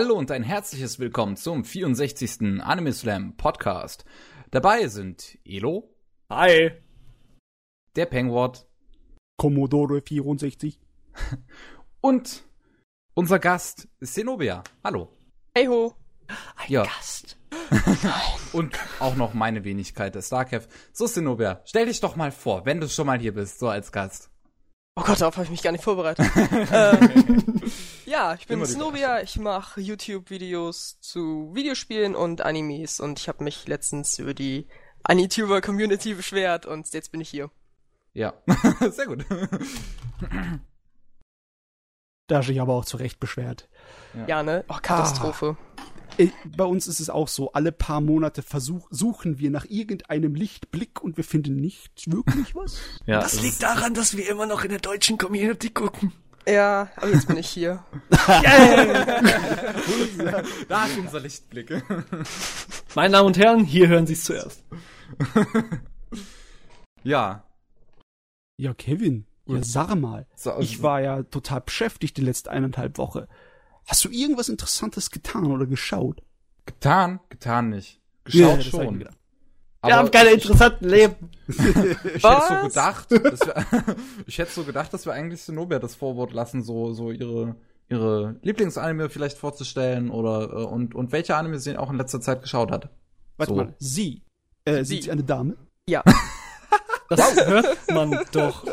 Hallo und ein herzliches Willkommen zum 64. Anime Slam Podcast. Dabei sind Elo. Hi. Der Penguard. Commodore 64. Und unser Gast Zenobia. Hallo. Hey ho. Ein ja. Gast. und auch noch meine Wenigkeit, der Starkev. So, Zenobia, stell dich doch mal vor, wenn du schon mal hier bist, so als Gast. Oh Gott, darauf habe ich mich gar nicht vorbereitet. ähm, ja, ich bin Snobia, ich mache YouTube-Videos zu Videospielen und Animes und ich habe mich letztens über die Anituber-Community beschwert und jetzt bin ich hier. Ja, sehr gut. Da hast du dich aber auch zu Recht beschwert. Ja, ja ne? Oh, Katastrophe. Ah. Äh, bei uns ist es auch so, alle paar Monate versuch, suchen wir nach irgendeinem Lichtblick und wir finden nicht wirklich was. ja, das liegt daran, dass wir immer noch in der deutschen Community gucken. Ja, aber jetzt bin ich hier. da ist unser Lichtblick. Meine Damen und Herren, hier hören Sie es zuerst. ja. Ja, Kevin, ja, sag mal. Also ich war ja total beschäftigt die letzte eineinhalb Woche. Hast du irgendwas Interessantes getan oder geschaut? Getan? Getan nicht. Geschaut ja, schon. Wir haben keine interessanten Leben. ich hätte so gedacht, wir, ich hätte so gedacht, dass wir eigentlich Zenobia das Vorwort lassen, so, so ihre, ihre Lieblingsanime vielleicht vorzustellen oder, äh, und, und welche Anime sie auch in letzter Zeit geschaut hat. Warte so. mal, sie. Äh, sie. Sind sie eine Dame? Ja. das wow. hört man doch.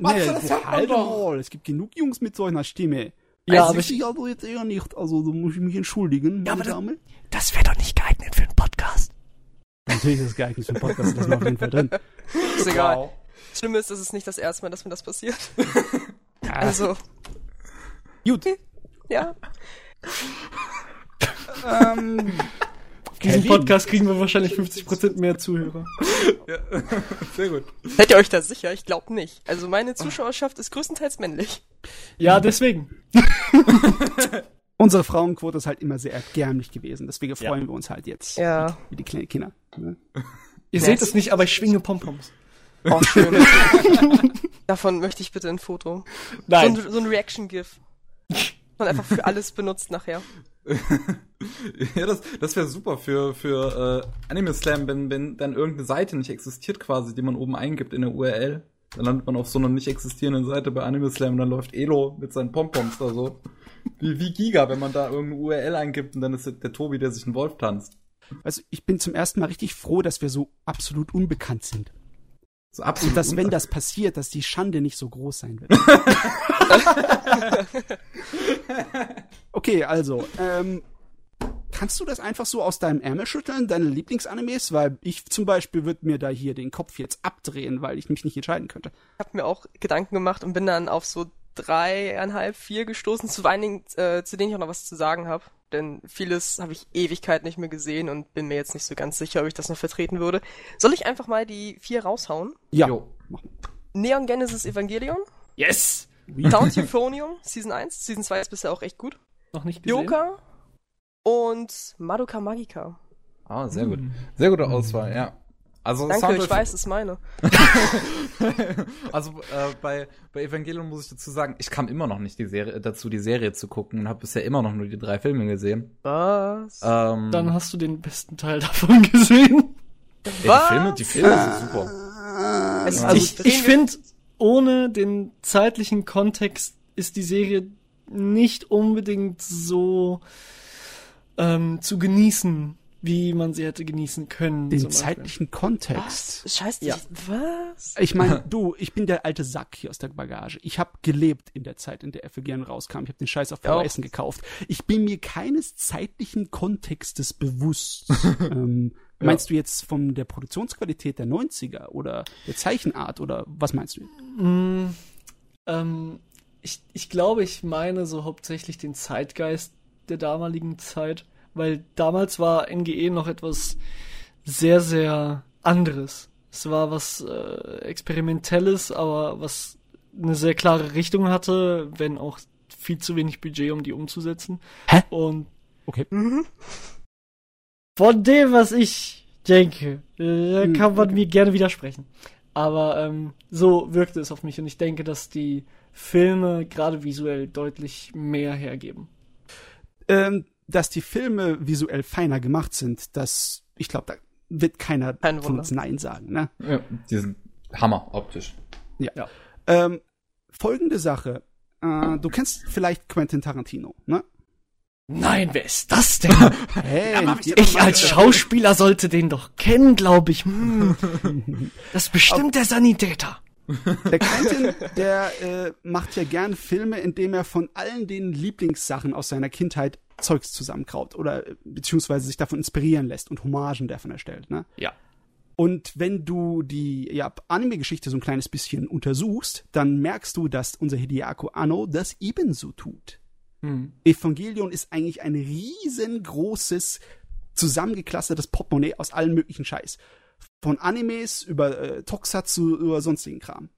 Was, nee, das halt mal. Es gibt genug Jungs mit so einer Stimme. Ja, aber ich, aber jetzt eher nicht. Also, da muss ich mich entschuldigen. Ja, aber Dame. das, das wäre doch nicht geeignet für einen Podcast. Natürlich ist es geeignet für einen Podcast, das ist auf jeden Fall drin. Ist egal. Wow. Schlimm ist, das ist nicht das erste Mal, dass mir das passiert. also. Gut. Ja. ähm, diesen Podcast kriegen wir wahrscheinlich 50% mehr Zuhörer. ja, sehr gut. Seid ihr euch da sicher? Ich glaube nicht. Also meine Zuschauerschaft ist größtenteils männlich. Ja, deswegen. Unsere Frauenquote ist halt immer sehr erbärmlich gewesen. Deswegen freuen ja. wir uns halt jetzt. Ja. Wie die kleinen Kinder. Ne? Ihr seht es nicht, aber ich schwinge Pompoms. Oh, schön. Davon möchte ich bitte ein Foto. Nein. So ein, so ein Reaction-GIF. Man einfach für alles benutzt nachher. ja, das, das wäre super für, für äh, Anime Slam, wenn, wenn dann irgendeine Seite nicht existiert quasi, die man oben eingibt in der URL. Dann landet man auf so einer nicht existierenden Seite bei Anime Slam und dann läuft Elo mit seinen Pompoms da so. Wie, wie Giga, wenn man da irgendeine URL eingibt und dann ist der Tobi, der sich einen Wolf tanzt. Also ich bin zum ersten Mal richtig froh, dass wir so absolut unbekannt sind. So absolut und dass, wenn das passiert, dass die Schande nicht so groß sein wird. okay, also, ähm, kannst du das einfach so aus deinem Ärmel schütteln, deine Lieblingsanimes? Weil ich zum Beispiel würde mir da hier den Kopf jetzt abdrehen, weil ich mich nicht entscheiden könnte. Ich habe mir auch Gedanken gemacht und bin dann auf so dreieinhalb, vier gestoßen, zu einigen, äh, zu denen ich auch noch was zu sagen habe. Denn vieles habe ich Ewigkeit nicht mehr gesehen und bin mir jetzt nicht so ganz sicher, ob ich das noch vertreten würde. Soll ich einfach mal die vier raushauen? Ja. Jo. Neon Genesis Evangelion. Yes! Count Euphonium, Season 1. Season 2 ist bisher auch echt gut. Noch nicht gesehen. Yoka und Madoka Magica. Ah, sehr gut. Sehr gute Auswahl, ja. Also Danke, Sound ich weiß, ist meine. also äh, bei, bei Evangelion muss ich dazu sagen, ich kam immer noch nicht die Serie, dazu, die Serie zu gucken und habe bisher immer noch nur die drei Filme gesehen. Was? Ähm, Dann hast du den besten Teil davon gesehen. Ja, die Filme, die Filme sind super. Also, also ich, ich finde, ohne den zeitlichen Kontext ist die Serie nicht unbedingt so ähm, zu genießen wie man sie hätte genießen können. Den zeitlichen Kontext. Was? Scheiße, ja. was? Ich meine, du, ich bin der alte Sack hier aus der Bagage. Ich habe gelebt in der Zeit, in der FGN rauskam. Ich habe den Scheiß auf VHS gekauft. Ich bin mir keines zeitlichen Kontextes bewusst. ähm, ja. Meinst du jetzt von der Produktionsqualität der 90er oder der Zeichenart oder was meinst du? Mm, ähm, ich, ich glaube, ich meine so hauptsächlich den Zeitgeist der damaligen Zeit weil damals war NGE noch etwas sehr, sehr anderes. Es war was äh, Experimentelles, aber was eine sehr klare Richtung hatte, wenn auch viel zu wenig Budget, um die umzusetzen. Hä? Und okay. Mhm. Von dem, was ich denke, äh, kann man mir gerne widersprechen. Aber ähm, so wirkte es auf mich und ich denke, dass die Filme gerade visuell deutlich mehr hergeben. Ähm, dass die Filme visuell feiner gemacht sind, das, ich glaube, da wird keiner Kein von uns Nein sagen. Ne? Ja, die sind Hammer optisch. Ähm, folgende Sache. Äh, du kennst vielleicht Quentin Tarantino, ne? Nein, wer ist das denn? Hey, Ich als Schauspieler sollte den doch kennen, glaube ich. Hm. Das ist bestimmt der Sanitäter. Der Quentin, der äh, macht ja gern Filme, indem er von allen den Lieblingssachen aus seiner Kindheit Zeugs zusammenkraut oder äh, beziehungsweise sich davon inspirieren lässt und Hommagen davon erstellt, ne? Ja. Und wenn du die ja, Anime-Geschichte so ein kleines bisschen untersuchst, dann merkst du, dass unser Hideako Anno das ebenso tut. Hm. Evangelion ist eigentlich ein riesengroßes, zusammengeclustertes Portemonnaie aus allen möglichen Scheiß. Von Animes über äh, Tokusatsu über sonstigen Kram.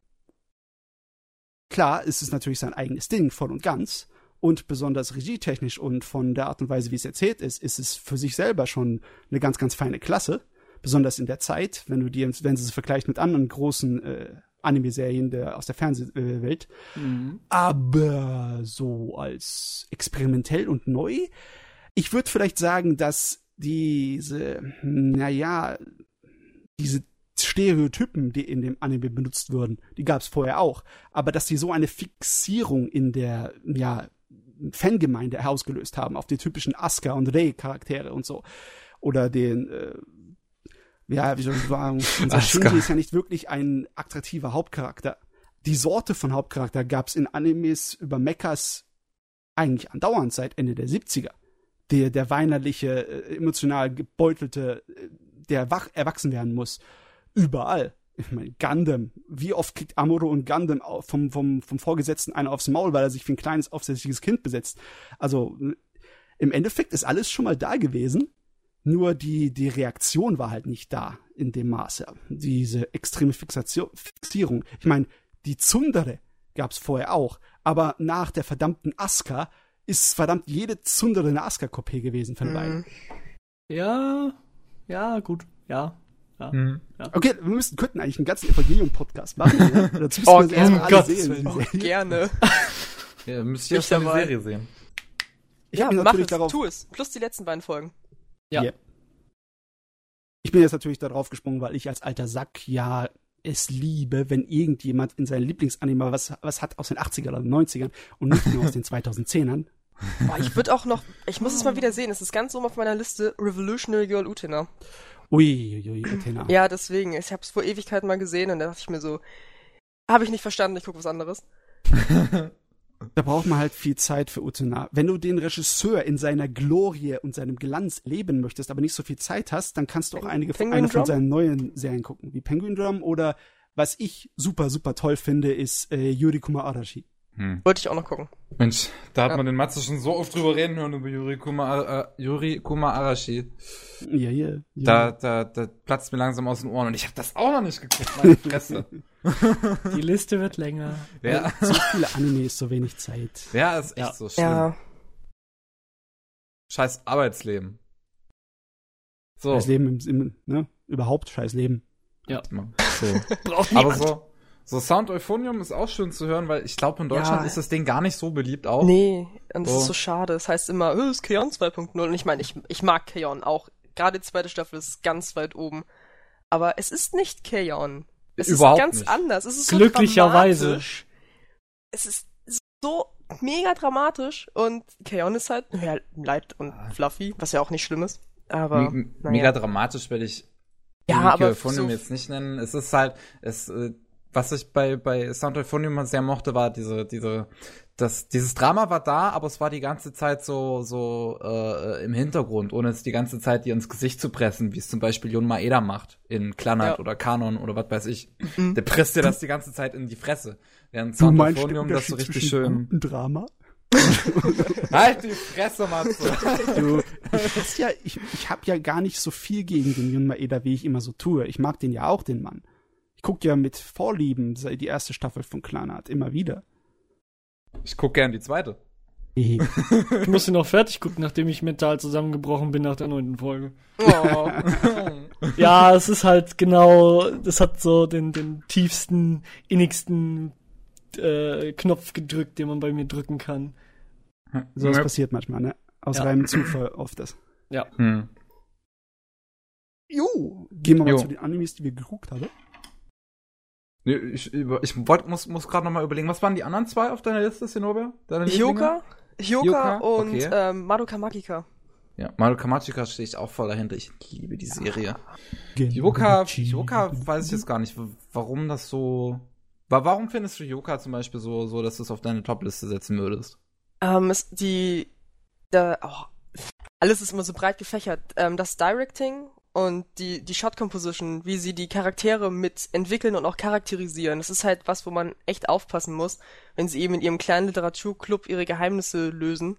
Klar, ist es natürlich sein eigenes Ding, voll und ganz. Und besonders regietechnisch und von der Art und Weise, wie es erzählt ist, ist es für sich selber schon eine ganz, ganz feine Klasse. Besonders in der Zeit, wenn du dir, wenn du es vergleichst mit anderen großen äh, Anime-Serien der, aus der Fernsehwelt. Mhm. Aber so als experimentell und neu. Ich würde vielleicht sagen, dass diese, naja, diese Stereotypen, die in dem Anime benutzt wurden, die gab es vorher auch. Aber dass die so eine Fixierung in der, ja, Fangemeinde herausgelöst haben auf die typischen Asuka und Rei Charaktere und so. Oder den, äh, ja, wie soll ich sagen, unser. Shinji ist ja nicht wirklich ein attraktiver Hauptcharakter. Die Sorte von Hauptcharakter gab es in Animes über Mechas eigentlich andauernd seit Ende der 70er. Der, der weinerliche, äh, emotional gebeutelte, äh, der wach, erwachsen werden muss. Überall. Ich meine, Gundam. Wie oft kriegt Amuro und Gundam vom, vom, vom Vorgesetzten einer aufs Maul, weil er sich wie ein kleines, aufsässiges Kind besetzt? Also, im Endeffekt ist alles schon mal da gewesen. Nur die, die Reaktion war halt nicht da in dem Maße. Diese extreme Fixation, Fixierung. Ich meine, die Zundere gab's vorher auch. Aber nach der verdammten Aska ist verdammt jede Zundere eine Aska-Kopie gewesen von beiden. Mhm. Ja, ja, gut, ja. ja. Mhm. Okay, wir müssen, könnten eigentlich einen ganzen Evangelion-Podcast machen. Ja? Dazu müssen Oh, wir um alle Gottes sehen. Serie. Gerne. Ja, müsst ihr ich erst mal die dabei. Serie sehen. Ich ja, natürlich es, darauf, tu es. Plus die letzten beiden Folgen. Ja. Ja. ich bin jetzt natürlich darauf gesprungen, weil ich als alter Sack ja es liebe, wenn irgendjemand in seinem Lieblingsanime was, was hat aus den 80er oder 90ern und nicht nur aus den 2010ern. Boah, ich würde auch noch, ich muss es mal wieder sehen, es ist ganz oben auf meiner Liste, Revolutionary Girl Utena. Ui, ui, Athena. Ja, deswegen, ich habe es vor Ewigkeiten mal gesehen und da dachte ich mir so, habe ich nicht verstanden, ich gucke was anderes. Da braucht man halt viel Zeit für Utena. Wenn du den Regisseur in seiner Glorie und seinem Glanz leben möchtest, aber nicht so viel Zeit hast, dann kannst du auch einige von, Penguin eine von seinen neuen Serien gucken, wie Penguin Drum oder was ich super, super toll finde, ist äh, Yurikuma Arashi. Hm. Wollte ich auch noch gucken. Mensch, da hat Ja. man den Matze schon so oft drüber reden hören über Yuri Kuma, äh, Yuri Kuma Arashi. Ja, ja. ja. Da, da, da platzt mir langsam aus den Ohren und ich habe das auch noch nicht geguckt, meine Fresse. Die Liste wird länger. ja, So viele Animes, so wenig Zeit. ja, ist echt Ja. so schlimm. Ja. Scheiß Arbeitsleben. So. Scheiß Leben im, im, ne? Überhaupt scheiß Leben. so. Braucht Aber so, so Sound Euphonium ist auch schön zu hören, weil ich glaube, in Deutschland Ja. ist das Ding gar nicht so beliebt auch. Nee, und das So. ist so schade. Es heißt immer, oh, ist Keon 2.0. Und ich meine, ich, ich mag Keon auch. Gerade die zweite Staffel ist ganz weit oben. Aber es ist nicht Keon. Es Überhaupt ist ganz nicht. anders. Es ist so Glücklicherweise. dramatisch. Es ist so mega dramatisch. Und Keon ist halt ja, light und fluffy, was ja auch nicht schlimm ist. Aber, M- naja. Mega dramatisch werde ich Ja, aber Euphonium so- jetzt nicht nennen. Es ist halt, es, äh, was ich bei, bei Sound Euphonium sehr mochte, war diese, diese, das, dieses Drama war da, aber es war die ganze Zeit so, so äh, im Hintergrund, ohne es die ganze Zeit dir ins Gesicht zu pressen, wie es zum Beispiel Jon Maeda macht in Kleinheit Ja. oder Kanon oder was weiß ich. Mhm. Der presst dir das die ganze Zeit in die Fresse. Während Du Sound meinst den Euphonium das so richtig schön. Drama? Halt die Fresse, Matze! Du, ich ja, ich, ich habe ja gar nicht so viel gegen den Jun Maeda, wie ich immer so tue. Ich mag den ja auch, den Mann. Ich guck ja mit Vorlieben seit die erste Staffel von Clanart immer wieder. Ich guck gern die zweite. Ich muss ihn noch fertig gucken, nachdem ich mental zusammengebrochen bin nach der neunten Folge. Oh. Ja, es ist halt genau, das hat so den, den tiefsten, innigsten äh, Knopf gedrückt, den man bei mir drücken kann. So was Ja. passiert manchmal, ne? aus Ja. reinem Zufall auf das. Hm. Jo, gehen wir mal Jo. zu den Animes, die wir geguckt haben. Nee, Ich, über- ich wollt, muss, muss gerade noch mal überlegen, was waren die anderen zwei auf deiner Liste, Lieblinge? Hyoka, Hyoka Hyoka, und okay. ähm, Madoka Magica. Ja, Madoka Magica stehe ich auch voll dahinter. Ich liebe die Serie. Gen- Yoka, Yoka weiß ich jetzt gar nicht, warum das so. wa- Warum findest du Yoka zum Beispiel so, so dass du es auf deine Top-Liste setzen würdest? Ähm, die, da, oh, alles ist immer so breit gefächert. Ähm, das Directing und die, die Shot Composition, wie sie die Charaktere mit entwickeln und auch charakterisieren, das ist halt was, wo man echt aufpassen muss, wenn sie eben in ihrem kleinen Literaturclub ihre Geheimnisse lösen.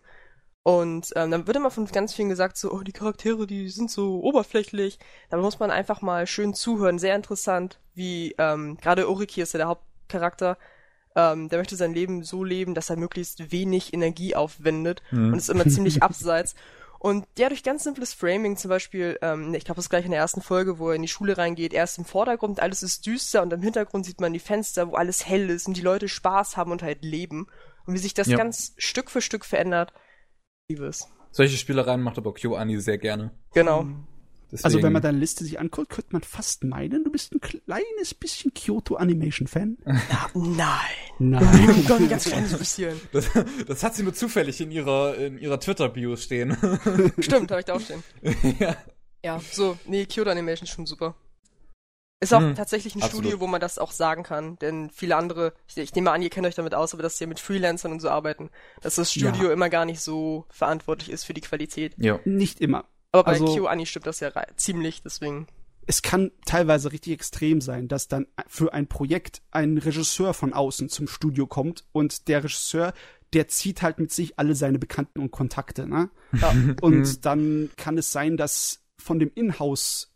Und ähm, dann wird immer von ganz vielen gesagt, so, oh, die Charaktere, die sind so oberflächlich. Da muss man einfach mal schön zuhören. Sehr interessant, wie ähm, gerade Oriki ist ja der Hauptcharakter. Ähm, der möchte sein Leben so leben, dass er möglichst wenig Energie aufwendet Hm. und ist immer ziemlich abseits. Und ja, durch ganz simples Framing, zum Beispiel, ähm, ich glaube, das ist gleich in der ersten Folge, wo er in die Schule reingeht, er ist im Vordergrund, alles ist düster und im Hintergrund sieht man die Fenster, wo alles hell ist und die Leute Spaß haben und halt leben. Und wie sich das Ja. ganz Stück für Stück verändert. Ich liebe es. Solche Spielereien macht aber KyoAni sehr gerne. Genau. Deswegen, Also wenn man deine Liste sich anguckt, könnte man fast meinen, du bist ein kleines bisschen Kyoto Animation Fan. Na, nein. Nein. Doch ein ganz kleines bisschen. das, das hat sie nur zufällig in ihrer, in ihrer Twitter-Bio stehen. Stimmt, habe ich da auch stehen. ja. Ja, so, nee, Kyoto Animation ist schon super. Ist auch Hm, tatsächlich ein absolut. Studio, wo man das auch sagen kann, denn viele andere, ich, ich nehme an, ihr kennt euch damit aus, aber dass sie mit Freelancern und so arbeiten, dass das Studio Ja. immer gar nicht so verantwortlich ist für die Qualität. Ja. Nicht immer. Aber bei Also- KyoAni stimmt das ja ziemlich, deswegen. Es kann teilweise richtig extrem sein, dass dann für ein Projekt ein Regisseur von außen zum Studio kommt und der Regisseur, der zieht halt mit sich alle seine Bekannten und Kontakte, ne? Ja. Und dann kann es sein, dass von dem Inhouse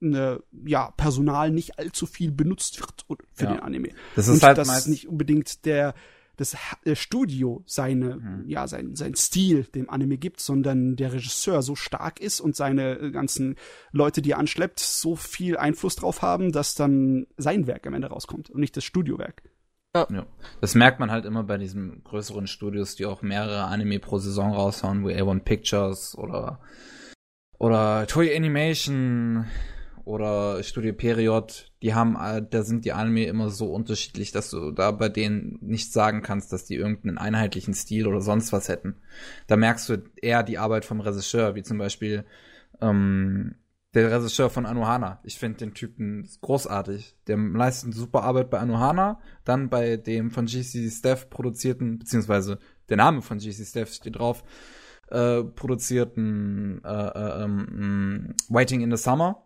ne, ja, Personal nicht allzu viel benutzt wird für Ja. den Anime. Das ist und halt dass meist- nicht unbedingt der das äh, Studio seine Mhm. ja sein sein Stil dem Anime gibt, sondern der Regisseur so stark ist und seine äh, ganzen Leute, die er anschleppt, so viel Einfluss drauf haben, dass dann sein Werk am Ende rauskommt und nicht das Studiowerk. Ja. Das merkt man halt immer bei diesen größeren Studios, die auch mehrere Anime pro Saison raushauen, wie A1 Pictures oder oder Toei Animation oder Studio Period, die haben, äh, da sind die Anime immer so unterschiedlich, dass du da bei denen nicht sagen kannst, dass die irgendeinen einheitlichen Stil oder sonst was hätten. Da merkst du eher die Arbeit vom Regisseur, wie zum Beispiel ähm, der Regisseur von Anohana. Ich finde den Typen großartig. Der leistet super Arbeit bei Anohana, dann bei dem von GC Steph produzierten, beziehungsweise der Name von GC Steph steht drauf, äh, produzierten äh, äh, ähm, Waiting in the Summer.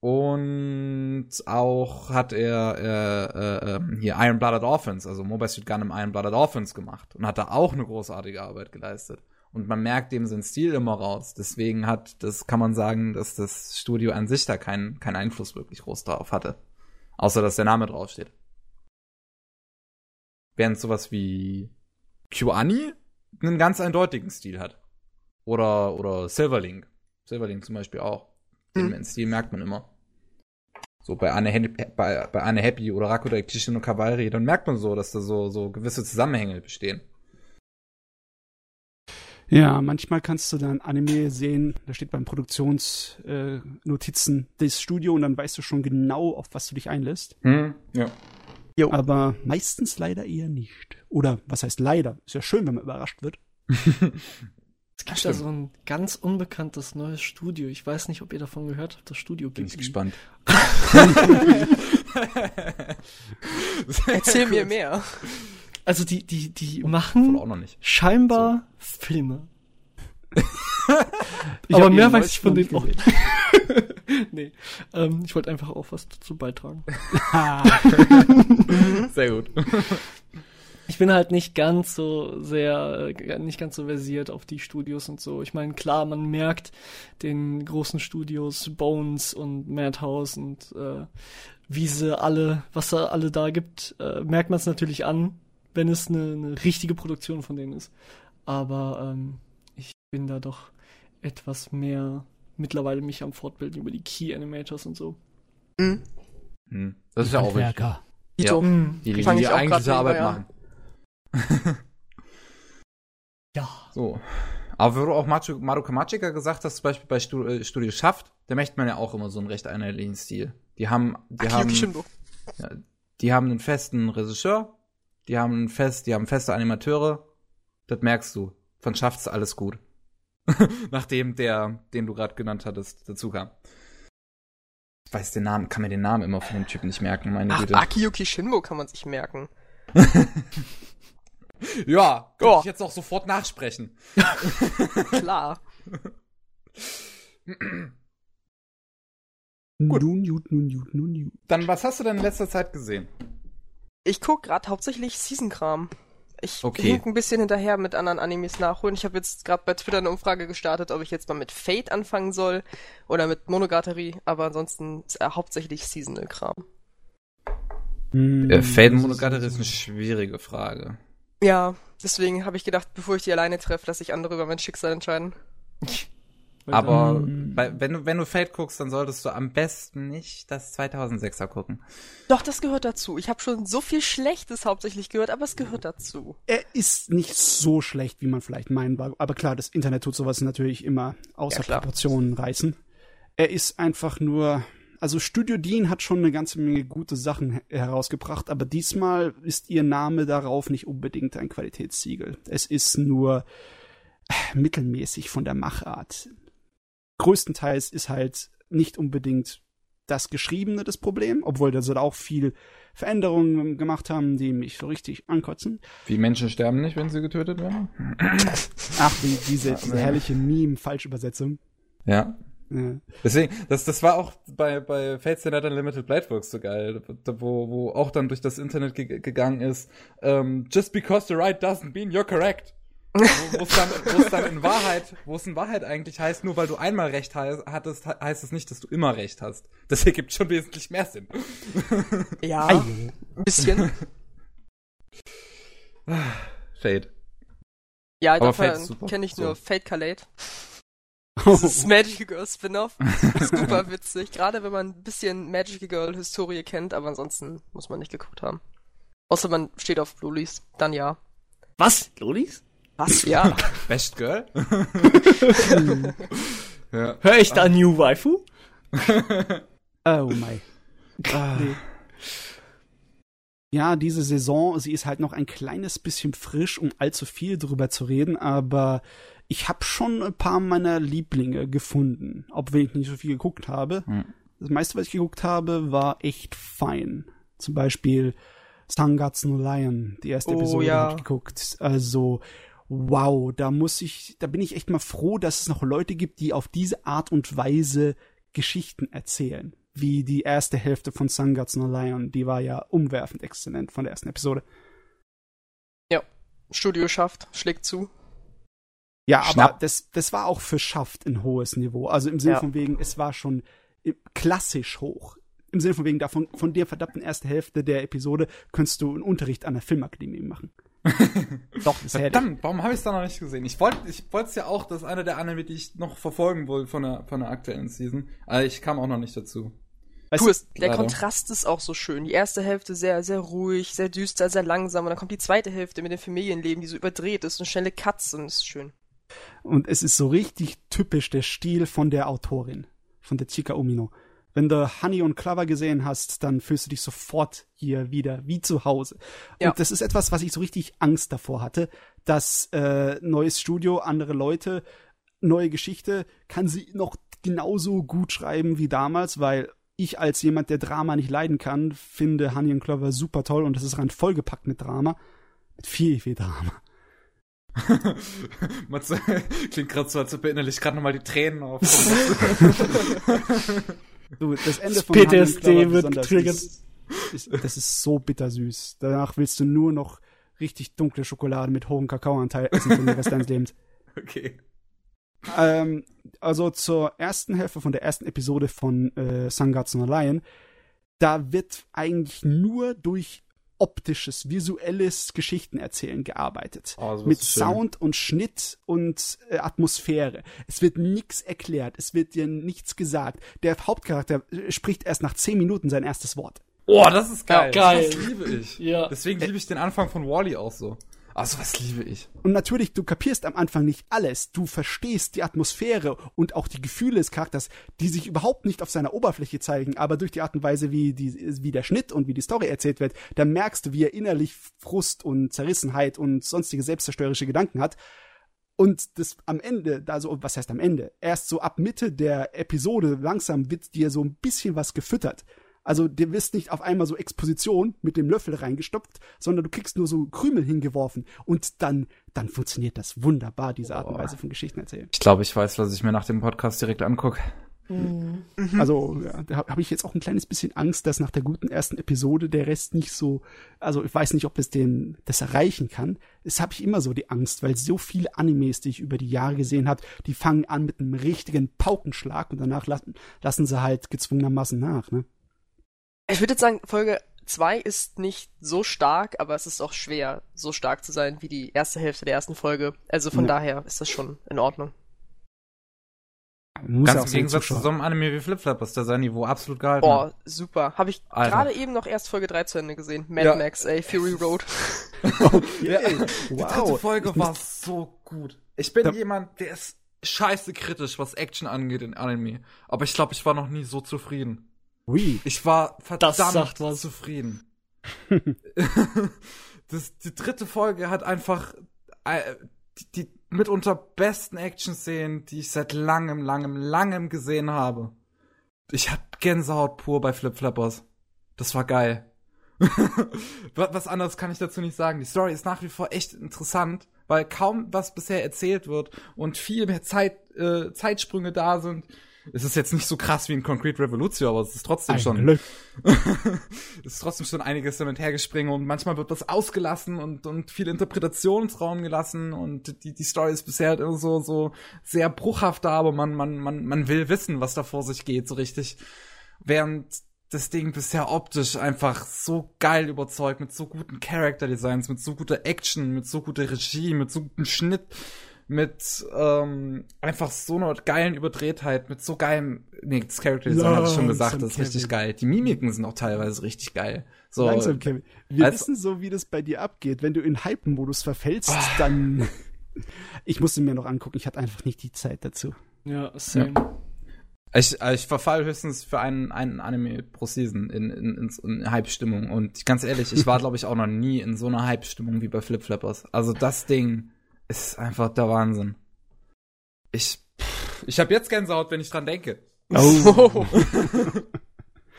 Und auch hat er äh, äh, ähm, hier Iron Blooded Orphans, also Mobile Suit Gundam Iron Blooded Orphans gemacht und hat da auch eine großartige Arbeit geleistet. Und man merkt dem seinen Stil immer raus. Deswegen hat, das kann man sagen, dass das Studio an sich da keinen keinen Einfluss wirklich groß drauf hatte. Außer, dass der Name draufsteht. Während sowas wie KyoAni einen ganz eindeutigen Stil hat. Oder, oder Silverlink. Silverlink zum Beispiel auch. Den Hm. Stil merkt man immer. So bei Anne, Hen- bei, bei Anne Happy oder Rakudai Kishin und Kavalry, dann merkt man so, dass da so, so gewisse Zusammenhänge bestehen. Ja, manchmal kannst du dann Anime sehen, da steht beim Produktionsnotizen äh, das Studio und dann weißt du schon genau, auf was du dich einlässt. Hm, ja. Jo. Aber meistens leider eher nicht. Oder was heißt leider? Ist ja schön, wenn man überrascht wird. Es gibt da Stimmt. so ein ganz unbekanntes neues Studio. Ich weiß nicht, ob ihr davon gehört habt. Das Studio Bin ich Ghibli. gespannt. Erzähl mir mehr. Also die, die, die machen auch noch nicht. scheinbar Filme. Ich Aber mehr weiß ich von denen noch auch nicht nicht. nee. Ähm, ich wollte einfach auch was dazu beitragen. Sehr gut. Ich bin halt nicht ganz so sehr, äh, nicht ganz so versiert auf die Studios und so. Ich meine, klar, man merkt den großen Studios, Bones und Madhouse und äh, wie sie alle, was da alle da gibt, äh, merkt man es natürlich an, wenn es eine, eine richtige Produktion von denen ist. Aber ähm, ich bin da doch etwas mehr mittlerweile mich am Fortbilden über die Key Animators und so. Hm. Hm. Das ist ja auch wichtig. Mhm. Die, die, die ich auch eigentliche Arbeit machen. Ja. So. Aber wo du auch Machu- Madoka Magica gesagt hast, zum Beispiel bei äh, Studio Schaft, da möchte man ja auch immer so einen recht einheitlichen Stil. Die haben, die Akiyuki haben, Shinbo. ja, die haben einen festen Regisseur, die haben fest, die haben feste Animateure. Das merkst du. Von Schafft's alles gut. Nachdem der, den du gerade genannt hattest, dazu kam. Ich weiß den Namen, kann mir den Namen immer von dem Typen nicht merken, meine Ach, Güte. Akiyuki Shinbo kann man sich merken. Ja, könnte Ja. ich jetzt auch sofort nachsprechen. Klar. Nun, gut, nun, gut, nun, gut. Dann, was hast du denn in letzter Zeit gesehen? Ich guck gerade hauptsächlich Season-Kram. Ich Okay. hink ein bisschen hinterher mit anderen Animes nachholen. Ich habe jetzt gerade bei Twitter eine Umfrage gestartet, ob ich jetzt mal mit Fate anfangen soll oder mit Monogatari, aber ansonsten ist er hauptsächlich Seasonal-Kram. Äh, Faden Monogatari ist eine schwierige Frage. Ja, deswegen habe ich gedacht, bevor ich die alleine treffe, lasse ich andere über mein Schicksal entscheiden. Aber bei, wenn, du, wenn du Fate guckst, dann solltest du am besten nicht das 2006er gucken. Doch, das gehört dazu. Ich habe schon so viel Schlechtes hauptsächlich gehört, aber es gehört dazu. Er ist nicht so schlecht, wie man vielleicht meinen mag. Aber klar, das Internet tut sowas natürlich immer außer Ja. Proportionen reißen. Er ist einfach nur. Also Studio Dean hat schon eine ganze Menge gute Sachen he- herausgebracht, aber diesmal ist ihr Name darauf nicht unbedingt ein Qualitätssiegel. Es ist nur äh, mittelmäßig von der Machart. Größtenteils ist halt nicht unbedingt das Geschriebene das Problem, obwohl da auch viel Veränderungen gemacht haben, die mich so richtig ankotzen. Wie Menschen sterben nicht, wenn sie getötet werden? Ach, die, diese, diese herrliche Meme-Falschübersetzung. Ja. Ja. Deswegen, das, das war auch bei, bei Fate Stay Night Unlimited Blightworks so geil, wo, wo auch dann durch das Internet ge gegangen ist, ähm, just because the right doesn't mean you're correct. Wo es dann, dann in Wahrheit, wo es in Wahrheit eigentlich heißt, nur weil du einmal recht hattest, he- heißt es nicht, dass du immer recht hast. Das ergibt schon wesentlich mehr Sinn. Ja, Ei. ein bisschen. Fate. Ja, Aber dafür super. kenne ich So. nur Fate Calate. Das ist Magical Girl Spin-off. Super witzig. Gerade wenn man ein bisschen Magical Girl Historie kennt, aber ansonsten muss man nicht geguckt haben. Außer man steht auf Lolis. Dann ja. Was? Lolis? Was? Ja. Best Girl? ja. Hör ich da New Waifu? Oh my. Nee. Ja, diese Saison, sie ist halt noch ein kleines bisschen frisch, um allzu viel drüber zu reden, aber ich habe schon ein paar meiner Lieblinge gefunden, obwohl ich nicht so viel geguckt habe. Hm. Das meiste, was ich geguckt habe, war echt fein. Zum Beispiel Sangatsu no Lion, die erste Oh, Episode ja. habe ich geguckt. Also, wow, da muss ich, da bin ich echt mal froh, dass es noch Leute gibt, die auf diese Art und Weise Geschichten erzählen. Wie die erste Hälfte von Sangatsu no Lion, die war ja umwerfend exzellent von der ersten Episode. Studio schafft, schlägt zu. Ja, aber Schnapp. das, das war auch für Schaft ein hohes Niveau. Also im Sinne Ja. von wegen, es war schon äh, klassisch hoch. Im Sinne von wegen, davon, von der verdammten ersten Hälfte der Episode könntest du einen Unterricht an der Filmakademie machen. Doch, das hätte ich. Verdammt, warum habe ich es da noch nicht gesehen? Ich wollte ich wollte es ja auch, das ist einer der Anime, die ich noch verfolgen wollte von der, von der aktuellen Season. Aber ich kam auch noch nicht dazu. Weißt du, es, der leider. Kontrast ist auch so schön. Die erste Hälfte sehr, sehr ruhig, sehr düster, sehr langsam. Und dann kommt die zweite Hälfte mit dem Familienleben, die so überdreht ist und schnelle Cuts und ist schön. Und es ist so richtig typisch der Stil von der Autorin, von der Chika Umino. Wenn du Honey und Clover gesehen hast, dann fühlst du dich sofort hier wieder wie zu Hause. Ja. Und das ist etwas, was ich so richtig Angst davor hatte, dass äh, neues Studio, andere Leute, neue Geschichte, kann sie noch genauso gut schreiben wie damals, weil ich als jemand, der Drama nicht leiden kann, finde Honey und Clover super toll und das ist rein vollgepackt mit Drama. Mit viel, viel Drama. Matze, klingt gerade so, als ob er innerlich gerade nochmal die Tränen auf. Du, das Ende Das von and PTSD wird getriggert. Ist, ist, das ist so bittersüß. Danach willst du nur noch richtig dunkle Schokolade mit hohem Kakaoanteil essen für den Rest deines Lebens. okay. Ähm, also zur ersten Hälfte von der ersten Episode von äh, Sangatsu no Lion, da wird eigentlich nur durch optisches, visuelles Geschichtenerzählen gearbeitet. Oh, mit. Sound und Schnitt und äh, Atmosphäre. Es wird nichts erklärt, es wird dir nichts gesagt. Der Hauptcharakter äh, spricht erst nach zehn Minuten sein erstes Wort. Oh, das ist geil. Ja, geil. Das liebe ich. Ja. Deswegen liebe ich den Anfang von Wally auch so. Also was liebe ich. Und natürlich, du kapierst am Anfang nicht alles. Du verstehst die Atmosphäre und auch die Gefühle des Charakters, die sich überhaupt nicht auf seiner Oberfläche zeigen, aber durch die Art und Weise, wie, die, wie der Schnitt und wie die Story erzählt wird, da merkst du, wie er innerlich Frust und Zerrissenheit und sonstige selbstzerstörerische Gedanken hat. Und das am Ende, also was heißt am Ende? Erst so ab Mitte der Episode langsam wird dir so ein bisschen was gefüttert. Also dir wirst nicht auf einmal so Exposition mit dem Löffel reingestopft, sondern du kriegst nur so Krümel hingeworfen und dann dann funktioniert das wunderbar diese Art und Weise von Geschichten erzählen. Ich glaube, ich weiß, was ich mir nach dem Podcast direkt angucke. Mhm. Also ja, da habe ich jetzt auch ein kleines bisschen Angst, dass nach der guten ersten Episode der Rest nicht so, also ich weiß nicht, ob es den das erreichen kann. Das habe ich immer so die Angst, weil so viele Animes, die ich über die Jahre gesehen habe, die fangen an mit einem richtigen Paukenschlag und danach lassen, lassen sie halt gezwungenermaßen nach. Ne? Ich würde jetzt sagen, Folge 2 ist nicht so stark, aber es ist auch schwer, so stark zu sein wie die erste Hälfte der ersten Folge. Also von ja. daher ist das schon in Ordnung. Muss Ganz im Gegensatz zu so einem Anime wie Flip Flappers, der sein Niveau absolut gehalten Boah, super. Habe ich gerade eben noch erst Folge 3 zu Ende gesehen. Mad ja. Max, ey, Fury Road. okay. ja, wow. Die dritte Folge war so gut. Ich bin jemand, der ist scheiße kritisch, was Action angeht in Anime. Aber ich glaube, ich war noch nie so zufrieden. Ui. Ich war verdammt zufrieden. das, die dritte Folge hat einfach äh, die, die mitunter besten Action-Szenen, die ich seit langem, langem, langem gesehen habe. Ich hab Gänsehaut pur bei Flip Flappers. Das war geil. was anderes kann ich dazu nicht sagen. Die Story ist nach wie vor echt interessant, weil kaum was bisher erzählt wird und viel mehr Zeit, äh, Zeitsprünge da sind es ist jetzt nicht so krass wie in Concrete Revolution, aber es ist trotzdem Ein schon. es ist trotzdem schon einiges damit hergespringen und manchmal wird was ausgelassen und, und viel Interpretationsraum gelassen und die, die Story ist bisher halt immer so, so sehr bruchhaft da, aber man, man, man, man will wissen, was da vor sich geht, so richtig. Während das Ding bisher optisch einfach so geil überzeugt, mit so guten Character Designs, mit so guter Action, mit so guter Regie, mit so gutem Schnitt mit ähm, einfach so einer geilen Überdrehtheit, mit so geilem, nee, das Character Design hatte ich schon gesagt, das ist richtig geil. Die Mimiken sind auch teilweise richtig geil. So, Langsam, Kevin. Wir als, wissen so, wie das bei dir abgeht. Wenn du in Hype-Modus verfällst, oh. dann. ich musste mir noch angucken, ich hatte einfach nicht die Zeit dazu. Ja, same. Ja. Ich, ich verfall höchstens für einen, einen Anime pro Season in, in, in, in Hype-Stimmung. Und ganz ehrlich, ich war, glaube ich, auch noch nie in so einer Hype-Stimmung wie bei Flip Flappers. Also das Ding ist einfach der Wahnsinn. Ich, ich habe jetzt Gänsehaut, wenn ich dran denke. Oh.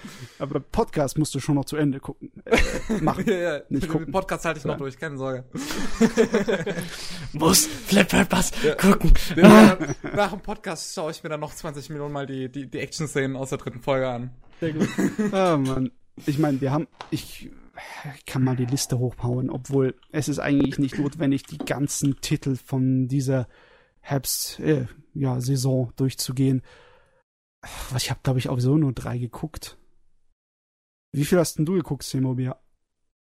Aber Podcast musst du schon noch zu Ende gucken. Äh, machen. ja, ja. Nicht gucken. Podcast halte ich noch durch, keine Sorge. Muss Flip Flappers ja. gucken. Ja, nach dem Podcast schaue ich mir dann noch 20 Minuten mal die, die, die Action-Szenen aus der dritten Folge an. Sehr gut. Ah, Mann. Ich meine, wir haben, ich ich kann mal die Liste hochhauen, obwohl es ist eigentlich nicht notwendig, die ganzen Titel von dieser Herbst, äh, ja, Saison durchzugehen. Ich habe, glaube ich, auch so nur drei geguckt. Wie viel hast denn du geguckt, Semobia?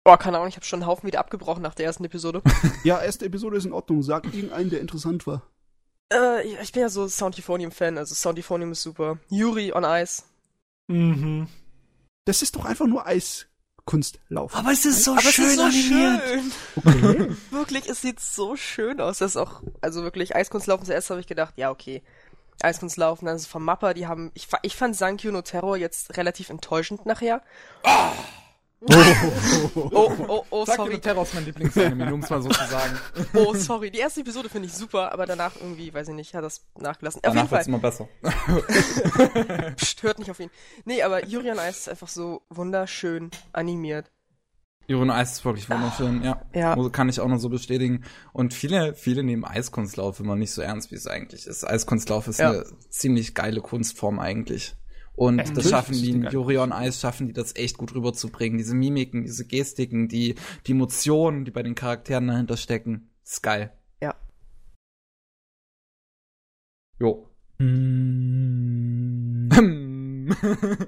Boah, keine Ahnung, ich habe schon einen Haufen wieder abgebrochen nach der ersten Episode. ja, erste Episode ist in Ordnung. Sag irgendeinen, der interessant war. Äh, ich bin ja so Soundifonium-Fan, also Soundifonium ist super. Yuri on Ice. Mhm. Das ist doch einfach nur Eis Kunstlauf. Aber es ist so Aber schön es ist so animiert. Schön. Okay. wirklich, es sieht so schön aus. Das ist auch, also wirklich, Eiskunstlaufen zuerst habe ich gedacht, ja, okay. Eiskunstlaufen, dann ist es vom Mappa, die haben, ich, ich fand Sankyo no Terror jetzt relativ enttäuschend nachher. Oh! Oh, oh, oh, oh, Sag sorry. Terror ist mein Lieblingsanime, um es mal so zu sagen. Oh, sorry. Die erste Episode finde ich super, aber danach irgendwie, weiß ich nicht, hat das nachgelassen. Danach auf jeden Fall. immer besser. Psst, hört nicht auf ihn. Nee, aber Yuri on Ice ist einfach so wunderschön animiert. Yuri on Ice ist wirklich wunderschön, ja. ja. Kann ich auch noch so bestätigen. Und viele, viele nehmen Eiskunstlauf immer nicht so ernst, wie es eigentlich ist. Eiskunstlauf ist ja. eine ziemlich geile Kunstform eigentlich. Und Echt? das schaffen die in Jurion Eis, schaffen die das echt gut rüberzubringen. Diese Mimiken, diese Gestiken, die, die Emotionen, die bei den Charakteren dahinter stecken. Das ist geil. Ja. Jo. Mm.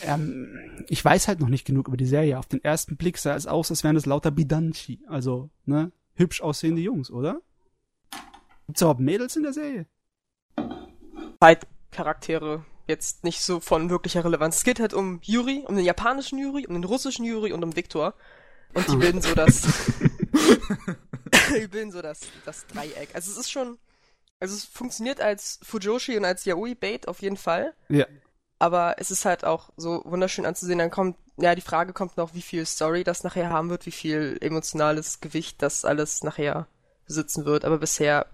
ähm, ich weiß halt noch nicht genug über die Serie. Auf den ersten Blick sah es aus, als wären es lauter Bidanchi. Also, ne? Hübsch aussehende Jungs, oder? Gibt's überhaupt Mädels in der Serie? Charaktere jetzt nicht so von wirklicher Relevanz. Es geht halt um Yuri, um den japanischen Yuri, um den russischen Yuri und um Viktor. Und die bilden so das. ich bin so das, das Dreieck. Also es ist schon, also es funktioniert als Fujoshi und als Yaoi-Bait auf jeden Fall. Ja. Aber es ist halt auch so wunderschön anzusehen. Dann kommt, ja, die Frage kommt noch, wie viel Story das nachher haben wird, wie viel emotionales Gewicht das alles nachher besitzen wird. Aber bisher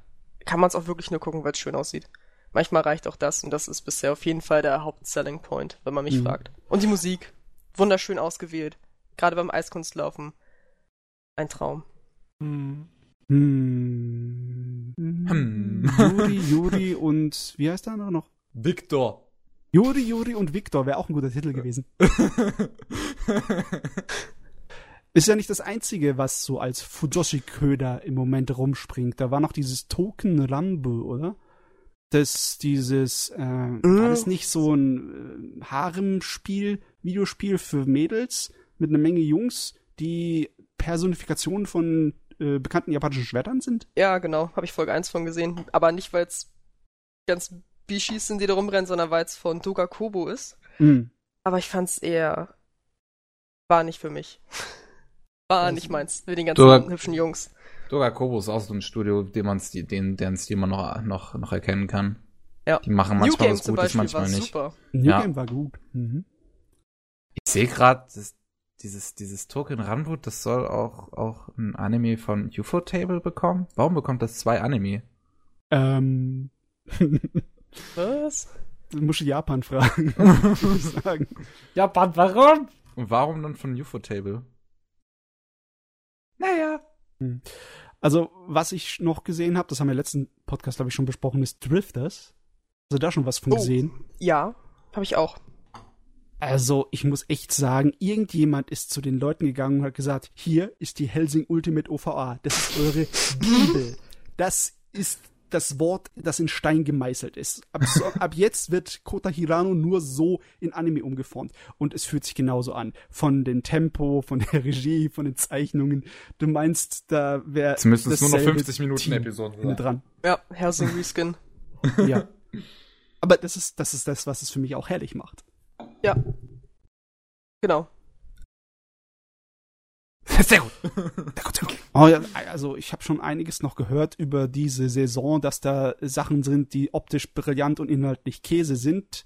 kann man es auch wirklich nur gucken, weil es schön aussieht. Manchmal reicht auch das und das ist bisher auf jeden Fall der Hauptselling Point, wenn man mich Mhm. fragt. Und die Musik. Wunderschön ausgewählt. Gerade beim Eiskunstlaufen. Ein Traum. Hm. Hm. Hm. Juri, Juri und wie heißt der andere noch? Victor. Juri, Juri und Victor wäre auch ein guter Titel gewesen. Ist ja nicht das einzige, was so als Fujoshi-Köder im Moment rumspringt. Da war noch dieses Token Rambo, oder? Das, dieses, äh, war das nicht so ein äh, Harem-Spiel, Videospiel für Mädels mit einer Menge Jungs, die Personifikationen von äh, bekannten japanischen Schwertern sind? Ja, genau. Habe ich Folge 1 von gesehen. Aber nicht, weil es ganz Bishis sind, die da rumrennen, sondern weil es von Doga Kobo ist. Hm. Aber ich fand's eher. War nicht für mich. War Also- nicht meins. Mit den ganzen Doga- hübschen Jungs. Doga Kobo ist auch so ein Studio, den man den, deren Stil man noch, noch, noch erkennen kann. Ja. Die machen manchmal was Gutes, manchmal nicht. super. New Ja. Game war gut. Mhm. Ich sehe gerade, dieses, dieses Token Ramwood, das soll auch, auch ein Anime von UFO Table bekommen. Warum bekommt das zwei Anime? Ähm. Was? Du musst Japan fragen, sagen. Japan, warum? Und warum dann von UFO Table? Naja. Also, was ich noch gesehen habe, das haben wir im letzten Podcast, glaube ich, schon besprochen, ist Drifters. Also da schon was von Oh. gesehen. Ja, habe ich auch. Also, ich muss echt sagen, irgendjemand ist zu den Leuten gegangen und hat gesagt, hier ist die Helsing Ultimate OVA. Das ist eure Bibel. Das ist das Wort, das in Stein gemeißelt ist. Ab, so, ab jetzt wird Kota Hirano nur so in Anime umgeformt. Und es fühlt sich genauso an. Von dem Tempo, von der Regie, von den Zeichnungen. Du meinst, da wäre es nur noch dasselbe 50 Minuten Team Episoden dran. Ja, Helsing Reskin. Ja. Aber das ist, das ist das, was es für mich auch herrlich macht. Ja. Genau. Sehr gut. Oh, ja, also ich habe schon einiges noch gehört über diese Saison, dass da Sachen sind, die optisch brillant und inhaltlich Käse sind.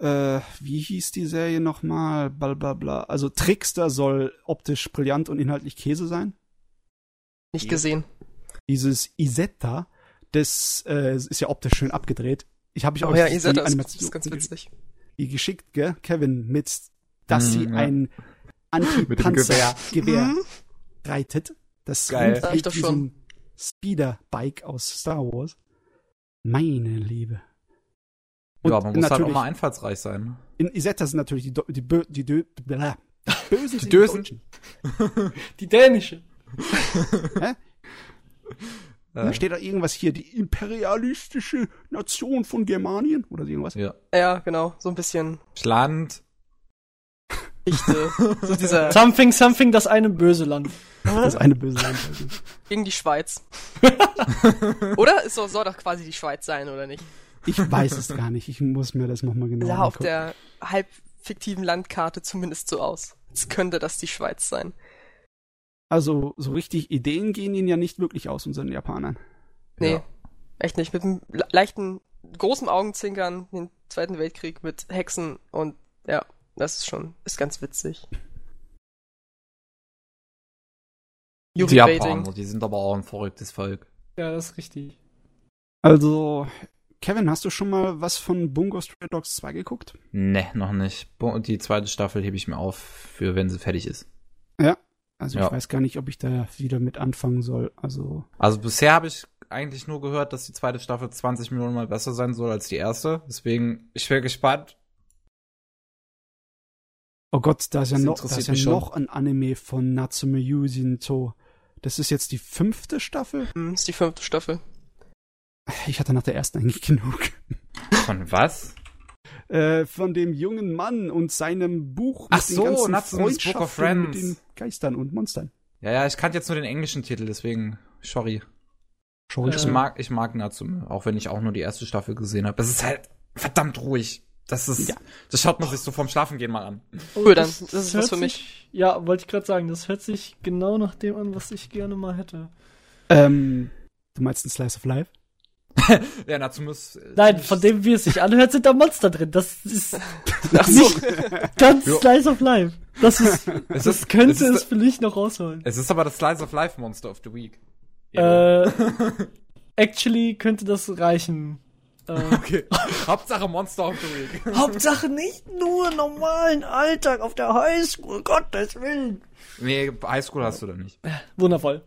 Äh, wie hieß die Serie nochmal? Bla bla bla. Also Trickster soll optisch brillant und inhaltlich Käse sein. Nicht gesehen. Dieses Isetta, das äh, ist ja optisch schön abgedreht. Ich habe ich Oh euch ja, das Animation ist ganz witzig. die geschickt, gell, Kevin, mit, dass sie Mhm, ja. ein Anti-Panzer-Gewehr Mhm. reitet. Das Geil. ich doch schon. ein Speeder-Bike aus Star Wars. Meine Liebe. Und ja, man muss halt auch mal einfallsreich sein. in Isetta sind natürlich die, Do- die, Bö die, Dö bla, die Bösen Die Dösen. Deutschen. Die dänische. Hä? Da steht da irgendwas hier, die imperialistische Nation von Germanien oder so irgendwas. Ja. Ja, genau. So ein bisschen Schland. Dichte. so dieser Something, something, das eine böse Land. Das ist eine böse Land. gegen die Schweiz. oder? Es soll, soll doch quasi die Schweiz sein, oder nicht? Ich weiß es gar nicht. Ich muss mir das nochmal genau sah auf angucken. der halb fiktiven Landkarte zumindest so aus. Als könnte das die Schweiz sein. Also, so richtig Ideen gehen ihnen ja nicht wirklich aus, unseren Japanern. Nee, Ja. echt nicht. Mit einem le- leichten, großen Augenzwinkern den Zweiten Weltkrieg mit Hexen und ja, das ist schon, ist ganz witzig. Die. Japaner, die sind aber auch ein verrücktes Volk. Ja, das ist richtig. Also, Kevin, hast du schon mal was von Bungo Stray Dogs 2 geguckt? Ne, noch nicht. Die zweite Staffel hebe ich mir auf, für wenn sie fertig ist. Also Ja. ich weiß gar nicht, ob ich da wieder mit anfangen soll. Also, Also bisher habe ich eigentlich nur gehört, dass die zweite Staffel 20 Millionen mal besser sein soll als die erste. Deswegen, ich wäre gespannt. Oh Gott, da ist ja Das noch, da ist ja schon. noch ein Anime von Natsume Yuzinto. Das ist jetzt die fünfte Staffel. Hm, ist die fünfte Staffel. Ich hatte nach der ersten eigentlich genug. Von was? Äh, von dem jungen Mann und seinem Buch Ach so, ganzen Natsume's Book of Freundschaften mit Friends. den Geistern und Monstern. Ja, ja, ich kannte jetzt nur den englischen Titel, deswegen, sorry. Sorry. Ich mag, ich mag Natsume, auch wenn ich auch nur die erste Staffel gesehen habe. Es ist halt verdammt ruhig. Das ist, Ja. das schaut man sich so vorm Schlafengehen mal an. Cool, dann, das ist hört was für mich. Sich, ja, wollte ich gerade sagen, das hört sich genau nach dem an, was ich gerne mal hätte. Ähm, du meinst ein Slice of Life? Ja, dazu muss. Nein, von dem, wie es sich anhört, sind da Monster drin. Das ist Ach so. ganz Jo. Slice of Life. Das ist, Es das ist- könnte es ist- es für mich noch rausholen. Es ist aber das Slice of Life Monster of the Week. Äh, actually könnte das reichen. Äh, okay. Hauptsache Monster of the Week. Hauptsache nicht nur normalen Alltag auf der Highschool, Gottes Willen. nee, Highschool hast du da nicht. Wundervoll.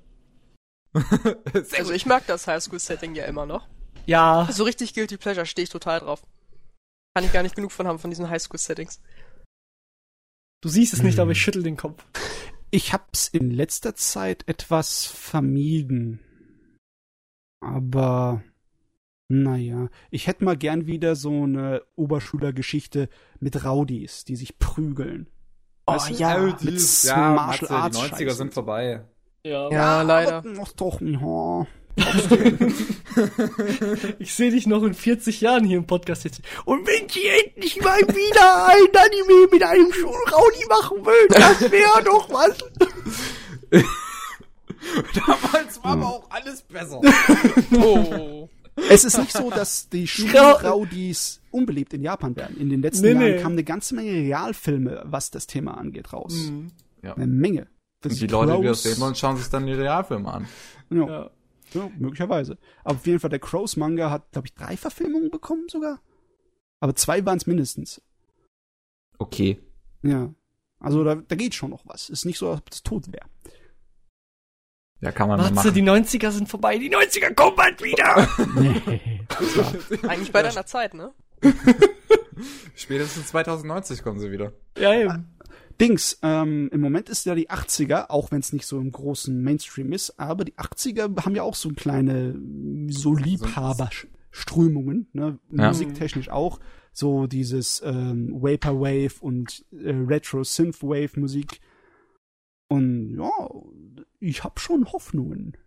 Sehr Also ich mag das Highschool-Setting ja immer noch. Ja, So richtig Guilty Pleasure stehe ich total drauf. Kann ich gar nicht genug von haben, von diesen Highschool-Settings. du siehst es nicht, Hm. aber ich schüttel den Kopf. Ich hab's in letzter Zeit etwas vermieden. Aber naja, ich hätte mal gern wieder so eine Oberschülergeschichte mit Rowdies, die sich prügeln. Oh Weißt du? ja. mit ja, Martial Matze, Arts die 90er Scheiße. sind vorbei. Ja. Ja, leider. noch doch, ja. Ich sehe dich noch in 40 Jahren hier im Podcast jetzt. Und wenn sie endlich mal wieder ein Anime mit einem Schulraudi machen will, das wäre doch was. Damals war aber auch alles besser. Oh. Es ist nicht so, dass die Schulraudis unbeliebt in Japan werden. In den letzten Nee, Jahren nee. kamen eine ganze Menge Realfilme, was das Thema angeht, raus. Mhm. Ja. Eine Menge. Das Und die Leute, die das Crows- sehen wollen, schauen sich dann die Realfilme an. Ja, Ja. ja, möglicherweise. Aber auf jeden Fall, der Crows-Manga hat, glaube ich, drei Verfilmungen bekommen sogar. Aber zwei waren es mindestens. Okay. Ja. Also da, da geht schon noch was. Ist nicht so, als ob es tot wäre. Ja, kann man mal Matze, machen. die 90er sind vorbei. Die 90er kommen bald wieder. Nee. Eigentlich bei deiner Zeit, ne? Spätestens 2090 kommen sie wieder. ja, eben. Dings, ähm, im Moment ist ja die 80er, auch wenn es nicht so im großen Mainstream ist, aber die 80er haben ja auch so kleine, so Liebhaberströmungen, ne? Ja. musiktechnisch auch. So dieses ähm, Vaporwave und äh, Retro-Synthwave-Musik. Und ja, ich habe schon Hoffnungen.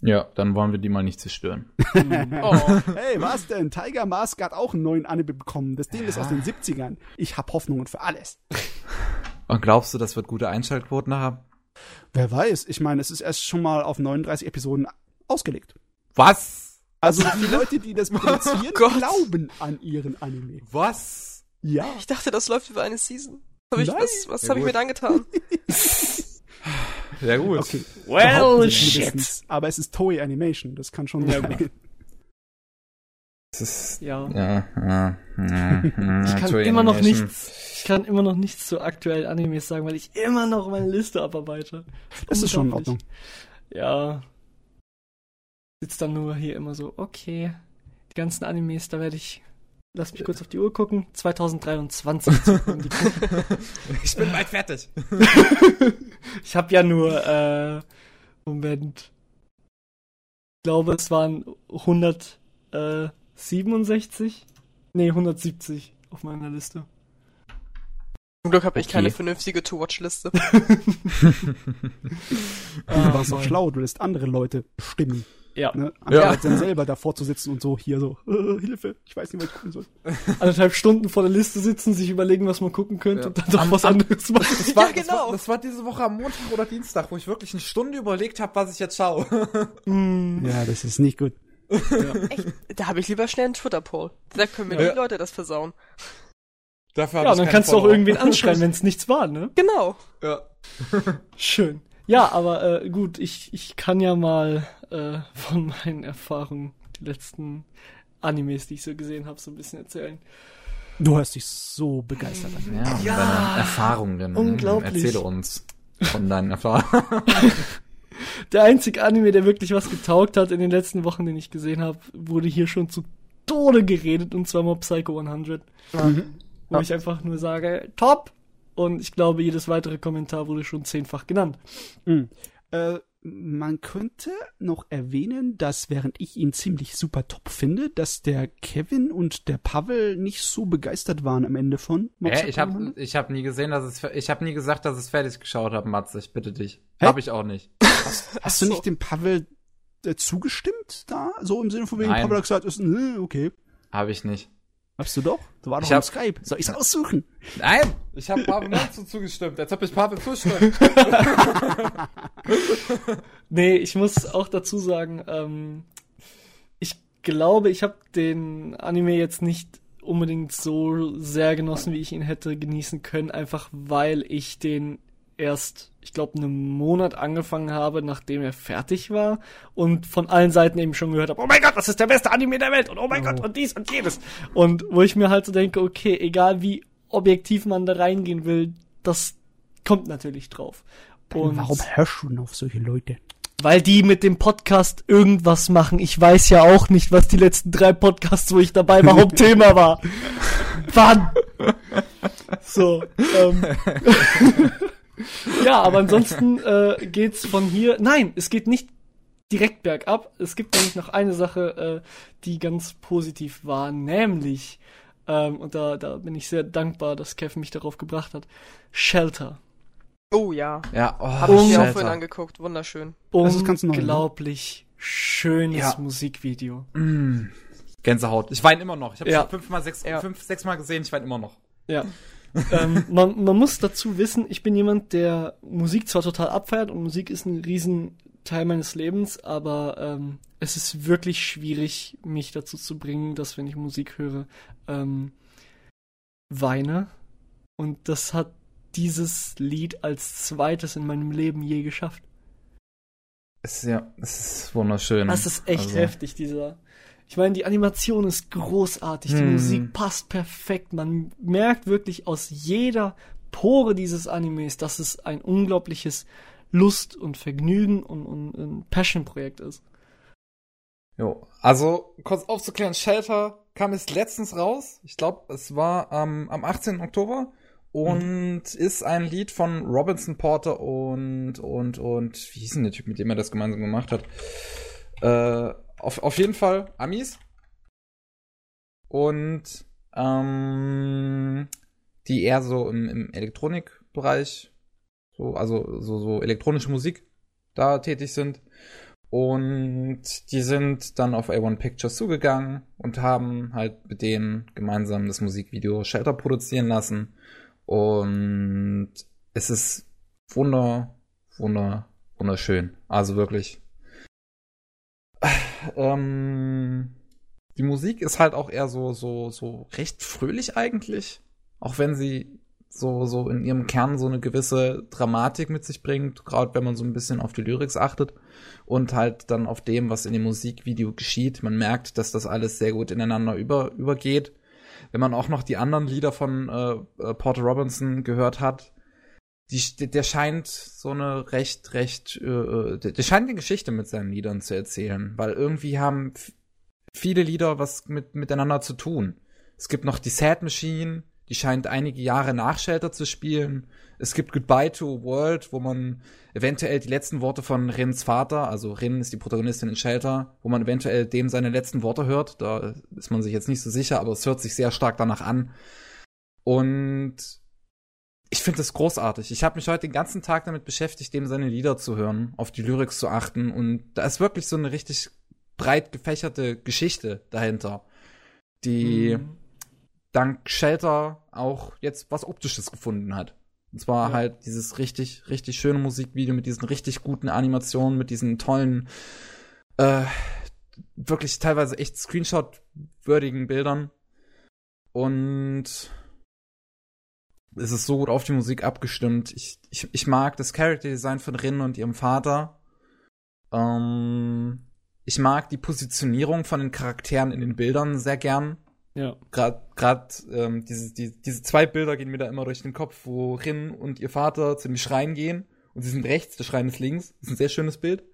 Ja, dann wollen wir die mal nicht zerstören. Oh. Hey, was denn? Tiger Mask hat auch einen neuen Anime bekommen. Das Ding ist aus den 70ern. Ich hab Hoffnungen für alles. Und glaubst du, das wird gute Einschaltquoten haben? Wer weiß, ich meine, es ist erst schon mal auf 39 Episoden ausgelegt. Was? Also die Leute, die das produzieren, Gott. glauben an ihren Anime. Was? Ja. Ich dachte, das läuft über eine Season. Hab ich, was was Ja, habe ich mir dann getan? Ja, gut. Okay. Well, shit. mindestens. Aber es ist Toei Animation, das kann schon Ja, sein. Das ist, Ja. ja, ja, ja, ja Ich kann Toei immer noch nichts, ich kann immer noch nichts zu aktuellen Animes sagen, weil ich immer noch meine Liste abarbeite. Das ist schon in. Ordnung. Ja. Sitzt dann nur hier immer so, okay. Die ganzen Animes, da werde ich, lass mich kurz auf die Uhr gucken, 2023 kommen die gucken. Ich bin bald fertig. Ich habe ja nur, äh, Moment. Ich glaube, es waren 167? Nee, 170 auf meiner Liste. Zum Glück habe ich Okay. keine vernünftige To-Watch-Liste. Du Ah, warst doch Mann. schlau, du lässt andere Leute bestimmen. Ja, Ne? Ja. Anstatt dann selber davor zu sitzen und so, hier so, äh, Hilfe, ich weiß nicht, was ich gucken soll. anderthalb Stunden vor der Liste sitzen, sich überlegen, was man gucken könnte Ja. und dann doch Am- was anderes machen. Das war, Ja, das, genau. war, das war diese Woche am Montag oder Dienstag, wo ich wirklich eine Stunde überlegt habe, was ich jetzt schaue. Hm. Ja, das ist nicht gut. Echt? Da habe ich lieber schnell einen Twitter-Poll. Da können mir Ja. die Leute das versauen. Dafür Ja, dann kannst du auch irgendwen anschreien, wenn es nichts war, ne? Genau. Ja. Schön. Ja, aber äh, gut, ich, ich kann ja mal äh, von meinen Erfahrungen, die letzten Animes, die ich so gesehen habe, so ein bisschen erzählen. Du hörst dich so begeistert an. Ja, Ja. deine Erfahrungen. Unglaublich. Erzähle uns von deinen Erfahrungen. Der einzige Anime, der wirklich was getaugt hat in den letzten Wochen, den ich gesehen habe, wurde hier schon zu Tode geredet, und zwar Mob Psycho 100. Wo Ja. ich einfach nur sage, top! Und ich glaube, jedes weitere Kommentar wurde schon zehnfach genannt. Mhm. Äh, man könnte noch erwähnen, dass während ich ihn ziemlich super top finde, dass der Kevin und der Pavel nicht so begeistert waren am Ende von Mob Hä? Ich habe 100. ich hab nie gesehen, dass es, ich habe nie gesagt, dass es fertig geschaut habe, Matze. Ich bitte dich. Hä? Habe ich auch nicht. Hast du so. nicht dem Pavel äh, zugestimmt da? So im Sinne von wegen, Nein. Pavel hat gesagt, ist, äh, okay. Habe ich nicht. Hast du doch? Du warst Ich doch hab- auf Skype. Soll ich's aussuchen? Nein, ich habe Pavel dazu zugestimmt. Jetzt habe ich Pavel zustimmt. Nee, ich muss auch dazu sagen, ähm, ich glaube, ich habe den Anime jetzt nicht unbedingt so sehr genossen, wie ich ihn hätte genießen können, einfach weil ich den erst, ich glaube, einen Monat angefangen habe, nachdem er fertig war und von allen Seiten eben schon gehört habe, oh mein Gott, das ist der beste Anime der Welt und oh mein Gott und dies und jenes. Und wo ich mir halt so denke, okay, egal wie objektiv man da reingehen will, das kommt natürlich drauf. Und Warum hörst du denn auf solche Leute? weil die mit dem Podcast irgendwas machen. Ich weiß ja auch nicht, was die letzten drei Podcasts, wo ich dabei war, Hauptthema war. Wann? So. Ähm. ja, aber ansonsten äh, geht's von hier. Nein, es geht nicht direkt bergab. Es gibt nämlich noch eine Sache, äh, die ganz positiv war, nämlich ähm, und da, da bin ich sehr dankbar, dass Kevin mich darauf gebracht hat. Shelter. Oh ja. Ja, oh, Habe ich mir auch vorhin angeguckt. Wunderschön. Das ist ganz neu, ne? Unglaublich schönes Ja. Musikvideo. Mm, Gänsehaut. Ich weine immer noch. Ich habe Ja. fünfmal, sechs, Ja. fünf, sechs Mal gesehen. Ich weine immer noch. Ja. Ähm, man, man muss dazu wissen, ich bin jemand, der Musik zwar total abfeiert und Musik ist ein Riesenteil meines Lebens, aber ähm, es ist wirklich schwierig, mich dazu zu bringen, dass wenn ich Musik höre, ähm, weine. Und das hat dieses Lied als zweites in meinem Leben je geschafft. Es ist ja, es ist wunderschön. Das ist echt Also, heftig, dieser. Ich meine, die Animation ist großartig, die Hm. Musik passt perfekt. Man merkt wirklich aus jeder Pore dieses Animes, dass es ein unglaubliches Lust und Vergnügen und, und ein Passion-Projekt ist. Jo. Also, kurz aufzuklären, Shelter kam jetzt letztens raus. Ich glaube, es war ähm, am 18. Oktober. Und ist ein Lied von Robinson Porter und, und, und, wie hieß denn der Typ, mit dem er das gemeinsam gemacht hat? Äh, auf, auf jeden Fall Amis. Und, ähm, die eher so im, im Elektronikbereich, so, also so, so elektronische Musik da tätig sind. Und die sind dann auf A1 Pictures zugegangen und haben halt mit denen gemeinsam das Musikvideo Shelter produzieren lassen. Und es ist wunder, wunder, wunderschön. Also wirklich. Ähm, die Musik ist halt auch eher so, so, so recht fröhlich eigentlich. Auch wenn sie so, so in ihrem Kern so eine gewisse Dramatik mit sich bringt, gerade wenn man so ein bisschen auf die Lyrics achtet und halt dann auf dem, was in dem Musikvideo geschieht. Man merkt, dass das alles sehr gut ineinander über, übergeht. Wenn man auch noch die anderen Lieder von äh, äh, Porter Robinson gehört hat, die, der scheint so eine recht, recht, äh, der, der scheint eine Geschichte mit seinen Liedern zu erzählen, weil irgendwie haben viele Lieder was mit, miteinander zu tun. Es gibt noch die Sad Machine, die scheint einige Jahre nach Shelter zu spielen. Es gibt Goodbye to a World, wo man eventuell die letzten Worte von Rins Vater, also Rin ist die Protagonistin in Shelter, wo man eventuell dem seine letzten Worte hört. Da ist man sich jetzt nicht so sicher, aber es hört sich sehr stark danach an. Und ich finde das großartig. Ich habe mich heute den ganzen Tag damit beschäftigt, dem seine Lieder zu hören, auf die Lyrics zu achten. Und da ist wirklich so eine richtig breit gefächerte Geschichte dahinter, die Mhm. dank Shelter auch jetzt was Optisches gefunden hat. Und zwar Ja. halt dieses richtig, richtig schöne Musikvideo mit diesen richtig guten Animationen, mit diesen tollen, äh, wirklich teilweise echt Screenshot-würdigen Bildern. Und es ist so gut auf die Musik abgestimmt. Ich, ich, ich mag das Character Design von Rin und ihrem Vater. Ähm, ich mag die Positionierung von den Charakteren in den Bildern sehr gern. Ja. Gerade grad, ähm, diese, die, diese zwei Bilder gehen mir da immer durch den Kopf, wo Rin und ihr Vater zu dem Schrein gehen. Und sie sind rechts, der Schrein ist links. Das ist ein sehr schönes Bild.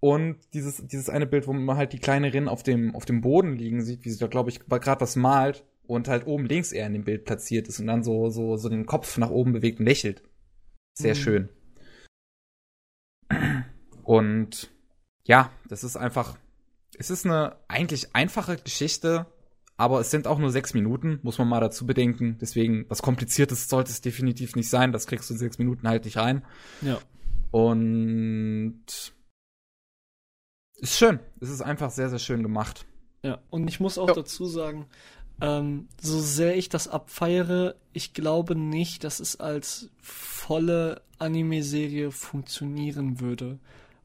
Und dieses, dieses eine Bild, wo man halt die kleine Rin auf dem, auf dem Boden liegen sieht, wie sie da, glaube ich, gerade was malt und halt oben links eher in dem Bild platziert ist und dann so, so, so den Kopf nach oben bewegt und lächelt. Sehr Mhm. schön. Und ja, das ist einfach, es ist eine eigentlich einfache Geschichte, aber es sind auch nur sechs Minuten, muss man mal dazu bedenken. Deswegen, was Kompliziertes sollte es definitiv nicht sein. Das kriegst du in sechs Minuten halt nicht rein. Ja. Und ist schön. Es ist einfach sehr, sehr schön gemacht. Ja, und ich muss auch Ja. dazu sagen, Ähm, so sehr ich das abfeiere, ich glaube nicht, dass es als volle Anime-Serie funktionieren würde.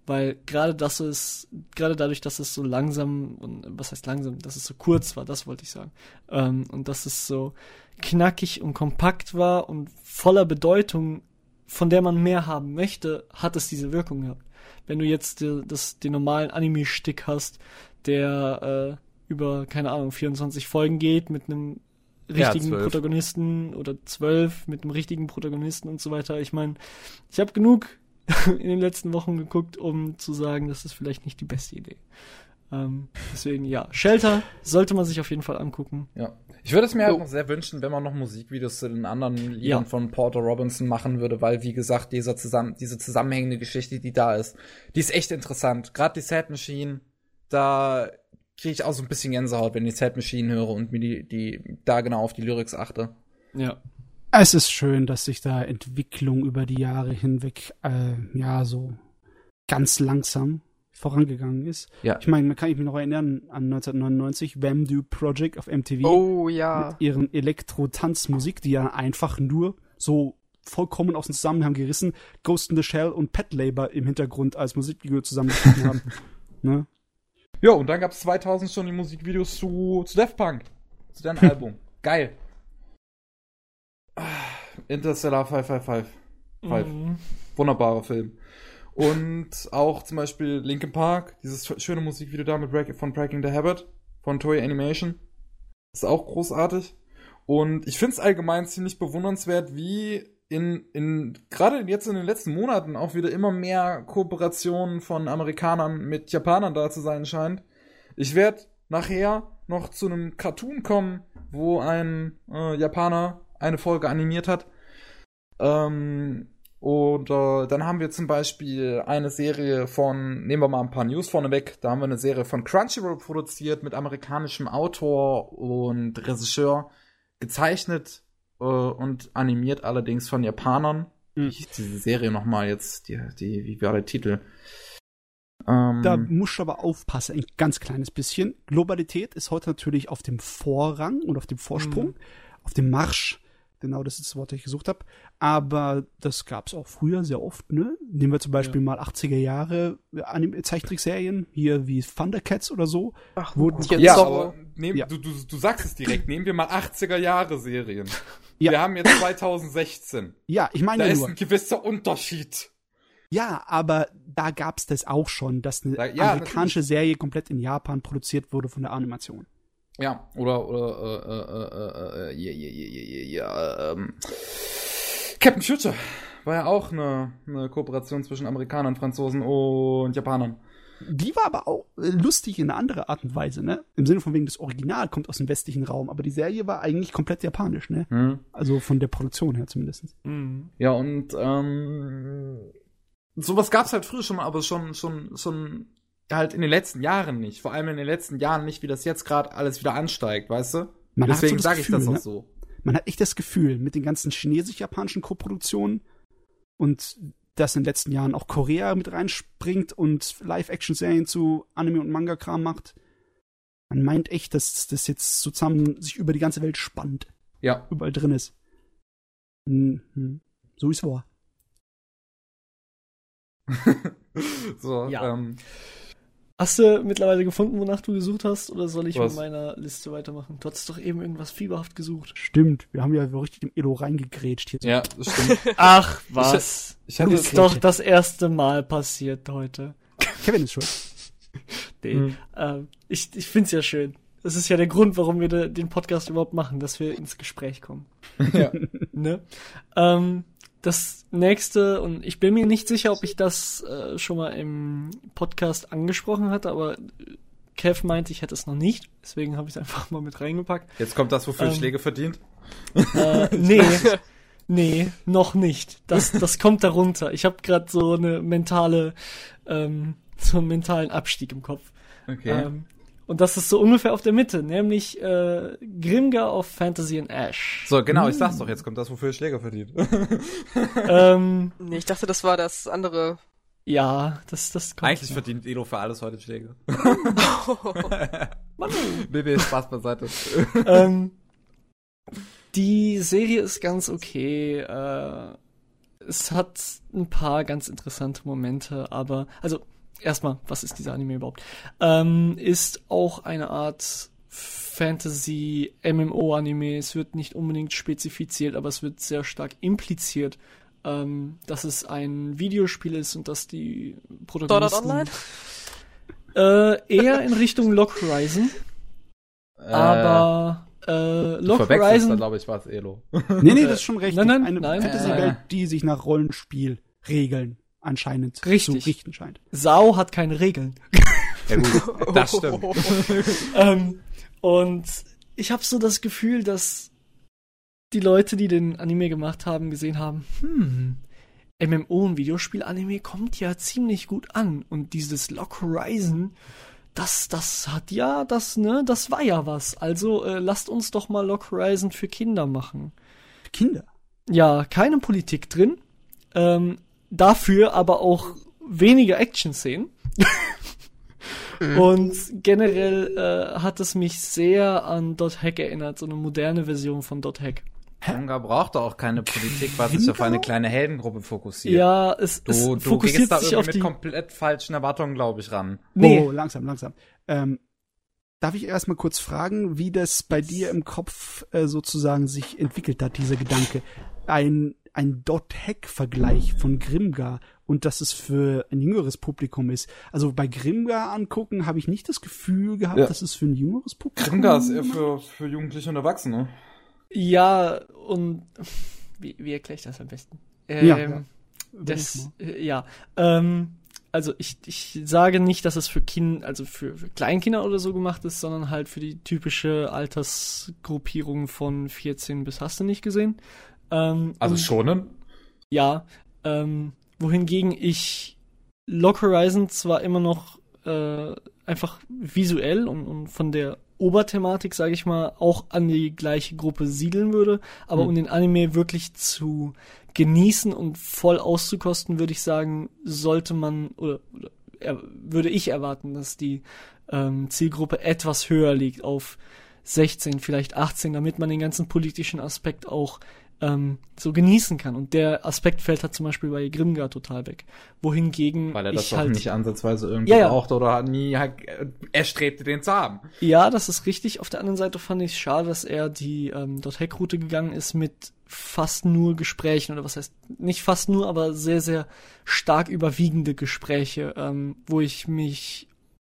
Weil gerade das ist, gerade dadurch, dass es so langsam und was heißt langsam, dass es so kurz war, das wollte ich sagen. Ähm, und dass es so knackig und kompakt war und voller Bedeutung, von der man mehr haben möchte, hat es diese Wirkung gehabt. Wenn du jetzt die, das, den normalen Anime-Stick hast, der äh, über, keine Ahnung, 24 Folgen geht mit einem richtigen zwölf. Protagonisten oder zwölf mit einem richtigen Protagonisten und so weiter. Ich meine, ich habe genug in den letzten Wochen geguckt, um zu sagen, das ist vielleicht nicht die beste Idee. Ähm, deswegen ja, Shelter sollte man sich auf jeden Fall angucken. Ja. Ich würde es mir Jo. halt noch sehr wünschen, wenn man noch Musikvideos zu den anderen Liedern Ja. von Porter Robinson machen würde, weil, wie gesagt, dieser zusammen, diese zusammenhängende Geschichte, die da ist, die ist echt interessant. Gerade die Sad Machine, da kriege ich auch so ein bisschen Gänsehaut, wenn ich Sad Machine höre und mir die, die da genau auf die Lyrics achte. Ja. Es ist schön, dass sich da Entwicklung über die Jahre hinweg, äh, ja, so ganz langsam vorangegangen ist. Ja. Ich meine, man kann ich mich noch erinnern an 1999, Wamdu Project auf MTV Oh ja. mit ihren Elektro-Tanzmusik, die ja einfach nur so vollkommen aus dem Zusammenhang gerissen Ghost in the Shell und Pet Labor im Hintergrund als Musikvideo zusammengeschnitten haben. Ne? Ja, und dann gab es 2000 schon die Musikvideos zu, zu Daft Punk, zu deren Album. Geil. Interstellar 555. Five. Mhm. Wunderbarer Film. Und auch zum Beispiel Linkin Park, dieses sch- schöne Musikvideo da mit Break von Breaking the Habit von Toei Animation. Ist auch großartig. Und ich finde es allgemein ziemlich bewundernswert, wie in, in gerade jetzt in den letzten Monaten auch wieder immer mehr Kooperationen von Amerikanern mit Japanern da zu sein scheint. Ich werde nachher noch zu einem Cartoon kommen, wo ein äh, Japaner eine Folge animiert hat. Ähm, und äh, dann haben wir zum Beispiel eine Serie von, nehmen wir mal ein paar News vorneweg, da haben wir eine Serie von Crunchyroll produziert mit amerikanischem Autor und Regisseur, gezeichnet äh, und animiert allerdings von Japanern. Mhm. Hieß diese Serie nochmal jetzt? Die, die, wie war der Titel? Ähm, Da musst du aber aufpassen, ein ganz kleines bisschen. Globalität ist heute natürlich auf dem Vorrang und auf dem Vorsprung, Mhm. auf dem Marsch. Genau, das ist das Wort, das ich gesucht habe. Aber das gab es auch früher sehr oft, ne? Nehmen wir zum Beispiel mal 80er Jahre äh, Anim- Zeichentrickserien, hier wie Thundercats oder so. Ach, Wurden- hier ja, aber nehm, Ja. Du, du, du sagst es direkt, nehmen wir mal 80er Jahre Serien. Ja. Wir haben jetzt 2016. Ja, ich Da meine ja ist nur. ein gewisser Unterschied. Ja, aber da gab's das auch schon, dass eine Da- ja, amerikanische Serie komplett in Japan produziert wurde von der Animation. Ja, oder, oder, äh, äh, äh, äh, ja, ja, ja, ja, ja, ähm, Captain Future war ja auch eine, eine Kooperation zwischen Amerikanern, Franzosen und Japanern. Die war aber auch äh, lustig in einer anderen Art und Weise, ne? Im Sinne von wegen, das Original kommt aus dem westlichen Raum, aber die Serie war eigentlich komplett japanisch, ne? Hm. Also von der Produktion her zumindest. Mhm. Ja, und ähm, sowas gab's halt früher schon mal, aber schon, schon, schon halt in den letzten Jahren nicht. Vor allem in den letzten Jahren nicht, wie das jetzt gerade alles wieder ansteigt, weißt du? Man hat so Deswegen das sage ich das auch ne? so. Man hat echt das Gefühl, mit den ganzen chinesisch-japanischen Koproduktionen und dass in den letzten Jahren auch Korea mit reinspringt und Live-Action-Serien zu Anime- und Manga-Kram macht. Man meint echt, dass das jetzt zusammen sich über die ganze Welt spannt, Ja. überall drin ist. Mhm. So ist wahr. so, Ja. ähm, Hast du mittlerweile gefunden, wonach du gesucht hast, oder soll ich Was? mit meiner Liste weitermachen? Du hattest doch eben irgendwas fieberhaft gesucht. Stimmt, wir haben ja so richtig im Elo reingegrätscht hier. ja, das stimmt. Ach, was? Ich hatte ist doch das erste Mal passiert heute. Kevin ist schuld. Nee. Hm. Ähm, ich ich find's ja schön. Das ist ja der Grund, warum wir de, den Podcast überhaupt machen, dass wir ins Gespräch kommen. ja. Ne? Ähm, das nächste, und ich bin mir nicht sicher, ob ich das äh, schon mal im Podcast angesprochen hatte, aber Kev meinte, ich hätte es noch nicht. Deswegen habe ich es einfach mal mit reingepackt. Jetzt kommt das, wofür Ähm. Schläge verdient. Äh, nee, nee, noch nicht. Das, das kommt darunter. Ich habe gerade so eine mentale, ähm, so einen mentalen Abstieg im Kopf. Okay. Ähm, und das ist so ungefähr auf der Mitte, nämlich äh, Grimgar of Fantasy and Ash. so, genau, ich sag's doch, jetzt kommt das, wofür Schläge verdient. ähm, Nee, ich dachte, das war das andere Ja, das, das kommt. Eigentlich verdient Elo für alles heute Schläge. nee, nee, Spaß beiseite. ähm, die Serie ist ganz okay. Äh, es hat ein paar ganz interessante Momente, aber also erstmal, was ist dieser Anime überhaupt? Ähm, ist auch eine Art Fantasy MMO Anime. Es wird nicht unbedingt spezifiziert, aber es wird sehr stark impliziert, ähm, dass es ein Videospiel ist und dass die Protagonisten Online? äh, eher in Richtung Lock Horizon, aber äh, Lock Horizon, glaube ich, war es Elo. Nee, nee, das ist schon recht. Nein, nein, Eine nein. Fantasy-Welt, die sich nach Rollenspielregeln anscheinend Richtig. zu richten scheint. Sau hat keine Regeln. Ja, gut, das stimmt. ähm, und ich habe so das Gefühl, dass die Leute, die den Anime gemacht haben, gesehen haben, hm, MMO und Videospiel-Anime kommt ja ziemlich gut an. Und dieses Lock Horizon, das, das hat ja, das, ne, das war ja was. Also äh, lasst uns doch mal Lock Horizon für Kinder machen. Kinder. Ja, keine Politik drin. Ähm, dafür aber auch weniger Action-Szenen. Und generell äh, hat es mich sehr an Dot Hack erinnert, so eine moderne Version von Dot Hack. Manga braucht auch keine Politik, weil sich auf eine kleine Heldengruppe fokussiert. Ja, es, Du, es du fokussiert gehst da sich irgendwie auf mit die. komplett falschen Erwartungen, glaube ich, ran. Nee, Oh, langsam, langsam. Ähm, darf ich erstmal kurz fragen, wie das bei dir im Kopf äh, sozusagen sich entwickelt hat, dieser Gedanke? Ein, ein Dot-Hack-Vergleich von Grimgar und dass es für ein jüngeres Publikum ist. Also bei Grimgar angucken habe ich nicht das Gefühl gehabt, Ja. dass es für ein jüngeres Publikum Grimgar ist eher für, für Jugendliche und Erwachsene. ja, und wie, wie erkläre ich das am besten? Ähm, Ja, ja. Das, äh, ja, ähm, also ich, ich sage nicht, dass es für Kinder, also für, für Kleinkinder oder so gemacht ist, sondern halt für die typische Altersgruppierung von 14 bis hast du nicht gesehen. Ähm, Also schonen. Ja, ähm, wohingegen ich Lock Horizon zwar immer noch äh, einfach visuell und, und von der Oberthematik, sage ich mal, auch an die gleiche Gruppe siedeln würde, aber Hm. um den Anime wirklich zu genießen und voll auszukosten, würde ich sagen, sollte man oder, oder er, würde ich erwarten, dass die ähm, Zielgruppe etwas höher liegt auf 16, vielleicht 18, damit man den ganzen politischen Aspekt auch ähm, so genießen kann. Und der Aspekt fällt halt zum Beispiel bei Grimgar total weg. Wohingegen Weil er das ich doch halt nicht ansatzweise irgendwie Ja, ja. brauchte oder nie äh, erstrebte, den zu haben. Ja, das ist richtig. Auf der anderen Seite fand ich es schade, dass er die ähm, dort Hackroute gegangen ist mit fast nur Gesprächen oder was heißt nicht fast nur, aber sehr sehr stark überwiegende Gespräche, ähm, wo ich mich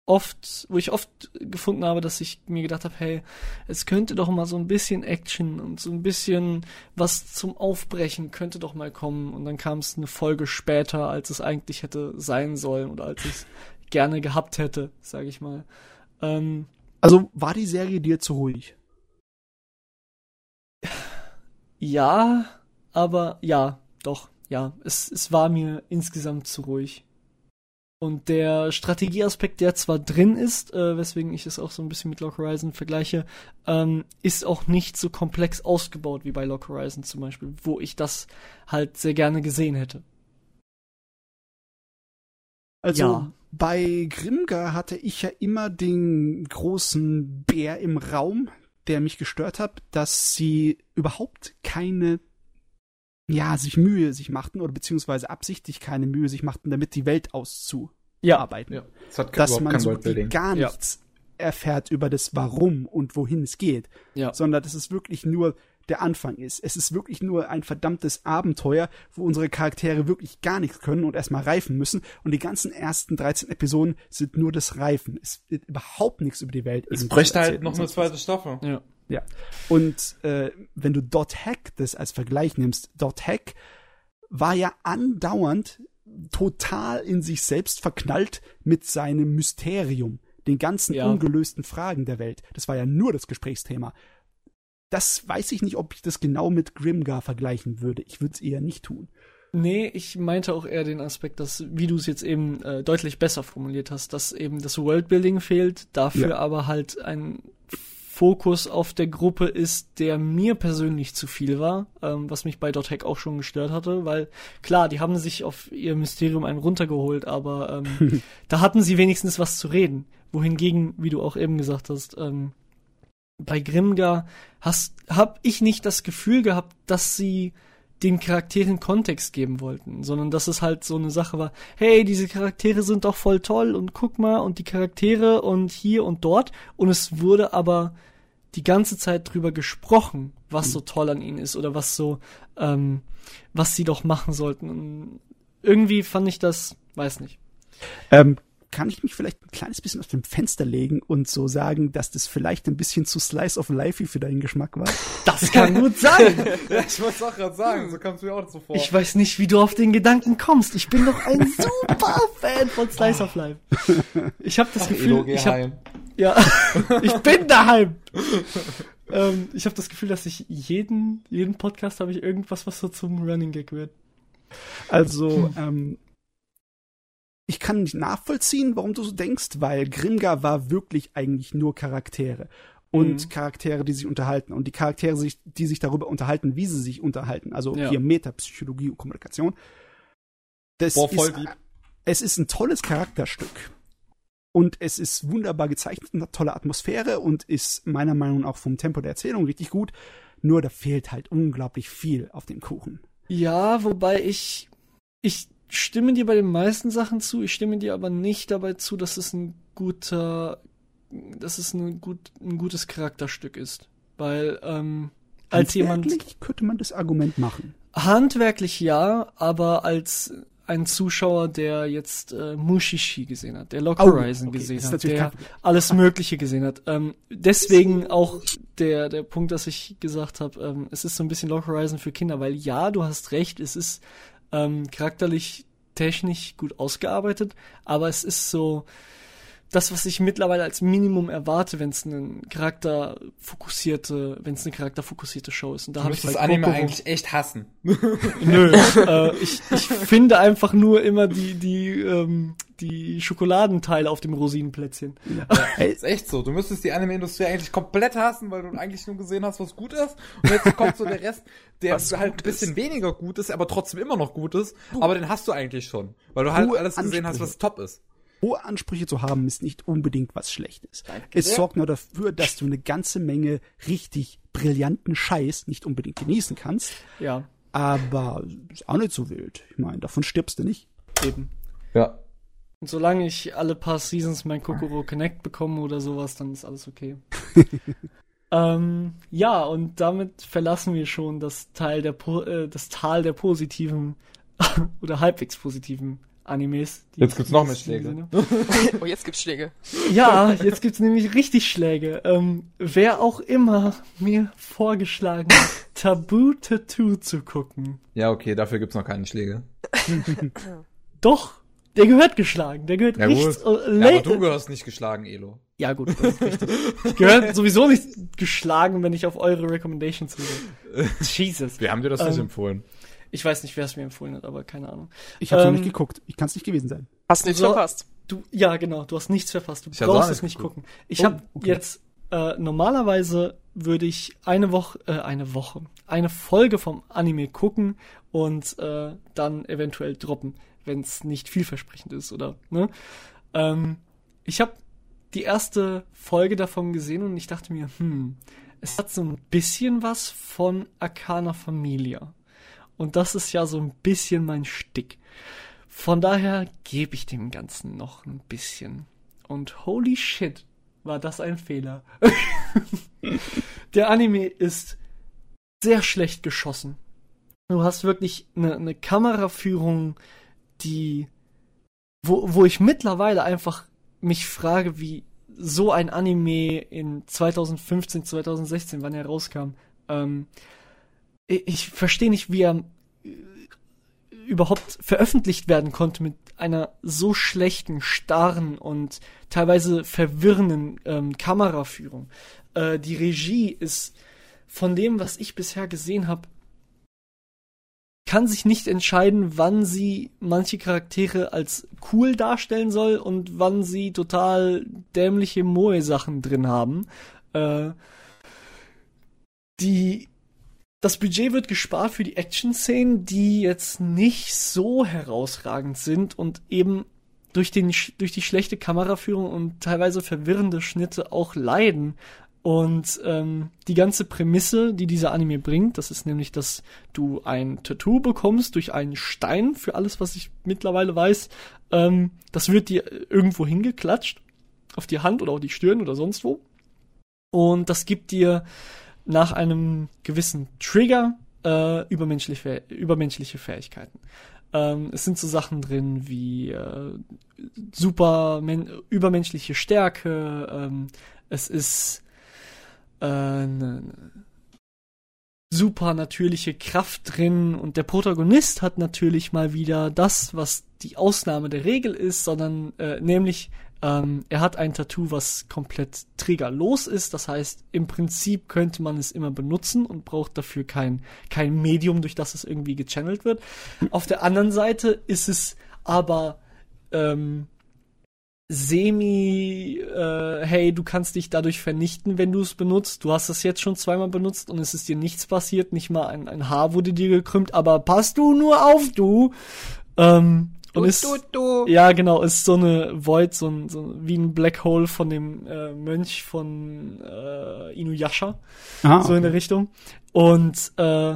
oft, wo ich oft gefunden habe, dass ich mir gedacht habe, hey, es könnte doch mal so ein bisschen Action und so ein bisschen was zum Aufbrechen könnte doch mal kommen und dann kam es eine Folge später, als es eigentlich hätte sein sollen oder als ich es gerne gehabt hätte, sage ich mal. Ähm, Also war die Serie dir zu ruhig? Ja, aber ja, doch, ja. Es, es war mir insgesamt zu ruhig. Und der Strategieaspekt, der zwar drin ist, äh, weswegen ich es auch so ein bisschen mit Lock Horizon vergleiche, ähm, ist auch nicht so komplex ausgebaut wie bei Lock Horizon zum Beispiel, wo ich das halt sehr gerne gesehen hätte. Also Ja. bei Grimgar hatte ich ja immer den großen Bär im Raum, der mich gestört hat, dass sie überhaupt keine ja, sich Mühe sich machten oder beziehungsweise absichtlich keine Mühe sich machten, damit die Welt auszuarbeiten. Ja. Es hat Dass man so gar Ja. nichts erfährt über das Warum und wohin es geht, Ja. sondern dass es wirklich nur der Anfang ist. Es ist wirklich nur ein verdammtes Abenteuer, wo unsere Charaktere wirklich gar nichts können und erstmal reifen müssen. Und die ganzen ersten 13 Episoden sind nur das Reifen. Es wird überhaupt nichts über die Welt. Es bräuchte halt noch eine zweite Staffel. Ja. Ja. Und äh, wenn du Dot Hack das als Vergleich nimmst, Dot Hack war ja andauernd total in sich selbst verknallt mit seinem Mysterium, den ganzen Ja. ungelösten Fragen der Welt. Das war ja nur das Gesprächsthema. Das weiß ich nicht, ob ich das genau mit Grimgar vergleichen würde. Ich würde es eher nicht tun. Nee, ich meinte auch eher den Aspekt, dass, wie du es jetzt eben äh, deutlich besser formuliert hast, dass eben das Worldbuilding fehlt, dafür Ja. aber halt ein Fokus auf der Gruppe ist, der mir persönlich zu viel war, ähm, was mich bei Dot Hack auch schon gestört hatte, weil klar, die haben sich auf ihr Mysterium einen runtergeholt, aber ähm, da hatten sie wenigstens was zu reden. Wohingegen, wie du auch eben gesagt hast, ähm, bei Grimgar hast, hab ich nicht das Gefühl gehabt, dass sie den Charakteren Kontext geben wollten, sondern dass es halt so eine Sache war, hey, diese Charaktere sind doch voll toll und guck mal und die Charaktere und hier und dort und es wurde aber die ganze Zeit drüber gesprochen, was so toll an ihnen ist oder was so, ähm, was sie doch machen sollten. Und irgendwie fand ich das, weiß nicht. Ähm, kann ich mich vielleicht ein kleines bisschen aus dem Fenster legen und so sagen, dass das vielleicht ein bisschen zu Slice of Life für deinen Geschmack war? Das kann gut sein. ja, ich wollte es auch gerade sagen, so kam es mir auch so vor. Ich weiß nicht, wie du auf den Gedanken kommst. Ich bin doch ein super Fan von Slice of Life. Ich habe das Ach, Gefühl, Elo, ich hab, ja, ich bin daheim. ähm, ich habe das Gefühl, dass ich jeden jeden Podcast habe ich irgendwas, was so zum Running Gag wird. Also, ähm, ich kann nicht nachvollziehen, warum du so denkst, weil Grimgar war wirklich eigentlich nur Charaktere. Und Mhm. Charaktere, die sich unterhalten. Und die Charaktere, sich- die sich darüber unterhalten, wie sie sich unterhalten. Also Ja. hier Metapsychologie und Kommunikation. Das Boah, voll ist, deep. es ist ein tolles Charakterstück. Und es ist wunderbar gezeichnet, eine tolle Atmosphäre und ist meiner Meinung nach auch vom Tempo der Erzählung richtig gut. Nur da fehlt halt unglaublich viel auf dem Kuchen. Ja, wobei ich ich stimme dir bei den meisten Sachen zu. Ich stimme dir aber nicht dabei zu, dass es ein guter, dass es ein gut ein gutes Charakterstück ist, weil ähm, als jemand Handwerklich könnte man das Argument machen. Handwerklich ja, aber als ein Zuschauer, der jetzt äh, Mushishi gesehen hat, der Lock Oh, Horizon okay, gesehen hat, der alles Mögliche gesehen hat. Ähm, deswegen auch der der Punkt, dass ich gesagt habe, ähm, es ist so ein bisschen Lock Horizon für Kinder, weil ja, du hast recht, es ist ähm, charakterlich, technisch gut ausgearbeitet, aber es ist so das, was ich mittlerweile als Minimum erwarte, wenn es eine charakterfokussierte, wenn es eine charakterfokussierte Show ist. Und da Du habe ich bei Anime Kokoro- eigentlich echt hassen. Nö, äh, ich, ich finde einfach nur immer die, die, ähm, die Schokoladenteile auf dem Rosinenplätzchen. Hey, ist echt so. Du müsstest die Anime-Industrie eigentlich komplett hassen, weil du eigentlich nur gesehen hast, was gut ist. Und jetzt kommt so der Rest, der Was halt ein bisschen weniger gut ist, aber trotzdem immer noch gut ist. Aber den hast du eigentlich schon. Weil du halt alles gesehen hast, was top ist. Hohe Ansprüche zu haben, ist nicht unbedingt was Schlechtes. es sehr. sorgt nur dafür, dass du eine ganze Menge richtig brillanten Scheiß nicht unbedingt genießen kannst, Ja, aber ist auch nicht so wild. Ich meine, davon stirbst du nicht. eben. Ja. Und solange ich alle paar Seasons mein Kokoro Connect bekomme oder sowas, dann ist alles okay. ähm, ja, und damit verlassen wir schon das Teil der po äh, das Tal der positiven oder halbwegs positiven Animes. die Jetzt gibt's noch mehr Schläge. Oh, jetzt gibt's Schläge. Ja, jetzt gibt's nämlich richtig Schläge. Ähm, wer auch immer mir vorgeschlagen hat, Tabu Tattoo zu gucken. Ja, okay, dafür gibt's noch keine Schläge. Doch, der gehört geschlagen. Der gehört Ja, gut. äh, Ja, aber du gehörst nicht geschlagen, Elo. Ja, gut, das ist richtig. Ich gehöre sowieso nicht geschlagen, wenn ich auf eure Recommendations höre. Jesus. Wir haben dir das nicht Ähm, empfohlen. Ich weiß nicht, wer es mir empfohlen hat, aber keine Ahnung. Ich habe Ähm, noch nicht geguckt. Ich kann es nicht gewesen sein. Hast nichts So- verpasst. Du, ja, genau, du hast nichts verpasst. Du Ich brauchst nicht es nicht geguckt. gucken. Ich Oh, habe okay. jetzt äh, normalerweise würde ich eine Woche, äh, eine Woche, eine Folge vom Anime gucken und äh, dann eventuell droppen, wenn es nicht vielversprechend ist oder ne. Ähm, ich habe die erste Folge davon gesehen und ich dachte mir, hm, es hat so ein bisschen was von Arcana Familia. Und das ist ja so ein bisschen mein Stick. Von daher gebe ich dem Ganzen noch ein bisschen. Und holy shit, war das ein Fehler. Der Anime ist sehr schlecht geschossen. Du hast wirklich eine, eine Kameraführung, die, wo, wo ich mittlerweile einfach mich frage, wie so ein Anime in 2015, 2016, wann er rauskam, ähm, ich, verstehe nicht, wie er äh, überhaupt veröffentlicht werden konnte mit einer so schlechten, starren und teilweise verwirrenden ähm, Kameraführung. Äh, die Regie ist von dem, was ich bisher gesehen habe, kann sich nicht entscheiden, wann sie manche Charaktere als cool darstellen soll und wann sie total dämliche Moe-Sachen drin haben. Äh, die, das Budget wird gespart für die Action-Szenen, die jetzt nicht so herausragend sind und eben durch, den, durch die schlechte Kameraführung und teilweise verwirrende Schnitte auch leiden. Und ähm, die ganze Prämisse, die dieser Anime bringt, das ist nämlich, dass du ein Tattoo bekommst durch einen Stein, für alles, was ich mittlerweile weiß. Ähm, das wird dir irgendwo hingeklatscht, auf die Hand oder auf die Stirn oder sonst wo. Und das gibt dir nach einem gewissen Trigger äh, übermenschliche, übermenschliche Fähigkeiten. Ähm, es sind so Sachen drin wie äh, super übermenschliche Stärke. Ähm, es ist äh, eine super natürliche Kraft drin und der Protagonist hat natürlich mal wieder das, was die Ausnahme der Regel ist, sondern äh, nämlich ähm, er hat ein Tattoo, was komplett triggerlos ist. Das heißt, im Prinzip könnte man es immer benutzen und braucht dafür kein, kein Medium, durch das es irgendwie gechannelt wird. Auf der anderen Seite ist es aber ähm, semi, äh, hey, du kannst dich dadurch vernichten, wenn du es benutzt. Du hast es jetzt schon zweimal benutzt und es ist dir nichts passiert, nicht mal ein, ein Haar wurde dir gekrümmt, aber pass du nur auf, du. Ähm, und du, ist, du, du. ja, genau, ist so eine Void, so ein, so wie ein Black Hole von dem äh, Mönch von äh, Inuyasha, Ah, so in der Richtung. Und äh,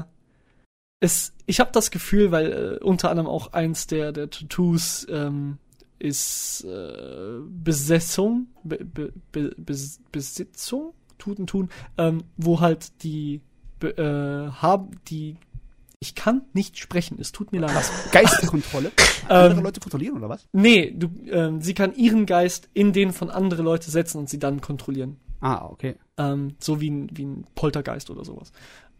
es, ich habe das Gefühl, weil äh, unter anderem auch eins der der Tattoos ähm, ist äh, Besetzung, Be, Be, Be, Bes- Besitzung, Tuten tun, ähm, wo halt die äh, haben die ich kann nicht sprechen, es tut mir leid. Geisteskontrolle. Andere Ähm, Leute kontrollieren, oder was? Nee, du, ähm, sie kann ihren Geist in den von andere Leute setzen und sie dann kontrollieren. Ah, okay. Ähm, so wie ein, wie ein Poltergeist oder sowas.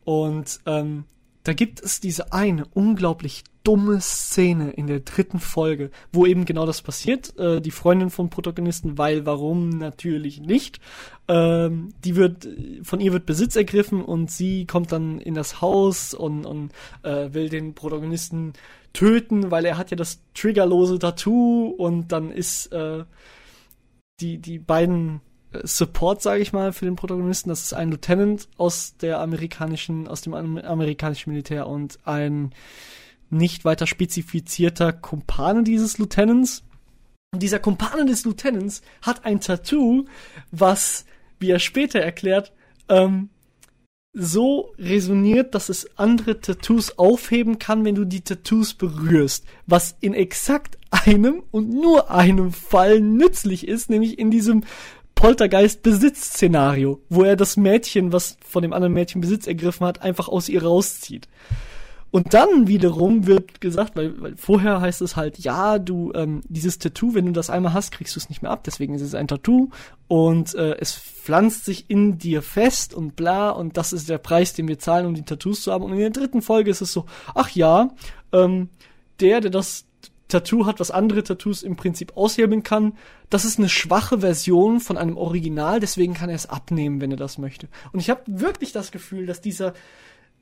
Und ähm, da gibt es diese eine unglaublich dumme Szene in der dritten Folge, wo eben genau das passiert. Äh, die Freundin vom Protagonisten, weil warum natürlich nicht. Ähm, die wird, von ihr wird Besitz ergriffen und sie kommt dann in das Haus und, und äh, will den Protagonisten töten, weil er hat ja das triggerlose Tattoo und dann ist äh, die, die beiden äh, Support, sage ich mal, für den Protagonisten. Das ist ein Lieutenant aus der amerikanischen, aus dem am- amerikanischen Militär und ein nicht weiter spezifizierter Kumpane dieses Lieutenants. Und dieser Kumpane des Lieutenants hat ein Tattoo, was, wie er später erklärt, ähm, so resoniert, dass es andere Tattoos aufheben kann, wenn du die Tattoos berührst. Was in exakt einem und nur einem Fall nützlich ist, nämlich in diesem Poltergeist-Besitz-Szenario, wo er das Mädchen, was von dem anderen Mädchen Besitz ergriffen hat, einfach aus ihr rauszieht. Und dann wiederum wird gesagt, weil, weil vorher heißt es halt, ja, du, ähm, dieses Tattoo, wenn du das einmal hast, kriegst du es nicht mehr ab, deswegen ist es ein Tattoo und äh, es pflanzt sich in dir fest und bla und das ist der Preis, den wir zahlen, um die Tattoos zu haben. Und in der dritten Folge ist es so, ach ja, ähm, der, der das Tattoo hat, was andere Tattoos im Prinzip aushebeln kann, das ist eine schwache Version von einem Original, deswegen kann er es abnehmen, wenn er das möchte. Und ich habe wirklich das Gefühl, dass dieser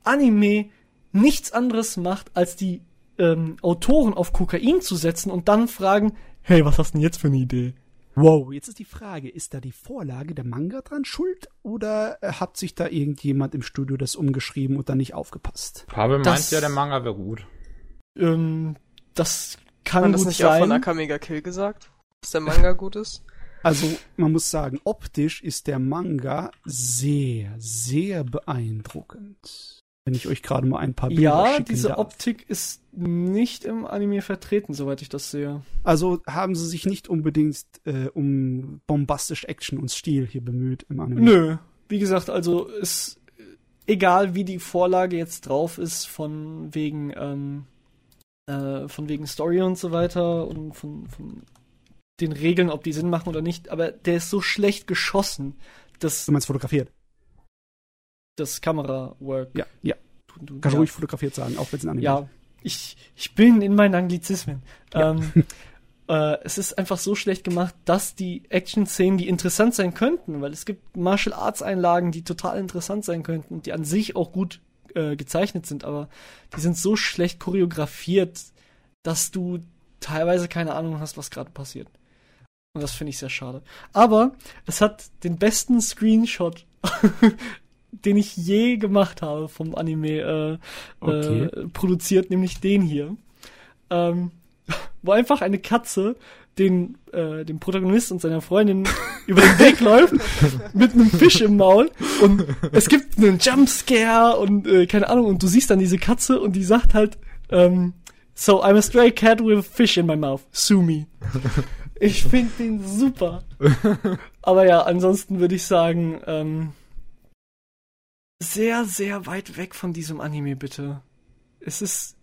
Anime nichts anderes macht, als die ähm, Autoren auf Kokain zu setzen und dann fragen, hey, was hast du denn jetzt für eine Idee? Wow, jetzt ist die Frage, ist da die Vorlage der Manga dran schuld oder äh, hat sich da irgendjemand im Studio das umgeschrieben und dann nicht aufgepasst? Pavel Das- meint ja, der Manga wäre gut. Ähm, das kann Hat das nicht auch von sein. Akamiga Kill gesagt? Dass der Manga gut ist? Also, man muss sagen, optisch ist der Manga sehr, sehr beeindruckend. Wenn ich euch gerade mal ein paar Bilder Ja, diese darf. Optik ist nicht im Anime vertreten, soweit ich das sehe. Also haben sie sich nicht unbedingt äh, um bombastisch Action und Stil hier bemüht im Anime. Nö, wie gesagt, also ist egal wie die Vorlage jetzt drauf ist, von wegen ähm, äh, von wegen Story und so weiter und von, von den Regeln, ob die Sinn machen oder nicht, aber der ist so schlecht geschossen, dass Du meinst fotografiert? Das Kamerawork. Ja, ja. Kannst ja. ruhig fotografiert sagen, auch wenn es ein Anime ist. Ja, ich, ich bin in meinen Anglizismen. Ja. Ähm, äh, es ist einfach so schlecht gemacht, dass die Action-Szenen, die interessant sein könnten, weil es gibt Martial Arts-Einlagen, die total interessant sein könnten und die an sich auch gut äh, gezeichnet sind, aber die sind so schlecht choreografiert, dass du teilweise keine Ahnung hast, was gerade passiert. Und das finde ich sehr schade. Aber es hat den besten Screenshot, den ich je gemacht habe vom Anime äh, Okay. äh, produziert, nämlich den hier. Ähm, wo einfach eine Katze den, äh, dem Protagonist und seiner Freundin über den Weg läuft mit einem Fisch im Maul und es gibt einen Jumpscare und äh, keine Ahnung und du siehst dann diese Katze und die sagt halt ähm, So, I'm a stray cat with a fish in my mouth. Sue me. Ich finde den super. Aber ja, ansonsten würde ich sagen, ähm, sehr, sehr weit weg von diesem Anime, bitte. Es ist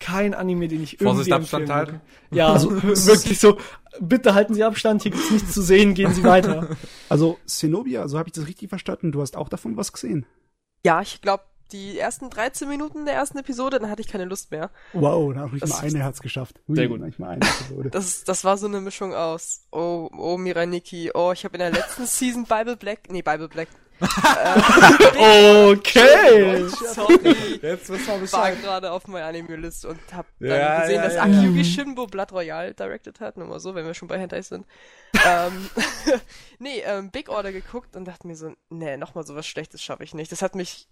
kein Anime, den ich irgendwie Vorsicht, Abstand empfehlen halten. Ja, also wirklich so, bitte halten Sie Abstand, hier gibt's nichts zu sehen, gehen Sie weiter. Also, Zenobia, so habe ich das richtig verstanden. Du hast auch davon was gesehen. Ja, ich glaube, die ersten 13 Minuten der ersten Episode, dann hatte ich keine Lust mehr. Wow, da habe ich Das- mal eine Herz geschafft. Hui, Sehr gut. Nicht mal eine Episode. Das, das war so eine Mischung aus, oh, oh, Mirai Nikki, oh, ich habe in der letzten Season Bible Black, nee, Bible Black. Okay. Sorry. Jetzt wissen wir war gerade auf meiner Anime-List und hab dann Ja, gesehen, ja, dass ja, Akiyuki ja. Shinbo Blood Royale directed hat, nur mal so, wenn wir schon bei Hentai sind. ähm, nee, ähm, Big Order geguckt und dachte mir so, nee, nochmal sowas Schlechtes schaffe ich nicht. Das hat mich,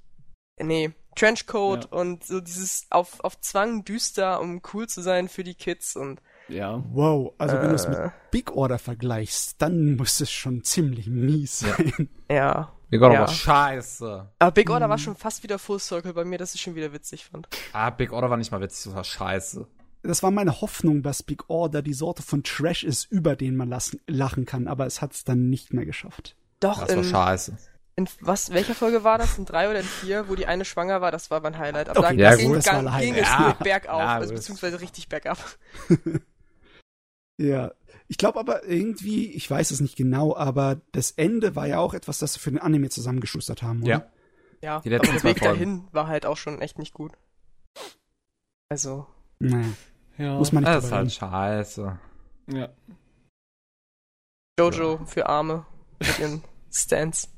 nee, Trenchcoat Ja. und so dieses auf, auf Zwang düster, um cool zu sein für die Kids und Ja. Wow, also wenn du es mit Äh. Big Order vergleichst, dann muss es schon ziemlich mies sein. ja. Wir gehen Ja. aber scheiße. Aber Big Order war schon fast wieder Full Circle bei mir, dass ich schon wieder witzig fand. Ah, Big Order war nicht mal witzig, das war scheiße. Das war meine Hoffnung, dass Big Order die Sorte von Trash ist, über den man lassen, lachen kann, aber es hat es dann nicht mehr geschafft. Doch, Das war in, scheiße. in was, welcher Folge war das? In drei oder in vier, wo die eine schwanger war, das war mein Highlight. Aber Okay, da ja, ging, gut, das war ging, ging Highlight. es Ja. bergauf, Ja, also beziehungsweise richtig bergab. Ja. Ich glaube aber irgendwie, ich weiß es nicht genau, aber das Ende war ja auch etwas, das sie für den Anime zusammengeschustert haben, oder? Ja. Ja, Die letzten aber der Weg Folgen. dahin war halt auch schon echt nicht gut. Also, Naja, Ja. muss man nicht Das ist halt scheiße. ja. Jojo für Arme mit ihren Stands.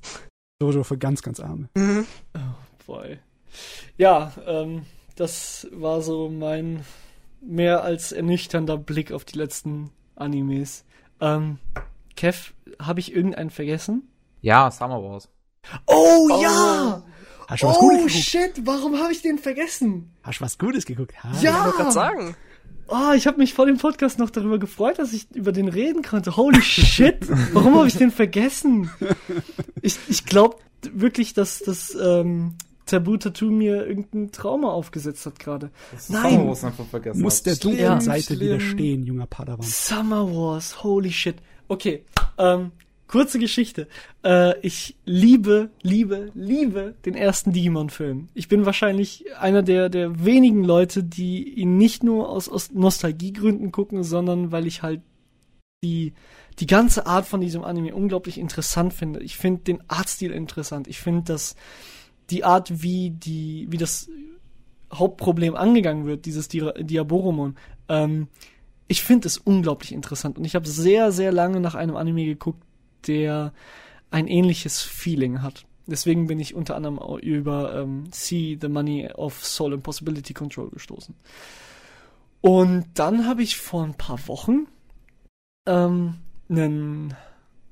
Jojo für ganz, ganz Arme. Mhm. Boy. Ja, ähm, das war so mein mehr als ernüchternder Blick auf die letzten Animes. Ähm, Kev, habe ich irgendeinen vergessen? Ja, Summer Wars. Oh, Oh. ja! Hast du was Gutes Oh geguckt? shit, warum habe ich den vergessen? Hast du was Gutes geguckt? Ha. Ja! Ich wollte gerade sagen. Oh, ich habe mich vor dem Podcast noch darüber gefreut, dass ich über den reden konnte. Holy shit! Warum habe ich den vergessen? Ich, ich glaube wirklich, dass das ähm, Tabu Tattoo mir irgendein Trauma aufgesetzt hat gerade. Nein. Summer Wars einfach vergessen. Muss der dunklen Ja, Seite schlimm. widerstehen, junger Padawan. Summer Wars, holy shit. Okay, ähm, kurze Geschichte. Äh, ich liebe, liebe, liebe den ersten Digimon-Film. Ich bin wahrscheinlich einer der, der wenigen Leute, die ihn nicht nur aus, aus Nostalgiegründen gucken, sondern weil ich halt die, die ganze Art von diesem Anime unglaublich interessant finde. Ich finde den Artstil interessant. Ich finde, dass die Art, wie die, wie das Hauptproblem angegangen wird, dieses Dia Diaboromon, ähm, ich finde es unglaublich interessant und ich habe sehr, sehr lange nach einem Anime geguckt, der ein ähnliches Feeling hat. Deswegen bin ich unter anderem über ähm, See the Money of Soul and Possibility Control gestoßen. Und dann habe ich vor ein paar Wochen ähm, einen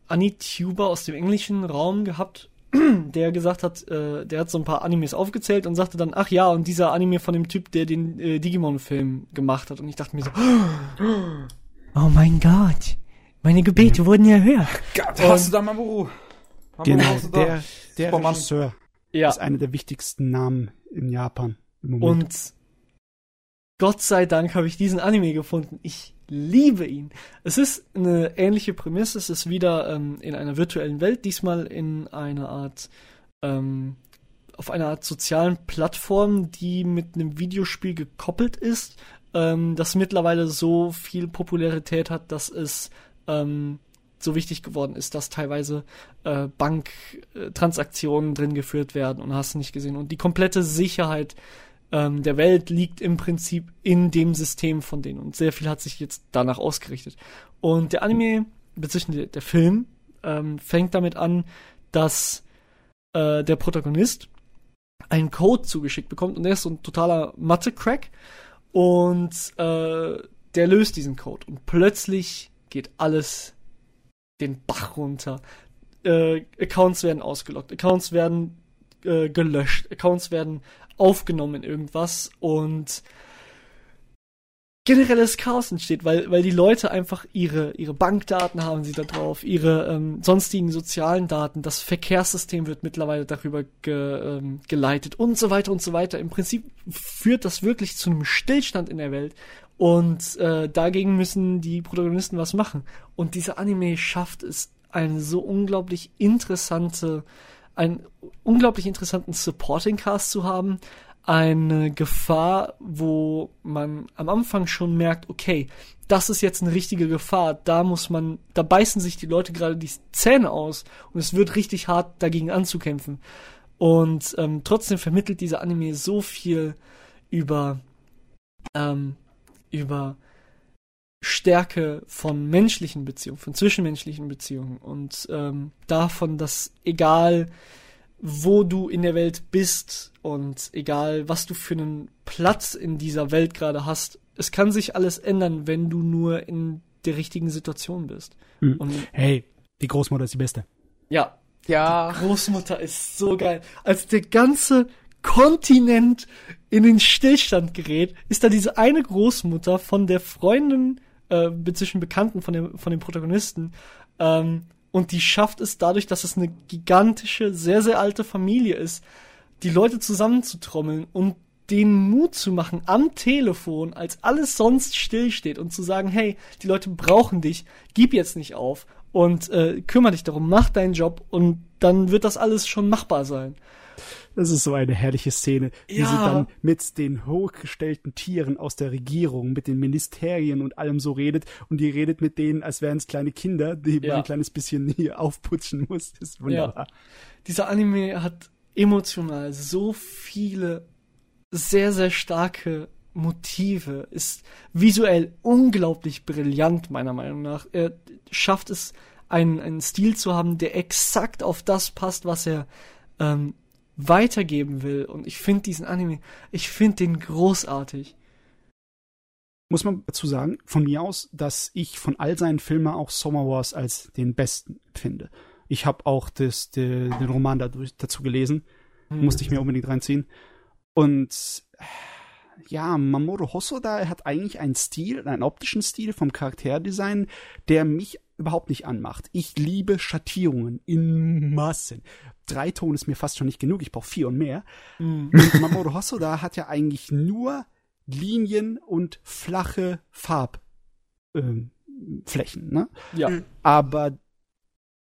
Anituber aus dem englischen Raum gehabt, der gesagt hat, äh, der hat so ein paar Animes aufgezählt und sagte dann, ach ja, und dieser Anime von dem Typ, der den äh, Digimon-Film gemacht hat. Und ich dachte mir so, oh mein Gott, meine Gebete wurden erhört. Gott, Und- hast du da Mamoru? Mamoru, Genau, hast du da? der, der Superman. Regisseur Ja, ist einer der wichtigsten Namen in Japan im Moment. und Gott sei Dank habe ich diesen Anime gefunden. Ich liebe ihn. Es ist eine ähnliche Prämisse. Es ist wieder ähm, in einer virtuellen Welt, diesmal in einer Art, ähm, auf einer Art sozialen Plattform, die mit einem Videospiel gekoppelt ist, ähm, das mittlerweile so viel Popularität hat, dass es ähm, so wichtig geworden ist, dass teilweise äh, Banktransaktionen drin geführt werden und hast nicht gesehen. Und die komplette Sicherheit ähm, der Welt liegt im Prinzip in dem System von denen. Und sehr viel hat sich jetzt danach ausgerichtet. Und der Anime, beziehungsweise der, Film, ähm, fängt damit an, dass äh, der Protagonist einen Code zugeschickt bekommt und der ist so ein totaler Mathe-Crack und äh, der löst diesen Code und plötzlich geht alles den Bach runter. Äh, Accounts werden ausgelockt, Accounts werden äh, gelöscht, Accounts werden aufgenommen in irgendwas und generelles Chaos entsteht, weil, weil die Leute einfach ihre, ihre Bankdaten haben sie da drauf, ihre ähm, sonstigen sozialen Daten, das Verkehrssystem wird mittlerweile darüber ge, ähm, geleitet und so weiter und so weiter. Im Prinzip führt das wirklich zu einem Stillstand in der Welt und äh, dagegen müssen die Protagonisten was machen. Und dieser Anime schafft es, eine so unglaublich interessante, einen unglaublich interessanten Supporting Cast zu haben, eine Gefahr, wo man am Anfang schon merkt, okay, das ist jetzt eine richtige Gefahr, da muss man, da beißen sich die Leute gerade die Zähne aus und es wird richtig hart dagegen anzukämpfen. Und ähm, trotzdem vermittelt dieser Anime so viel über, ähm, über Stärke von menschlichen Beziehungen, von zwischenmenschlichen Beziehungen und ähm, davon, dass egal wo du in der Welt bist und egal, was du für einen Platz in dieser Welt gerade hast, es kann sich alles ändern, wenn du nur in der richtigen Situation bist. Mhm. Und hey, die Großmutter ist die Beste. Ja. Ja. Die Großmutter ist so geil. Als der ganze Kontinent in den Stillstand gerät, ist da diese eine Großmutter von der Freundin, äh, zwischen Bekannten von dem, von dem Protagonisten, ähm, und die schafft es dadurch, dass es eine gigantische, sehr, sehr alte Familie ist, die Leute zusammenzutrommeln und den Mut zu machen am Telefon, als alles sonst stillsteht und zu sagen, hey, die Leute brauchen dich, gib jetzt nicht auf und äh, kümmere dich darum, mach deinen Job und dann wird das alles schon machbar sein. Das ist so eine herrliche Szene, wie ja. sie dann mit den hochgestellten Tieren aus der Regierung, mit den Ministerien und allem so redet und die redet mit denen, als wären es kleine Kinder, die ja. man ein kleines bisschen hier aufputschen muss. Das ist wunderbar. Ja. Dieser Anime hat emotional so viele sehr, sehr starke Motive, ist visuell unglaublich brillant, meiner Meinung nach. Er schafft es, einen, einen Stil zu haben, der exakt auf das passt, was er ähm, weitergeben will. Und ich finde diesen Anime, ich finde den großartig. Muss man dazu sagen, von mir aus, dass ich von all seinen Filmen auch Summer Wars als den besten finde. Ich habe auch das, de, den Roman dadurch, dazu gelesen. Hm. Musste ich mir unbedingt reinziehen. Und ja, Mamoru Hosoda hat eigentlich einen Stil, einen optischen Stil vom Charakterdesign, der mich überhaupt nicht anmacht. Ich liebe Schattierungen in Massen drei Ton ist mir fast schon nicht genug, ich brauche vier und mehr. Mhm. Und Mamoru Hosoda hat ja eigentlich nur Linien und flache Farbflächen, ähm, ne? Ja. Mhm. Aber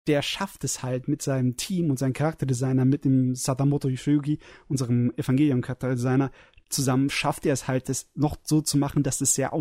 der schafft es halt mit seinem Team und seinem Charakterdesigner, mit dem Sadamoto Yoshiyuki, unserem Evangelium-Charakterdesigner, zusammen schafft er es halt, das noch so zu machen, dass es sehr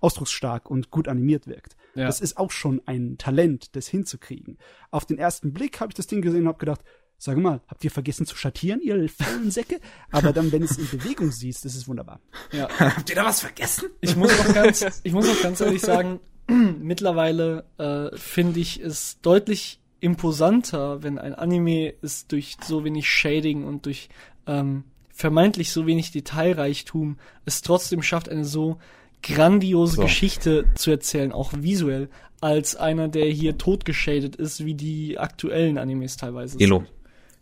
ausdrucksstark und gut animiert wirkt. Ja. Das ist auch schon ein Talent, das hinzukriegen. Auf den ersten Blick habe ich das Ding gesehen und habe gedacht, sag mal, habt ihr vergessen zu schattieren, ihr faulen Säcke? Aber dann, wenn es in Bewegung siehst, das ist wunderbar. Ja. habt ihr da was vergessen? Ich muss auch ganz, ich muss auch ganz ehrlich sagen, mittlerweile äh, finde ich es deutlich imposanter, wenn ein Anime es durch so wenig Shading und durch ähm, vermeintlich so wenig Detailreichtum es trotzdem schafft, eine so grandiose so. Geschichte zu erzählen, auch visuell, als einer, der hier totgeschadet ist, wie die aktuellen Animes teilweise Elo. Sind.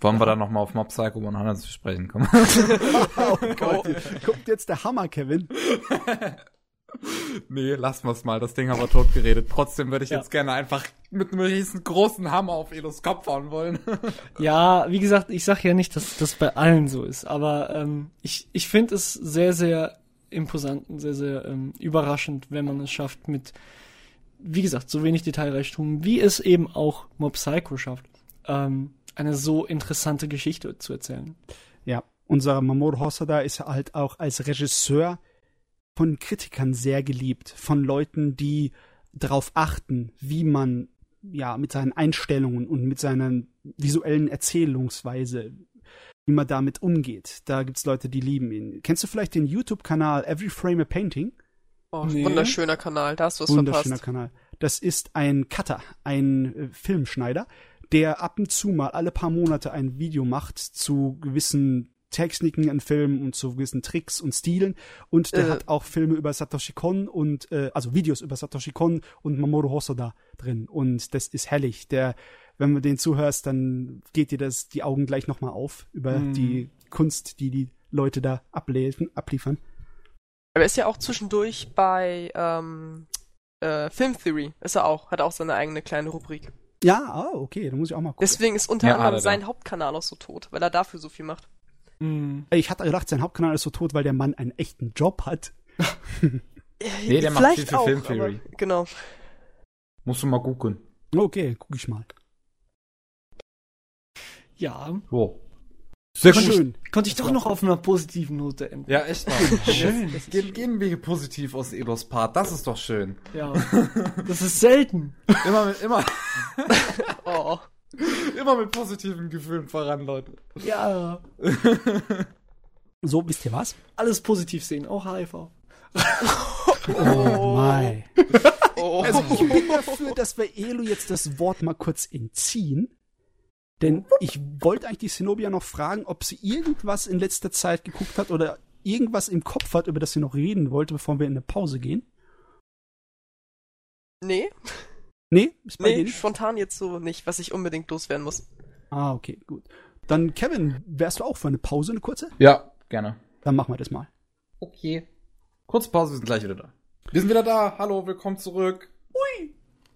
Wollen wir da nochmal auf Mob Psycho 100 zu sprechen kommen? oh Gott, kommt jetzt der Hammer, Kevin. nee, lassen wir's mal. Das Ding haben wir tot geredet. Trotzdem würde ich ja. jetzt gerne einfach mit einem riesengroßen Hammer auf Elos Kopf hauen wollen. ja, wie gesagt, ich sag ja nicht, dass das bei allen so ist, aber ähm, ich, ich finde es sehr, sehr imposant und sehr, sehr ähm, überraschend, wenn man es schafft, mit, wie gesagt, so wenig Detailreichtum, wie es eben auch Mob Psycho schafft, ähm, eine so interessante Geschichte zu erzählen. Ja, unser Mamoru Hosoda ist halt auch als Regisseur von Kritikern sehr geliebt, von Leuten, die darauf achten, wie man ja mit seinen Einstellungen und mit seiner visuellen Erzählungsweise, wie man damit umgeht. Da gibt's Leute, die lieben ihn. Kennst du vielleicht den YouTube-Kanal Every Frame a Painting? Oh, nee. wunderschöner Kanal, da hast du was Wunderschöner verpasst. Kanal. Das ist ein Cutter, ein äh, Filmschneider, der ab und zu mal alle paar Monate ein Video macht zu gewissen Techniken in Filmen und zu gewissen Tricks und Stilen. Und der Äh. hat auch Filme über Satoshi Kon und, äh, also Videos über Satoshi Kon und Mamoru Hosoda drin. Und das ist herrlich. Der, wenn du den zuhörst, dann geht dir das die Augen gleich nochmal auf über Mhm. die Kunst, die die Leute da abliefern. abliefern. Aber er ist ja auch zwischendurch bei ähm, äh, Film Theory. Ist er auch. Hat auch seine eigene kleine Rubrik. Ja, ah, okay, da muss ich auch mal gucken. Deswegen ist unter Ja, anderem er sein Hauptkanal auch so tot, weil er dafür so viel macht. Hm. Ich hatte gedacht, sein Hauptkanal ist so tot, weil der Mann einen echten Job hat. Nee, der macht viel für auch, Film Theory. Genau. Musst du mal gucken. Okay, guck ich mal. Ja, So. Sehr Schön. schön. konnte ich doch noch auf einer positiven Note enden. Ja, echt mal. Schön. Jetzt gehen, gehen wir positiv aus Elos Part. Das ist doch schön. Ja. Das ist selten. Immer mit, immer, Oh. immer mit positiven Gefühlen voran, Leute. Ja. So, wisst ihr was? Alles positiv sehen, auch HIV. Oh, my. Oh. Also ich bin dafür, dass wir Elo jetzt das Wort mal kurz entziehen. Denn ich wollte eigentlich die Zenobia noch fragen, ob sie irgendwas in letzter Zeit geguckt hat oder irgendwas im Kopf hat, über das sie noch reden wollte, bevor wir in eine Pause gehen. nee, Nee, ist bei dir nee, nicht? spontan jetzt so nicht, was ich unbedingt loswerden muss. Ah, okay, gut. Dann, Kevin, wärst du auch für eine Pause, eine kurze? Ja, gerne. Dann machen wir das mal. Okay. Kurze Pause, wir sind gleich wieder da. Wir sind wieder da. Hallo, willkommen zurück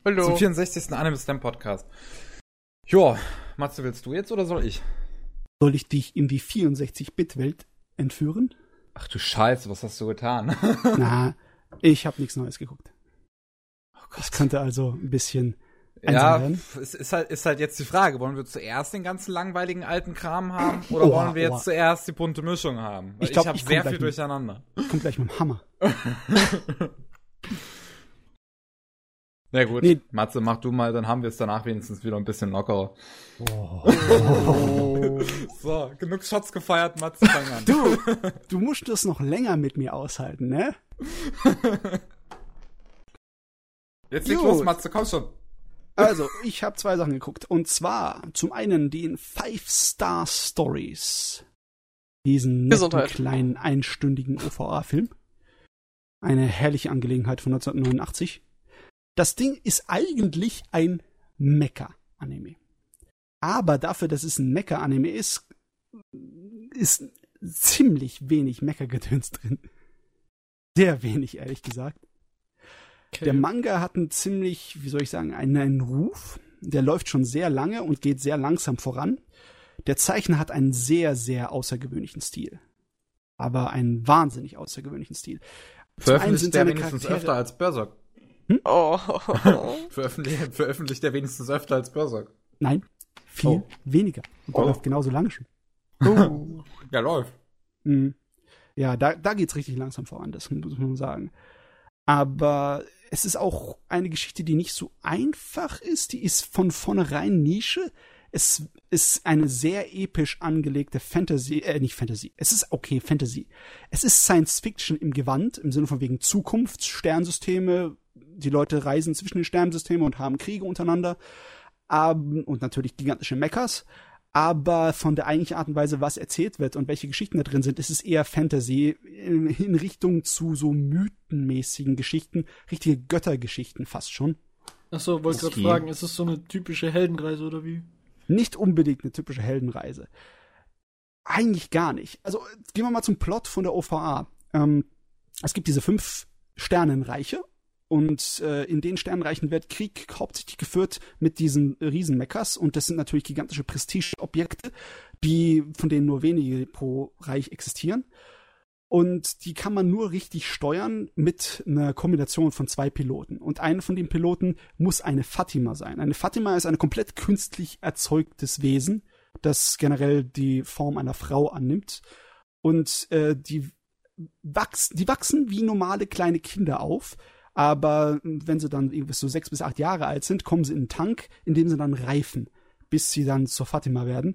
Hallo. zum 64. Anime Slam Podcast. Joa, Matze, willst du jetzt oder soll ich? Soll ich dich in die 64-Bit-Welt entführen? Ach du Scheiße, was hast du getan? Na, ich habe nichts Neues geguckt. Das könnte also ein bisschen ja, es ist halt, ist halt jetzt die Frage, wollen wir zuerst den ganzen langweiligen alten Kram haben oder Oha, wollen wir jetzt oha. zuerst die bunte Mischung haben? Weil Ich glaub, ich habe ich sehr viel mit. durcheinander. Ich komm gleich mit dem Hammer. Na gut, Nee. Matze, mach du mal, dann haben wir es danach wenigstens wieder ein bisschen lockerer. So, genug Shots gefeiert, Matze, fang an. Du, du musst das noch länger mit mir aushalten, ne? Jetzt leg los, Matze, komm schon. Also, ich habe zwei Sachen geguckt. Und zwar zum einen den Five Star Stories. Diesen netten kleinen einstündigen OVA-Film. Eine herrliche Angelegenheit von 1989. Das Ding ist eigentlich ein Mecha-Anime. Aber dafür, dass es ein Mecha-Anime ist, ist ziemlich wenig Mecha-Gedöns drin. Sehr wenig, ehrlich gesagt. Okay. Der Manga hat einen ziemlich, wie soll ich sagen, einen, einen Ruf. Der läuft schon sehr lange und geht sehr langsam voran. Der Zeichner hat einen sehr, sehr außergewöhnlichen Stil. Aber einen wahnsinnig außergewöhnlichen Stil. Veröffentlicht der wenigstens öfter als Berserk. Oh. Veröffentlicht, veröffentlicht der wenigstens öfter als Berserk. Nein, viel Oh. weniger. Und der Oh. läuft genauso lang schon. Oh. Ja, läuft. Mhm. Ja, da, da geht's richtig langsam voran, das muss man sagen. Aber es ist auch eine Geschichte, die nicht so einfach ist. Die ist von vornherein Nische. Es ist eine sehr episch angelegte Fantasy, äh, nicht Fantasy. Es ist okay, Fantasy. Es ist Science Fiction im Gewand, im Sinne von wegen Zukunft, Sternsysteme. Die Leute reisen zwischen den Sternsystemen und haben Kriege untereinander. Ähm, und natürlich gigantische Mechas. Aber von der eigentlichen Art und Weise, was erzählt wird und welche Geschichten da drin sind, ist es eher Fantasy in, in Richtung zu so mythenmäßigen Geschichten, richtige Göttergeschichten fast schon. Achso, wollte gerade fragen, ist es so eine typische Heldenreise oder wie? Nicht unbedingt eine typische Heldenreise. Eigentlich gar nicht. Also gehen wir mal zum Plot von der OVA. Ähm, es gibt diese fünf Sternenreiche und äh, in den Sternenreichen wird Krieg hauptsächlich geführt mit diesen Riesenmeckers und das sind natürlich gigantische Prestigeobjekte, die von denen nur wenige pro Reich existieren. Und die kann man nur richtig steuern mit einer Kombination von zwei Piloten. Und einer von den Piloten muss eine Fatima sein. Eine Fatima ist ein komplett künstlich erzeugtes Wesen, das generell die Form einer Frau annimmt. Und äh, die, wachsen, die wachsen wie normale kleine Kinder auf. Aber wenn sie dann so sechs bis acht Jahre alt sind, kommen sie in einen Tank, in dem sie dann reifen, bis sie dann zur Fatima werden.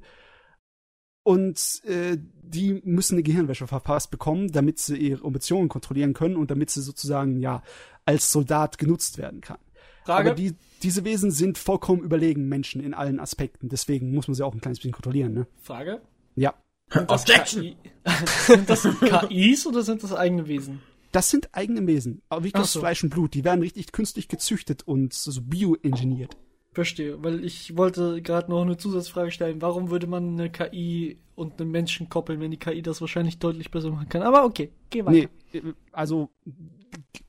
Und äh, die müssen eine Gehirnwäsche verpasst bekommen, damit sie ihre Emotionen kontrollieren können und damit sie sozusagen ja als Soldat genutzt werden kann. Frage? Aber die, diese Wesen sind vollkommen überlegen Menschen in allen Aspekten. Deswegen muss man sie auch ein kleines bisschen kontrollieren, ne? Frage? Ja. Sind das, KI, sind das KIs oder sind das eigene Wesen? Das sind eigene Wesen, aber wirklich Ach aus so. Fleisch und Blut. Die werden richtig künstlich gezüchtet und so bioengineert. Verstehe, weil ich wollte gerade noch eine Zusatzfrage stellen. Warum würde man eine KI und einen Menschen koppeln, wenn die KI das wahrscheinlich deutlich besser machen kann? Aber okay, geh weiter. Nee, äh, also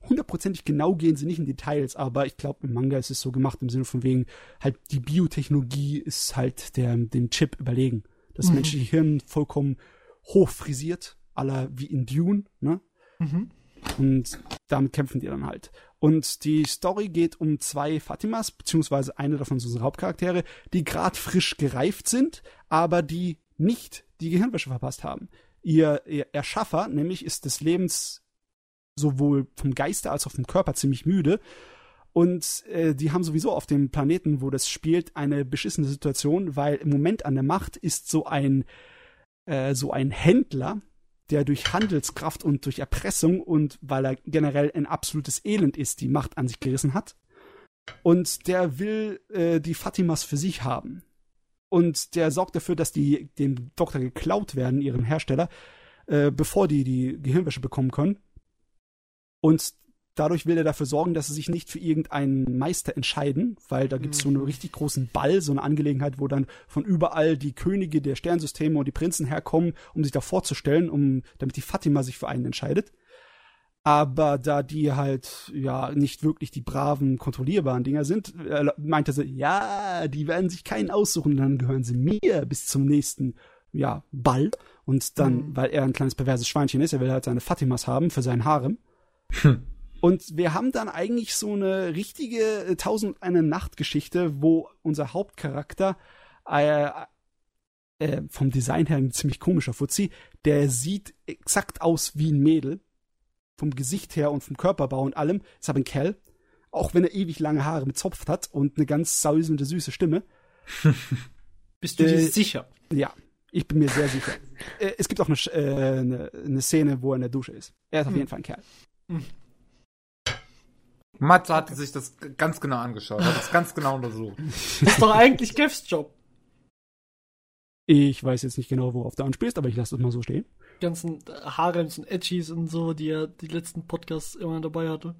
hundertprozentig genau gehen sie nicht in Details, aber ich glaube, im Manga ist es so gemacht im Sinne von wegen, halt die Biotechnologie ist halt der, dem Chip überlegen. Das Mhm. menschliche Hirn vollkommen hochfrisiert, aller wie in Dune, ne? Mhm. Und damit kämpfen die dann halt. Und die Story geht um zwei Fatimas, beziehungsweise eine davon sind unsere Hauptcharaktere, die gerade frisch gereift sind, aber die nicht die Gehirnwäsche verpasst haben. Ihr, ihr Erschaffer, nämlich ist des Lebens sowohl vom Geiste als auch vom Körper ziemlich müde. Und äh, die haben sowieso auf dem Planeten, wo das spielt, eine beschissene Situation, weil im Moment an der Macht ist so ein äh, so ein Händler, der durch Handelskraft und durch Erpressung und weil er generell ein absolutes Elend ist, die Macht an sich gerissen hat. Und der will äh, die Fatimas für sich haben. Und der sorgt dafür, dass die dem Doktor geklaut werden, ihrem Hersteller, äh, bevor die die Gehirnwäsche bekommen können. Und dadurch will er dafür sorgen, dass sie sich nicht für irgendeinen Meister entscheiden, weil da gibt's so einen richtig großen Ball, so eine Angelegenheit, wo dann von überall die Könige der Sternsysteme und die Prinzen herkommen, um sich da vorzustellen, um, damit die Fatima sich für einen entscheidet. Aber da die halt, ja, nicht wirklich die braven, kontrollierbaren Dinger sind, äh, meinte sie, ja, die werden sich keinen aussuchen, dann gehören sie mir bis zum nächsten, ja, Ball. Und dann, Mhm. weil er ein kleines perverses Schweinchen ist, er will halt seine Fatimas haben für seinen Harem. Und wir haben dann eigentlich so eine richtige äh, Tausend eine Nacht-Geschichte, wo unser Hauptcharakter äh, äh, vom Design her ein ziemlich komischer Fuzzi, der sieht exakt aus wie ein Mädel. Vom Gesicht her und vom Körperbau und allem. Ist aber ein Kerl. Auch wenn er ewig lange Haare mit Zopf hat und eine ganz säuselnde, süße Stimme. Bist du Äh, dir sicher? Ja, ich bin mir sehr sicher. äh, es gibt auch eine, äh, eine, eine Szene, wo er in der Dusche ist. Er ist auf Hm. jeden Fall ein Kerl. Matze hatte sich das ganz genau angeschaut, hat das ganz genau untersucht. Das ist doch eigentlich Kevs Job. Ich weiß jetzt nicht genau, worauf du anspielst, aber ich lasse das mal so stehen. Die ganzen Harems und Edgies und so, die er die letzten Podcasts immer dabei hatte.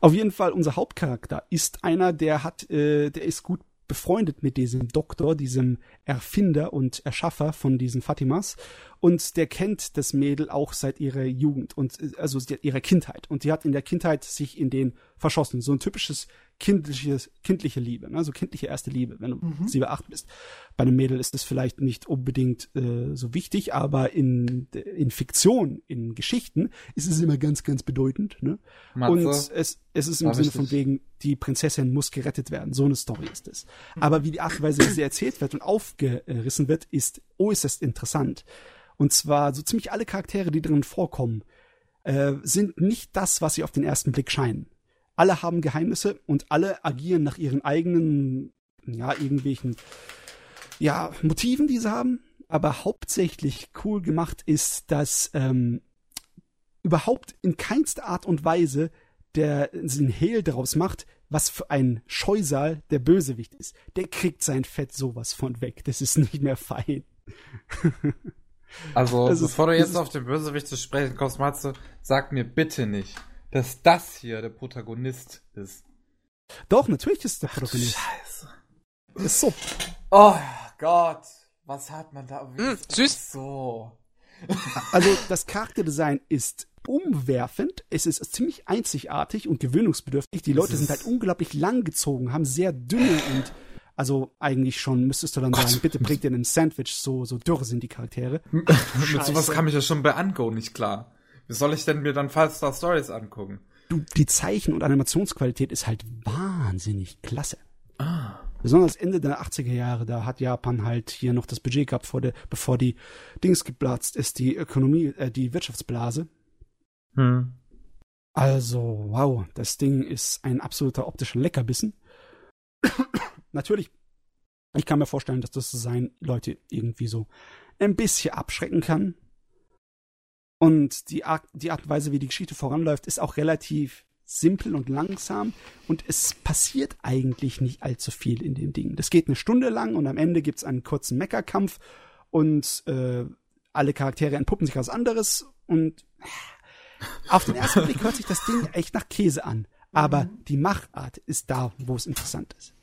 Auf jeden Fall, unser Hauptcharakter ist einer, der hat, äh, der ist gut befreundet mit diesem Doktor, diesem Erfinder und Erschaffer von diesen Fatimas. Und der kennt das Mädel auch seit ihrer Jugend und äh, also ihrer Kindheit. Und die hat in der Kindheit sich in den verschossen. So ein typisches kindliches, kindliche Liebe, ne? so kindliche erste Liebe, wenn du Mhm. sieben, acht bist. Bei einem Mädel ist das vielleicht nicht unbedingt äh, so wichtig, aber in, in Fiktion, in Geschichten ist es immer ganz, ganz bedeutend. Ne? Und es, es ist im Sinne von wegen, die Prinzessin muss gerettet werden. So eine Story ist es. Aber wie die Art und Weise, wie sie erzählt wird und aufgerissen wird, ist äußerst interessant. Und zwar so ziemlich alle Charaktere, die drin vorkommen, äh, sind nicht das, was sie auf den ersten Blick scheinen. Alle haben Geheimnisse und alle agieren nach ihren eigenen, ja, irgendwelchen, ja, Motiven, die sie haben. Aber hauptsächlich cool gemacht ist, dass ähm, überhaupt in keinster Art und Weise der einen Hehl daraus macht, was für ein Scheusal der Bösewicht ist. Der kriegt sein Fett sowas von weg. Das ist nicht mehr fein. also ist- bevor du jetzt auf den Bösewicht zu sprechen kommst, Matze, sag mir bitte nicht, dass das hier der Protagonist ist. Doch, natürlich ist der Protagonist. Scheiße. Ist so. Oh Gott, was hat man da? Mm, süß. So. Also das Charakterdesign ist umwerfend, es ist ziemlich einzigartig und gewöhnungsbedürftig. Die Leute sind halt unglaublich langgezogen, haben sehr dünne und also eigentlich schon müsstest du dann Gott. sagen, bitte bringt dir ein Sandwich, so so dürr sind die Charaktere. Mit sowas kam ich ja schon bei Ango nicht klar. Wie soll ich denn mir dann Five Star Stories angucken? Du, die Zeichen- und Animationsqualität ist halt wahnsinnig klasse. Ah. Besonders Ende der 80er Jahre, da hat Japan halt hier noch das Budget gehabt, vor der, bevor die Dings geplatzt ist, die Ökonomie, äh, die Wirtschaftsblase. Hm. Also, wow, das Ding ist ein absoluter optischer Leckerbissen. Natürlich, ich kann mir vorstellen, dass das Design Leute irgendwie so ein bisschen abschrecken kann. Und die Art, die Art und Weise, wie die Geschichte voranläuft, ist auch relativ simpel und langsam. Und es passiert eigentlich nicht allzu viel in dem Ding. Das geht eine Stunde lang und am Ende gibt's einen kurzen Meckerkampf und äh, alle Charaktere entpuppen sich als anderes und auf den ersten Blick hört sich das Ding echt nach Käse an. Aber Mhm. die Machart ist da, wo es interessant ist.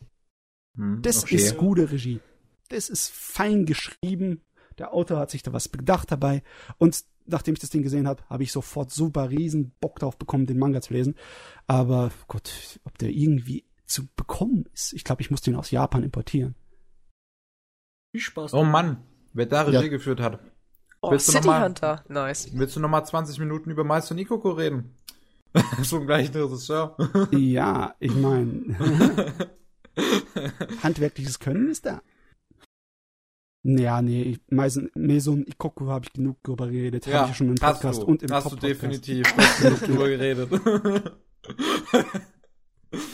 Hm, Das okay. ist gute Regie. Das ist fein geschrieben. Der Autor hat sich da was bedacht dabei. Und nachdem ich das Ding gesehen habe, habe ich sofort super riesen Bock drauf bekommen, den Manga zu lesen. Aber Gott, ob der irgendwie zu bekommen ist. Ich glaube, ich muss den aus Japan importieren. Viel Spaß. Oh Mann, wer da Regie Ja. geführt hat. Oh, Willst du noch City mal- Hunter. Nice. Willst du noch mal 20 Minuten über Meister Nikoko reden? so ein gleichen Regisseur. ja, ich meine, handwerkliches Können ist da. Ja, nee, Meson Ikoku habe ich genug drüber geredet. Habe ich ja schon im Podcast du, und im hast du definitiv genug drüber geredet.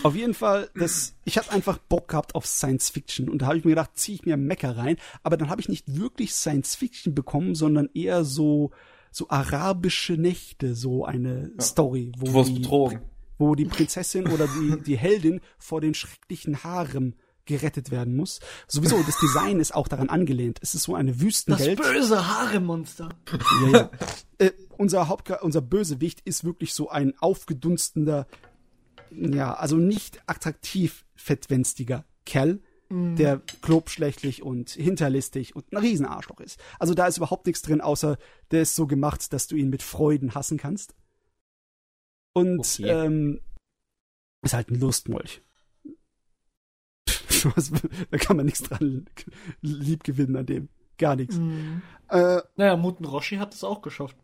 Auf jeden Fall, das, ich hatte einfach Bock gehabt auf Science Fiction und da habe ich mir gedacht, ziehe ich mir Mecker rein, aber dann habe ich nicht wirklich Science Fiction bekommen, sondern eher so so arabische Nächte, so eine Story, Du wo die, betrogen. wo die Prinzessin oder die die Heldin vor den schrecklichen Harem gerettet werden muss. Sowieso, das Design ist auch daran angelehnt. Es ist so eine das Wüstenwelt. böse Haare-Monster. Ja, ja. äh, unser Haupt, unser Bösewicht ist wirklich so ein aufgedunstender, ja, also nicht attraktiv fettwenstiger Kerl, der klobschlächtig und hinterlistig und ein Riesenarschloch ist. Also da ist überhaupt nichts drin, außer der ist so gemacht, dass du ihn mit Freuden hassen kannst. Und Okay. ähm, ist halt ein Lustmolch. Was- da kann man nichts dran lieb gewinnen an dem. Gar nichts. Mhm. Äh, Naja, Muten Roshi hat es auch geschafft.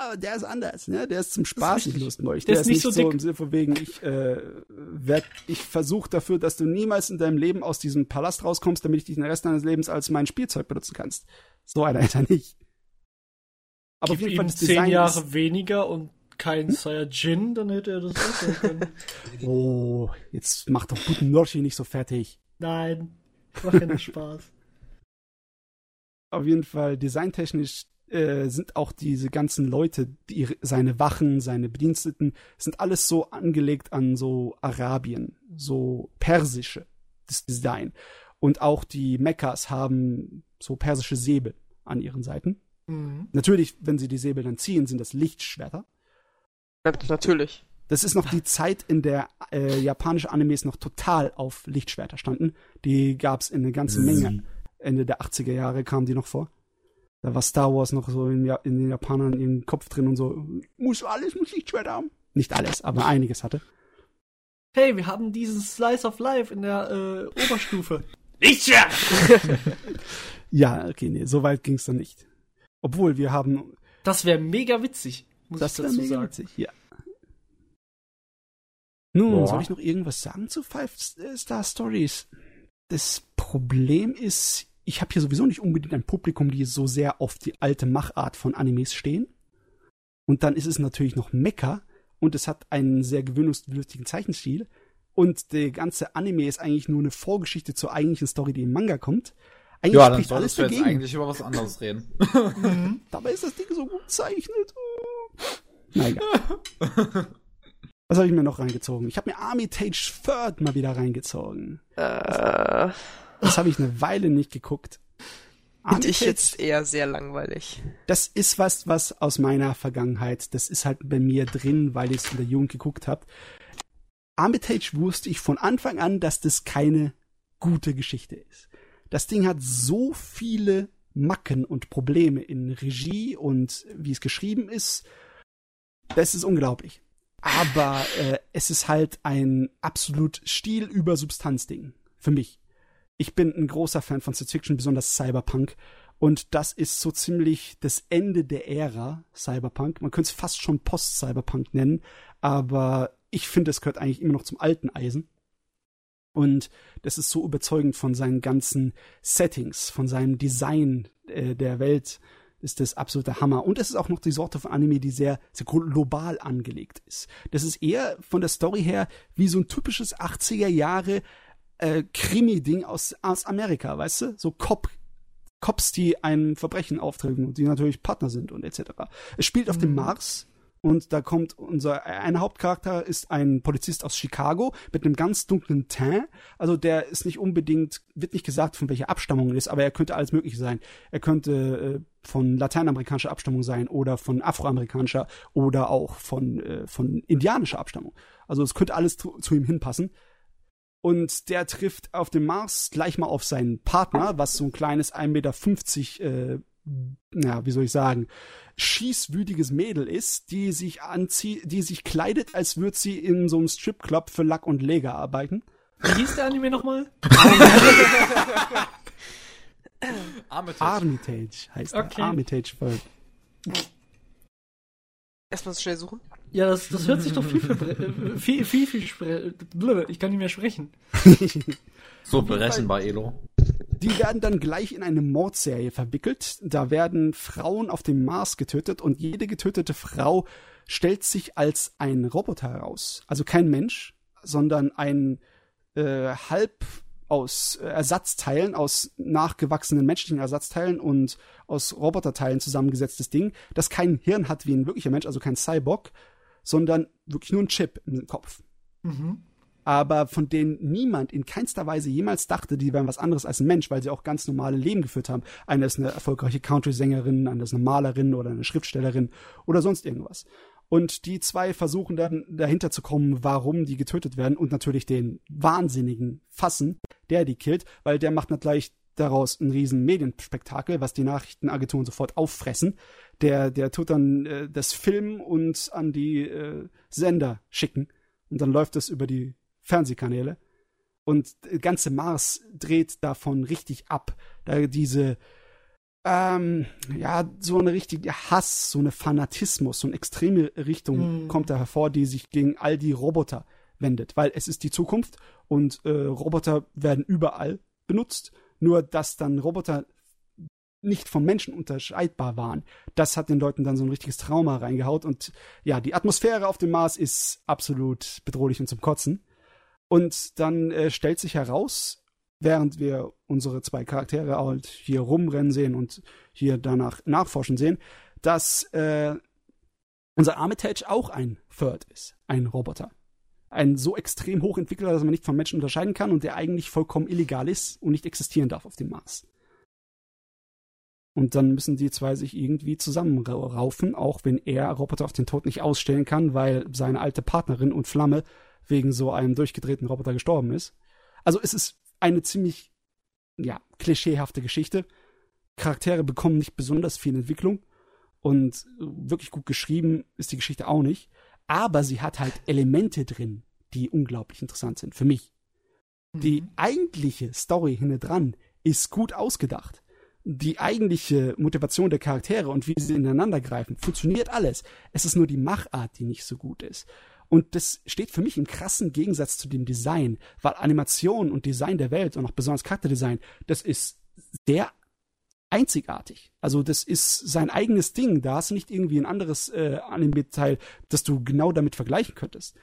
aber der ist anders, ne? Der ist zum Spaß richtig. nicht lustig. Der Der, ist ist nicht so so dick. im Sinne von wegen, ich äh, werd, ich versuche dafür, dass du niemals in deinem Leben aus diesem Palast rauskommst, damit ich dich den Rest deines Lebens als mein Spielzeug benutzen kannst. So einer ist er nicht. Aber auf Gib jeden Fall ihm das zehn Jahre ist, weniger und kein Saiyajin, dann hätte er das auch können. Oh, jetzt mach doch guten Noshi nicht so fertig. Nein, ich mach ja nur Spaß. Auf jeden Fall designtechnisch äh, sind auch diese ganzen Leute, die, seine Wachen, seine Bediensteten, sind alles so angelegt an so Arabien, so persische das Design. Und auch die Mekkas haben so persische Säbel an ihren Seiten. Mhm. Natürlich, wenn sie die Säbel dann ziehen, sind das Lichtschwerter. Ja, Natürlich. Das ist noch die Zeit, in der äh, japanische Animes noch total auf Lichtschwerter standen. Die gab's in eine ganze Menge. Ende der 80er Jahre kamen die noch vor. Da war Star Wars noch so in, ja in den Japanern im Kopf drin und so, muss alles, muss Lichtschwerter haben. Nicht alles, aber einiges hatte. Hey, wir haben dieses Slice of Life in der äh, Oberstufe. Lichtschwert! Ja, okay, nee, so weit ging's dann nicht. Obwohl, wir haben, Das wäre mega witzig, muss das ich dazu mega sagen. witzig, ja. Nun, Boah. soll ich noch irgendwas sagen zu Five Star Stories? Das Problem ist, ich habe hier sowieso nicht unbedingt ein Publikum, die so sehr auf die alte Machart von Animes stehen. Und dann ist es natürlich noch Mecha und es hat einen sehr gewöhnungsbedürftigen Zeichenstil. Und der ganze Anime ist eigentlich nur eine Vorgeschichte zur eigentlichen Story, die im Manga kommt. Eigentlich Ja, dann spricht alles solltest du jetzt dagegen. eigentlich über was anderes reden. Dabei ist das Ding so gut gezeichnet. Na egal. Was habe ich mir noch reingezogen? Ich habe mir Armitage Third mal wieder reingezogen. Äh, Das habe ich eine Weile nicht geguckt. finde ich jetzt eher sehr langweilig. das ist was, was aus meiner Vergangenheit, das ist halt bei mir drin, weil ich es in der Jugend geguckt habe. Armitage wusste ich von Anfang an, dass das keine gute Geschichte ist. Das Ding hat so viele Macken und Probleme in Regie und wie es geschrieben ist. Das ist unglaublich. Aber äh, es ist halt ein absolut Stil über Substanz-Ding. Für mich. Ich bin ein großer Fan von Science Fiction, besonders Cyberpunk. Und das ist so ziemlich das Ende der Ära Cyberpunk. Man könnte es fast schon Post-Cyberpunk nennen, aber ich finde, es gehört eigentlich immer noch zum alten Eisen. Und das ist so überzeugend von seinen ganzen Settings, von seinem Design äh, der Welt, ist das absolute Hammer. Und es ist auch noch die Sorte von Anime, die sehr, sehr global angelegt ist. Das ist eher von der Story her wie so ein typisches 80er Jahre äh, Krimi-Ding aus, aus Amerika, weißt du? So Cop, Cops, die ein Verbrechen auftreten und die natürlich Partner sind und etc. Es spielt auf dem Mars, Und da kommt unser, ein Hauptcharakter ist ein Polizist aus Chicago mit einem ganz dunklen Teint. Also der ist nicht unbedingt, wird nicht gesagt, von welcher Abstammung er ist, aber er könnte alles mögliche sein. Er könnte äh, von lateinamerikanischer Abstammung sein oder von afroamerikanischer oder auch von, äh, von indianischer Abstammung. Also es könnte alles zu, zu ihm hinpassen. Und der trifft auf dem Mars gleich mal auf seinen Partner, was so ein kleines 1,50 Meter, äh, ja, wie soll ich sagen, schießwütiges Mädel ist, die sich anzieht, die sich kleidet, als würde sie in so einem Stripclub für Lack und Leger arbeiten. Wie hieß der Anime nochmal? Armitage. Armitage heißt okay. er. Armitage World. Erstmal schnell suchen. Ja, das, das hört sich doch viel, viel, viel, viel, viel ich kann nicht mehr sprechen. so berechenbar, Elo. Die werden dann gleich in eine Mordserie verwickelt. Da werden Frauen auf dem Mars getötet und jede getötete Frau stellt sich als ein Roboter heraus. Also kein Mensch, sondern ein äh, halb aus Ersatzteilen, aus nachgewachsenen menschlichen Ersatzteilen und aus Roboterteilen zusammengesetztes Ding, das kein Hirn hat wie ein wirklicher Mensch, also kein Cyborg, sondern wirklich nur ein Chip im Kopf. Mhm aber von denen niemand in keinster Weise jemals dachte, die wären was anderes als ein Mensch, weil sie auch ganz normale Leben geführt haben. Eine ist eine erfolgreiche Country-Sängerin, eine ist eine Malerin oder eine Schriftstellerin oder sonst irgendwas. Und die zwei versuchen dann dahinter zu kommen, warum die getötet werden und natürlich den Wahnsinnigen fassen, der die killt, weil der macht natürlich daraus ein riesen Medienspektakel, was die Nachrichtenagenturen sofort auffressen. Der, der tut dann äh, das Film und an die äh, Sender schicken und dann läuft das über die Fernsehkanäle. Und ganze Mars dreht davon richtig ab. Da diese, ähm, ja, so eine richtige Hass, so eine Fanatismus, so eine extreme Richtung mhm. kommt da hervor, die sich gegen all die Roboter wendet. Weil es ist die Zukunft und äh, Roboter werden überall benutzt. Nur, dass dann Roboter nicht vom Menschen unterscheidbar waren. Das hat den Leuten dann so ein richtiges Trauma reingehaut. Und ja, die Atmosphäre auf dem Mars ist absolut bedrohlich und zum Kotzen. Und dann äh, stellt sich heraus, während wir unsere zwei Charaktere halt hier rumrennen sehen und hier danach nachforschen sehen, dass äh, unser Armitage auch ein Third ist, ein Roboter. Ein so extrem hochentwickelter, dass man nicht von Menschen unterscheiden kann und der eigentlich vollkommen illegal ist und nicht existieren darf auf dem Mars. Und dann müssen die zwei sich irgendwie zusammenraufen, auch wenn er Roboter auf den Tod nicht ausstellen kann, weil seine alte Partnerin und Flamme wegen so einem durchgedrehten Roboter gestorben ist. Also es ist eine ziemlich, ja, klischeehafte Geschichte. Charaktere bekommen nicht besonders viel Entwicklung und wirklich gut geschrieben ist die Geschichte auch nicht. Aber sie hat halt Elemente drin, die unglaublich interessant sind für mich. Mhm. Die eigentliche Story hinne dran ist gut ausgedacht. Die eigentliche Motivation der Charaktere und wie sie ineinander greifen, funktioniert alles. Es ist nur die Machart, die nicht so gut ist. Und das steht für mich im krassen Gegensatz zu dem Design, weil Animation und Design der Welt und auch besonders Charakterdesign, das ist sehr einzigartig. Also das ist sein eigenes Ding. Da hast du nicht irgendwie ein anderes äh, Anime-Teil, das du genau damit vergleichen könntest.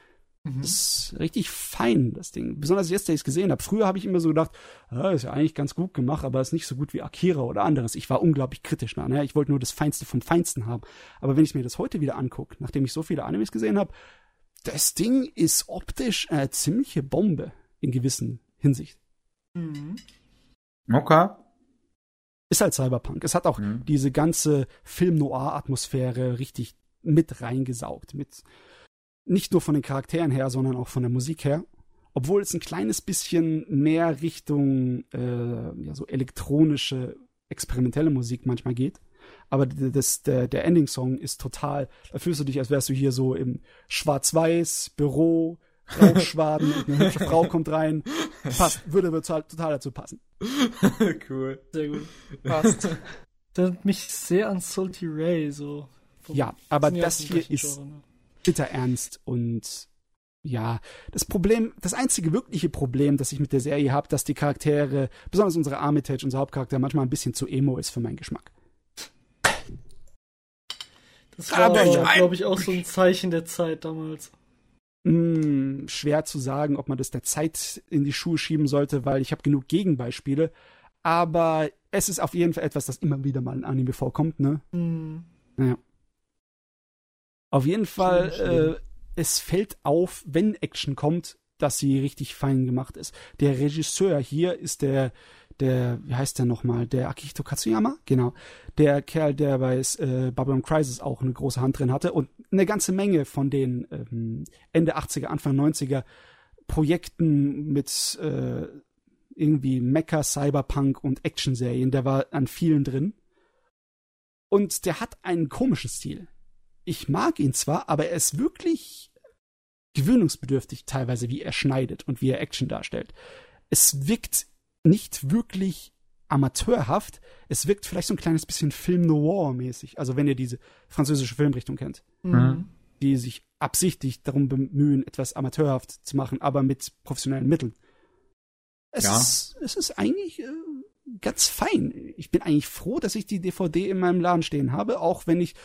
Mhm. Das ist richtig fein, das Ding. Besonders jetzt, da ich es gesehen habe. Früher habe ich immer so gedacht, ah, ist ja eigentlich ganz gut gemacht, aber ist nicht so gut wie Akira oder anderes. Ich war unglaublich kritisch. Ne? Ich wollte nur das Feinste vom Feinsten haben. Aber wenn ich mir das heute wieder angucke, nachdem ich so viele Animes gesehen habe, das Ding ist optisch eine ziemliche Bombe in gewissen Hinsicht. Mhm. Okay. Ist halt Cyberpunk. Es hat auch mhm. diese ganze Film-Noir-Atmosphäre richtig mit reingesaugt. Mit, nicht nur von den Charakteren her, sondern auch von der Musik her. Obwohl es ein kleines bisschen mehr Richtung äh, ja, so elektronische, experimentelle Musik manchmal geht aber das, der, der Ending-Song ist total, da fühlst du dich, als wärst du hier so im Schwarz-Weiß, Büro, Rauchschwaden und eine hübsche Frau kommt rein. Passt, würde total, total dazu passen. cool. Sehr gut. Passt. Das hat mich sehr an Salty Ray so. Ja, aber das hier ist Genre, ne? bitter ernst und ja, das Problem, das einzige wirkliche Problem, das ich mit der Serie habe, dass die Charaktere, besonders unsere Armitage, unser Hauptcharakter, manchmal ein bisschen zu emo ist für meinen Geschmack. Das war glaube ich, auch so ein Zeichen der Zeit damals. Hm, schwer zu sagen, ob man das der Zeit in die Schuhe schieben sollte, weil ich habe genug Gegenbeispiele. Aber es ist auf jeden Fall etwas, das immer wieder mal in Anime vorkommt, ne? Mhm. Naja. Auf jeden Fall, äh, es fällt auf, wenn Action kommt, dass sie richtig fein gemacht ist. Der Regisseur hier ist der, der, wie heißt der nochmal? Der Akihito Katsuyama? Genau. Der Kerl, der bei äh, Babylon Crisis auch eine große Hand drin hatte und eine ganze Menge von den ähm, Ende 80er, Anfang 90er Projekten mit äh, irgendwie Mecha, Cyberpunk und Action-Serien. Der war an vielen drin. Und der hat einen komischen Stil. Ich mag ihn zwar, aber er ist wirklich gewöhnungsbedürftig teilweise, wie er schneidet und wie er Action darstellt. Es wirkt nicht wirklich amateurhaft. Es wirkt vielleicht so ein kleines bisschen Film Noir-mäßig. Also wenn ihr diese französische Filmrichtung kennt. Mhm. Die sich absichtlich darum bemühen, etwas amateurhaft zu machen, aber mit professionellen Mitteln. Es, Ja. ist, es ist eigentlich äh, ganz fein. Ich bin eigentlich froh, dass ich die DVD in meinem Laden stehen habe, auch wenn ich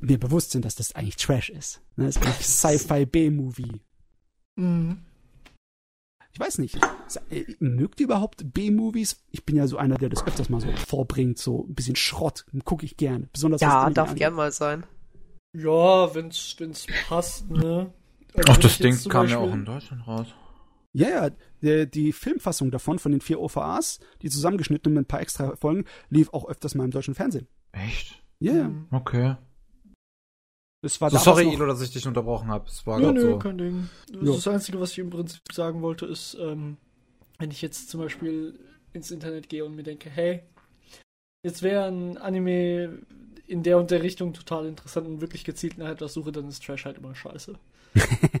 mir bewusst bin, dass das eigentlich Trash ist. Ne, Das ist eigentlich Sci-Fi B-Movie. Mhm. Ich weiß nicht. Äh, Mögt ihr überhaupt B-Movies? Ich bin ja so einer, der das öfters mal so vorbringt, so ein bisschen Schrott. Gucke ich gerne. Besonders Ja, darf gern mal sein. Ja, wenn's, wenn's passt, ne? Also Ach, das Ding kam ja Beispiel- auch in Deutschland raus. Ja, ja, der, die Filmfassung davon, von den vier OVAs, die zusammengeschnitten mit ein paar extra Folgen, lief auch öfters mal im deutschen Fernsehen. Echt? Ja, ja. Mhm. Okay. Das war So, sorry, noch, Ilo, dass ich dich unterbrochen habe. Es war Nö, nö, so. kein Ding. Das, das Einzige, was ich im Prinzip sagen wollte, ist, ähm, wenn ich jetzt zum Beispiel ins Internet gehe und mir denke, hey, jetzt wäre ein Anime in der und der Richtung total interessant und wirklich gezielt nach etwas suche, dann ist Trash halt immer scheiße.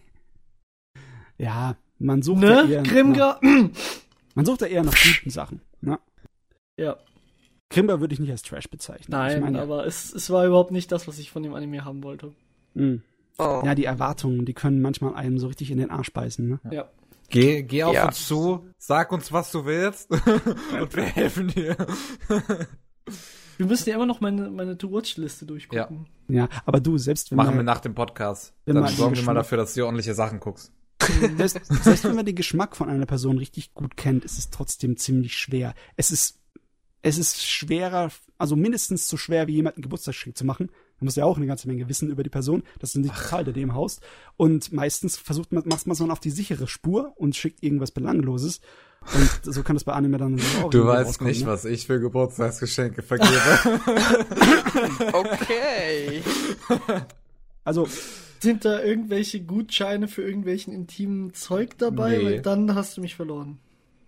Ja, man sucht ja Ne? eher nach, Grimga? man sucht ja eher nach guten Sachen. Ne? ja, Grimber würde ich nicht als Trash bezeichnen. nein, ich meine, aber es, es war überhaupt nicht das, was ich von dem Anime haben wollte. mh. Oh. ja, die Erwartungen, die können manchmal einem so richtig in den Arsch beißen. Ne? Ja. Geh, geh auf Ja. uns zu, sag uns, was du willst und wir helfen dir. Wir müssen ja immer noch meine, meine To-Watch-Liste durchgucken. Ja, aber du, selbst wenn Machen wir nach dem Podcast. Dann sorgen wir mal dafür, dass du ordentliche Sachen guckst. selbst, selbst wenn man den Geschmack von einer Person richtig gut kennt, ist es trotzdem ziemlich schwer. Es ist, es ist schwerer, also mindestens so schwer wie jemanden Geburtstagsgeschenk zu machen. Man muss ja auch eine ganze Menge wissen über die Person. Das ist nicht total der dem Haus. Und meistens versucht man, macht man es auf die sichere Spur und schickt irgendwas Belangloses. Und so kann das bei Anime dann auch Du weißt nicht, ne? was ich für Geburtstagsgeschenke vergebe. Okay. Also, Sind da irgendwelche Gutscheine für irgendwelchen intimen Zeug dabei? Nee. Weil dann hast du mich verloren.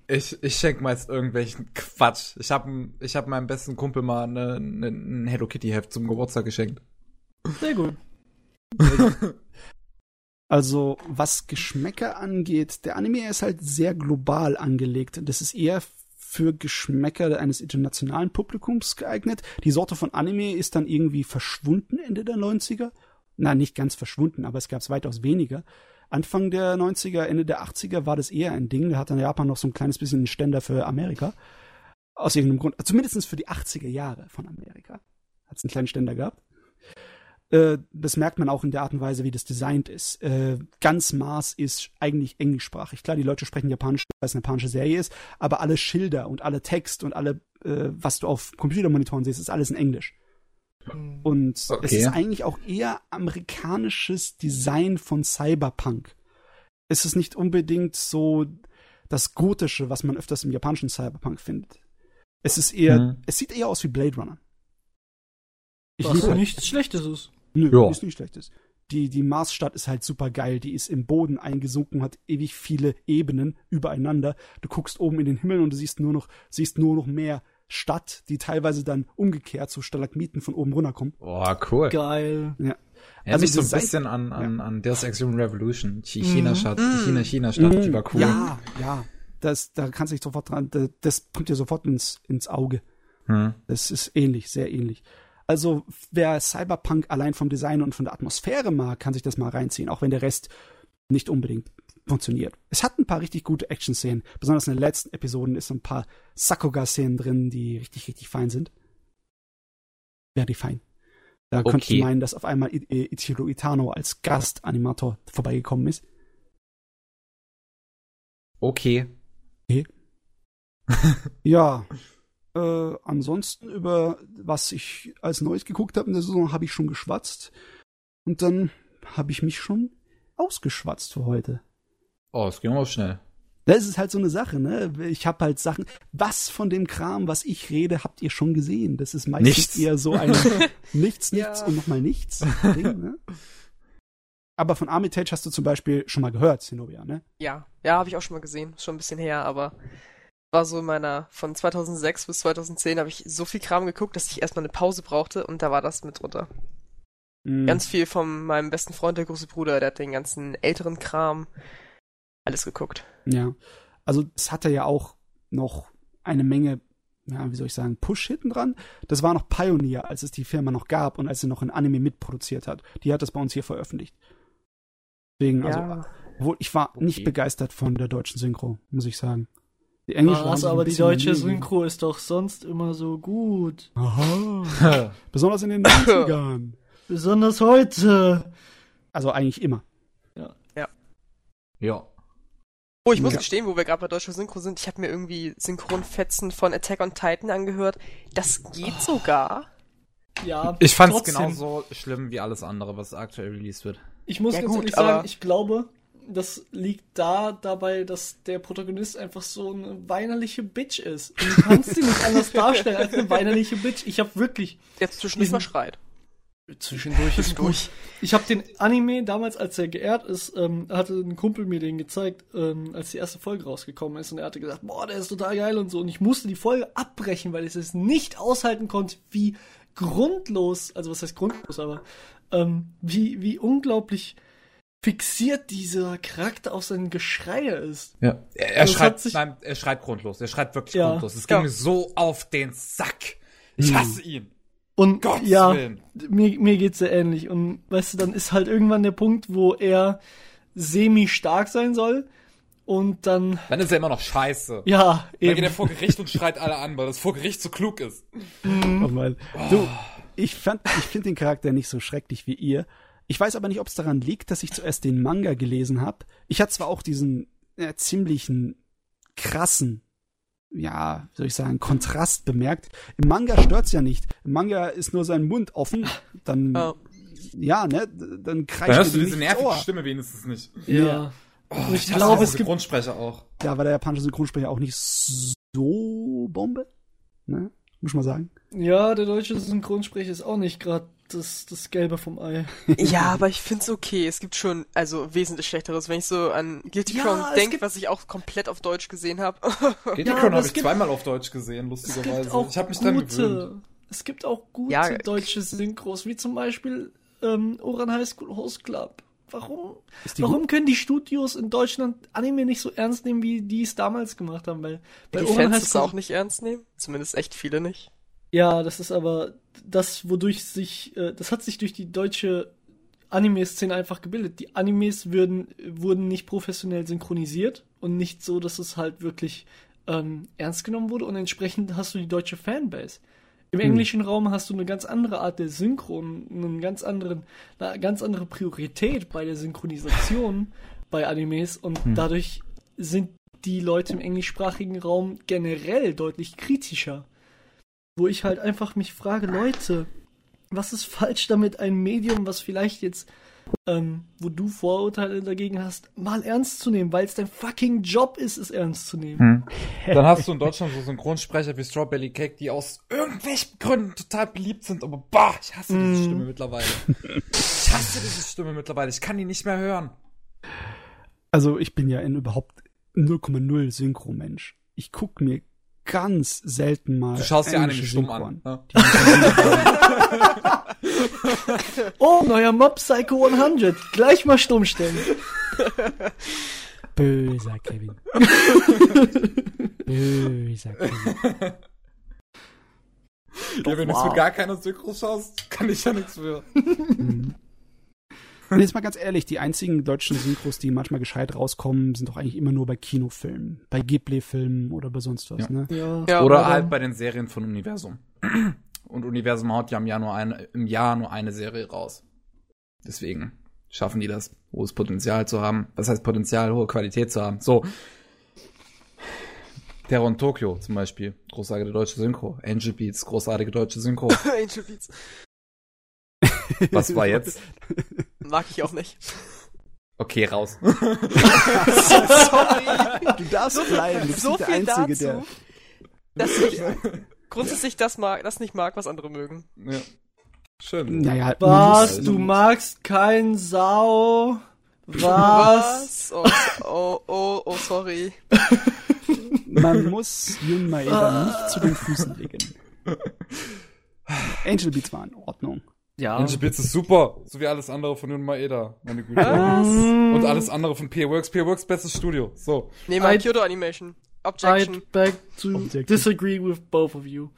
Ich ich schenk meist irgendwelchen Quatsch. Ich hab, ich hab meinem besten Kumpel mal ne, ne, ein Hello Kitty Heft zum Geburtstag geschenkt. Sehr gut. Also, was Geschmäcker angeht, der Anime ist halt sehr global angelegt. Das ist eher für Geschmäcker eines internationalen Publikums geeignet. Die Sorte von Anime ist dann irgendwie verschwunden Ende der 90er. Na, nicht ganz verschwunden, aber es gab es weitaus weniger. Anfang der 90er, Ende der 80er war das eher ein Ding. Da hat dann Japan noch so ein kleines bisschen einen Ständer für Amerika. Aus irgendeinem Grund. Zumindest für die 80er Jahre von Amerika. Hat es einen kleinen Ständer gehabt. Äh, das merkt man auch in der Art und Weise, wie das designt ist. Äh, ganz Mars ist eigentlich englischsprachig. Klar, die Leute sprechen Japanisch, weil es eine japanische Serie ist, aber alle Schilder und alle Text und alle, äh, was du auf Computermonitoren siehst, ist alles in Englisch. Und es Okay. ist eigentlich auch eher amerikanisches Design von Cyberpunk. Es ist nicht unbedingt so das Gotische, was man öfters im japanischen Cyberpunk findet. Es ist eher, Hm. es sieht eher aus wie Blade Runner. Ich Was liebe nichts Schlechtes ist. Nö, Ja. ist nicht schlechtes. Die, die Marsstadt ist halt super geil. Die ist im Boden eingesunken, hat ewig viele Ebenen übereinander. Du guckst oben in den Himmel und du siehst nur noch, siehst nur noch mehr Stadt, die teilweise dann umgekehrt zu Stalagmiten von oben runterkommen. Boah, cool. Geil. Ja. Erinnert Also mich so ein bisschen an, an, an Deus Ex Human Revolution. Die China-Stadt, die China-China-Stadt, die war cool. Ja, ja. Das, da kannst du dich sofort dran, das, das kommt dir sofort ins, ins Auge. Hm. Das ist ähnlich, sehr ähnlich. Also, wer Cyberpunk allein vom Design und von der Atmosphäre mag, kann sich das mal reinziehen, auch wenn der Rest nicht unbedingt funktioniert. Es hat ein paar richtig gute Action-Szenen. Besonders in den letzten Episoden ist so ein paar Sakuga-Szenen drin, die richtig, richtig fein sind. Very fein. Da Okay. könnte ich meinen, dass auf einmal Ichiro Itano als Gastanimator vorbeigekommen ist. Okay. Ja. Äh, ansonsten über was ich als Neues geguckt habe in der Saison, habe ich schon geschwatzt. Und dann habe ich mich schon ausgeschwatzt für heute. Oh, es ging aber schnell. Das ist halt so eine Sache, ne? Ich habe halt Sachen. Was von dem Kram, was ich rede, habt ihr schon gesehen? Das ist meistens Nichts. eher so ein nichts, nichts Ja. und nochmal nichts Ding, ne? Aber von Armitage hast du zum Beispiel schon mal gehört, Zenobia, ne? Ja, ja, habe ich auch schon mal gesehen. Ist schon ein bisschen her, aber war so in meiner, von 2006 bis 2010 habe ich so viel Kram geguckt, dass ich erstmal eine Pause brauchte und da war das mit drunter. Mhm. Ganz viel von meinem besten Freund, der große Bruder, der hat den ganzen älteren Kram alles geguckt. Ja. Also es hatte ja auch noch eine Menge, ja, wie soll ich sagen, Push hinten dran. Das war noch Pioneer, als es die Firma noch gab und als sie noch ein Anime mitproduziert hat. Die hat das bei uns hier veröffentlicht. Deswegen, also, obwohl ich war nicht Okay. begeistert von der deutschen Synchro, muss ich sagen. Die englische sich ein aber die deutsche daneben. Synchro ist doch sonst immer so gut. Aha. Besonders in den 90ern. Besonders heute. Also eigentlich immer. ja. Oh, ich muss Ja. gestehen, wo wir gerade bei deutscher Synchro sind, ich habe mir irgendwie Synchronfetzen von Attack on Titan angehört. Das geht sogar. Ja, Ich fand's trotzdem. genauso schlimm wie alles andere, was aktuell released wird. Ich muss Ja, ganz gut, ehrlich sagen, ich glaube, das liegt da dabei, dass der Protagonist einfach so eine weinerliche Bitch ist. Und du kannst ihn nicht anders darstellen als eine weinerliche Bitch. Ich habe wirklich Jetzt zwischendurch mal schreit. Zwischendurch ist gut. Ich habe den Anime damals, als er geehrt ist, ähm, hatte ein Kumpel mir den gezeigt, ähm, als die erste Folge rausgekommen ist und er hatte gesagt, boah, der ist total geil und so. Und ich musste die Folge abbrechen, weil ich es nicht aushalten konnte, wie grundlos, also was heißt grundlos, aber ähm, wie, wie unglaublich fixiert dieser Charakter auf sein Geschreie ist. Ja. Er, er Also schreit, sich- nein, er schreit grundlos. Er schreit wirklich Ja. grundlos. Es ging Ja. mir so auf den Sack. Ich Hm. hasse ihn. Und Gottes ja, Willen. mir, mir geht's sehr ähnlich. Und weißt du, dann ist halt irgendwann der Punkt, wo er semi-stark sein soll. Und dann, Dann ist er immer noch scheiße. ja, Dann eben. geht er vor Gericht und schreit alle an, weil das vor Gericht so klug ist. Oh Mann. Du, ich fand, ich finde den Charakter nicht so schrecklich wie ihr. Ich weiß aber nicht, ob es daran liegt, dass ich zuerst den Manga gelesen habe. Ich hatte zwar auch diesen äh, ziemlichen krassen, ja, wie soll ich sagen, Kontrast bemerkt. Im Manga stört's ja nicht. Im Manga ist nur sein Mund offen, dann Ja. ja, ne, dann kreischt Dann hörst er du diese nervige Ohr. Stimme wenigstens nicht. ja. Oh, Und ich glaube, es gibt- Grundsprecher auch. Da war der japanische Synchronsprecher auch nicht so Bombe, ne, muss man sagen. Ja, der deutsche Synchronsprecher ist auch nicht gerade das, das Gelbe vom Ei. Ja, aber ich find's okay. Es gibt schon, also wesentlich schlechteres, wenn ich so an Guilty Ja, Crown es denke, gibt- was ich auch komplett auf Deutsch gesehen habe. Geht Ja, aber habe es ich gibt- zweimal auf Deutsch gesehen, Es lustigerweise. gibt auch ich habe mich dran gewöhnt. gute, es gibt auch gute Ja, deutsche Synchros, wie zum Beispiel ähm, Oran High School Host Club. Warum, warum können die Studios in Deutschland Anime nicht so ernst nehmen, wie die es damals gemacht haben? Weil bei Die Oran Fans High es School auch nicht ernst nehmen. Zumindest echt viele nicht. Ja, das ist aber das, wodurch sich, äh, das hat sich durch die deutsche Anime-Szene einfach gebildet. Die Animes würden, wurden nicht professionell synchronisiert und nicht so, dass es halt wirklich ähm, ernst genommen wurde und entsprechend hast du die deutsche Fanbase. Im Hm. englischen Raum hast du eine ganz andere Art der Synchron, einen ganz anderen, eine ganz andere Priorität bei der Synchronisation bei Animes und dadurch sind die Leute im englischsprachigen Raum generell deutlich kritischer. Wo ich halt einfach mich frage, Leute, was ist falsch damit, ein Medium, was vielleicht jetzt, ähm, wo du Vorurteile dagegen hast, mal ernst zu nehmen, weil es dein fucking Job ist, es ernst zu nehmen. Dann hast du in Deutschland so Synchronsprecher wie Strawberry Cake, die aus irgendwelchen Gründen total beliebt sind, aber bah, ich hasse diese Mm. Stimme mittlerweile. Ich hasse diese Stimme mittlerweile, ich kann die nicht mehr hören. Also ich bin ja in überhaupt 0,0 Synchro-Mensch. Ich guck mir ganz selten mal. Du schaust dir Anime stumm Synchro an. Ne? Oh, neuer Mob Psycho 100. Gleich mal stumm stellen. Böser Kevin. Böser Kevin. Ja, wenn du für gar keine Synchro schaust, kann ich ja nichts für. Mhm. Und jetzt mal ganz ehrlich, die einzigen deutschen Synchros, die manchmal gescheit rauskommen, sind doch eigentlich immer nur bei Kinofilmen, bei Ghibli-Filmen oder bei sonst was, Ja. ne? Ja. Ja, Oder halt bei den Serien von Universum. Und Universum haut ja im Jahr, nur eine, im Jahr nur eine Serie raus. Deswegen schaffen die das, hohes Potenzial zu haben. Was heißt Potenzial, hohe Qualität zu haben? So. Terror in Tokyo zum Beispiel. Großartige deutsche Synchro. Angel Beats, großartige deutsche Synchro. Angel Beats. Was war jetzt? Mag ich auch nicht. Okay, raus. Sorry. Du darfst bleiben. Du bist so der viel Einzige, dazu, der. dass ich grundsätzlich das mag, das nicht mag, was andere mögen. ja. Schön. Naja, Was? man Du magst kein Sau? Was? Oh, oh, oh, oh, sorry. Man muss Jun Maeda nicht zu den Füßen legen. Angel Beats war in Ordnung. Ja. Angel Beats ist super, so wie alles andere von Jun Maeda, meine Güte. Was? Und alles andere von P-Works. P-Works bestes Studio. So. Nee, mal Kyoto Animation. Objection. I'd beg to Objection. disagree with both of you.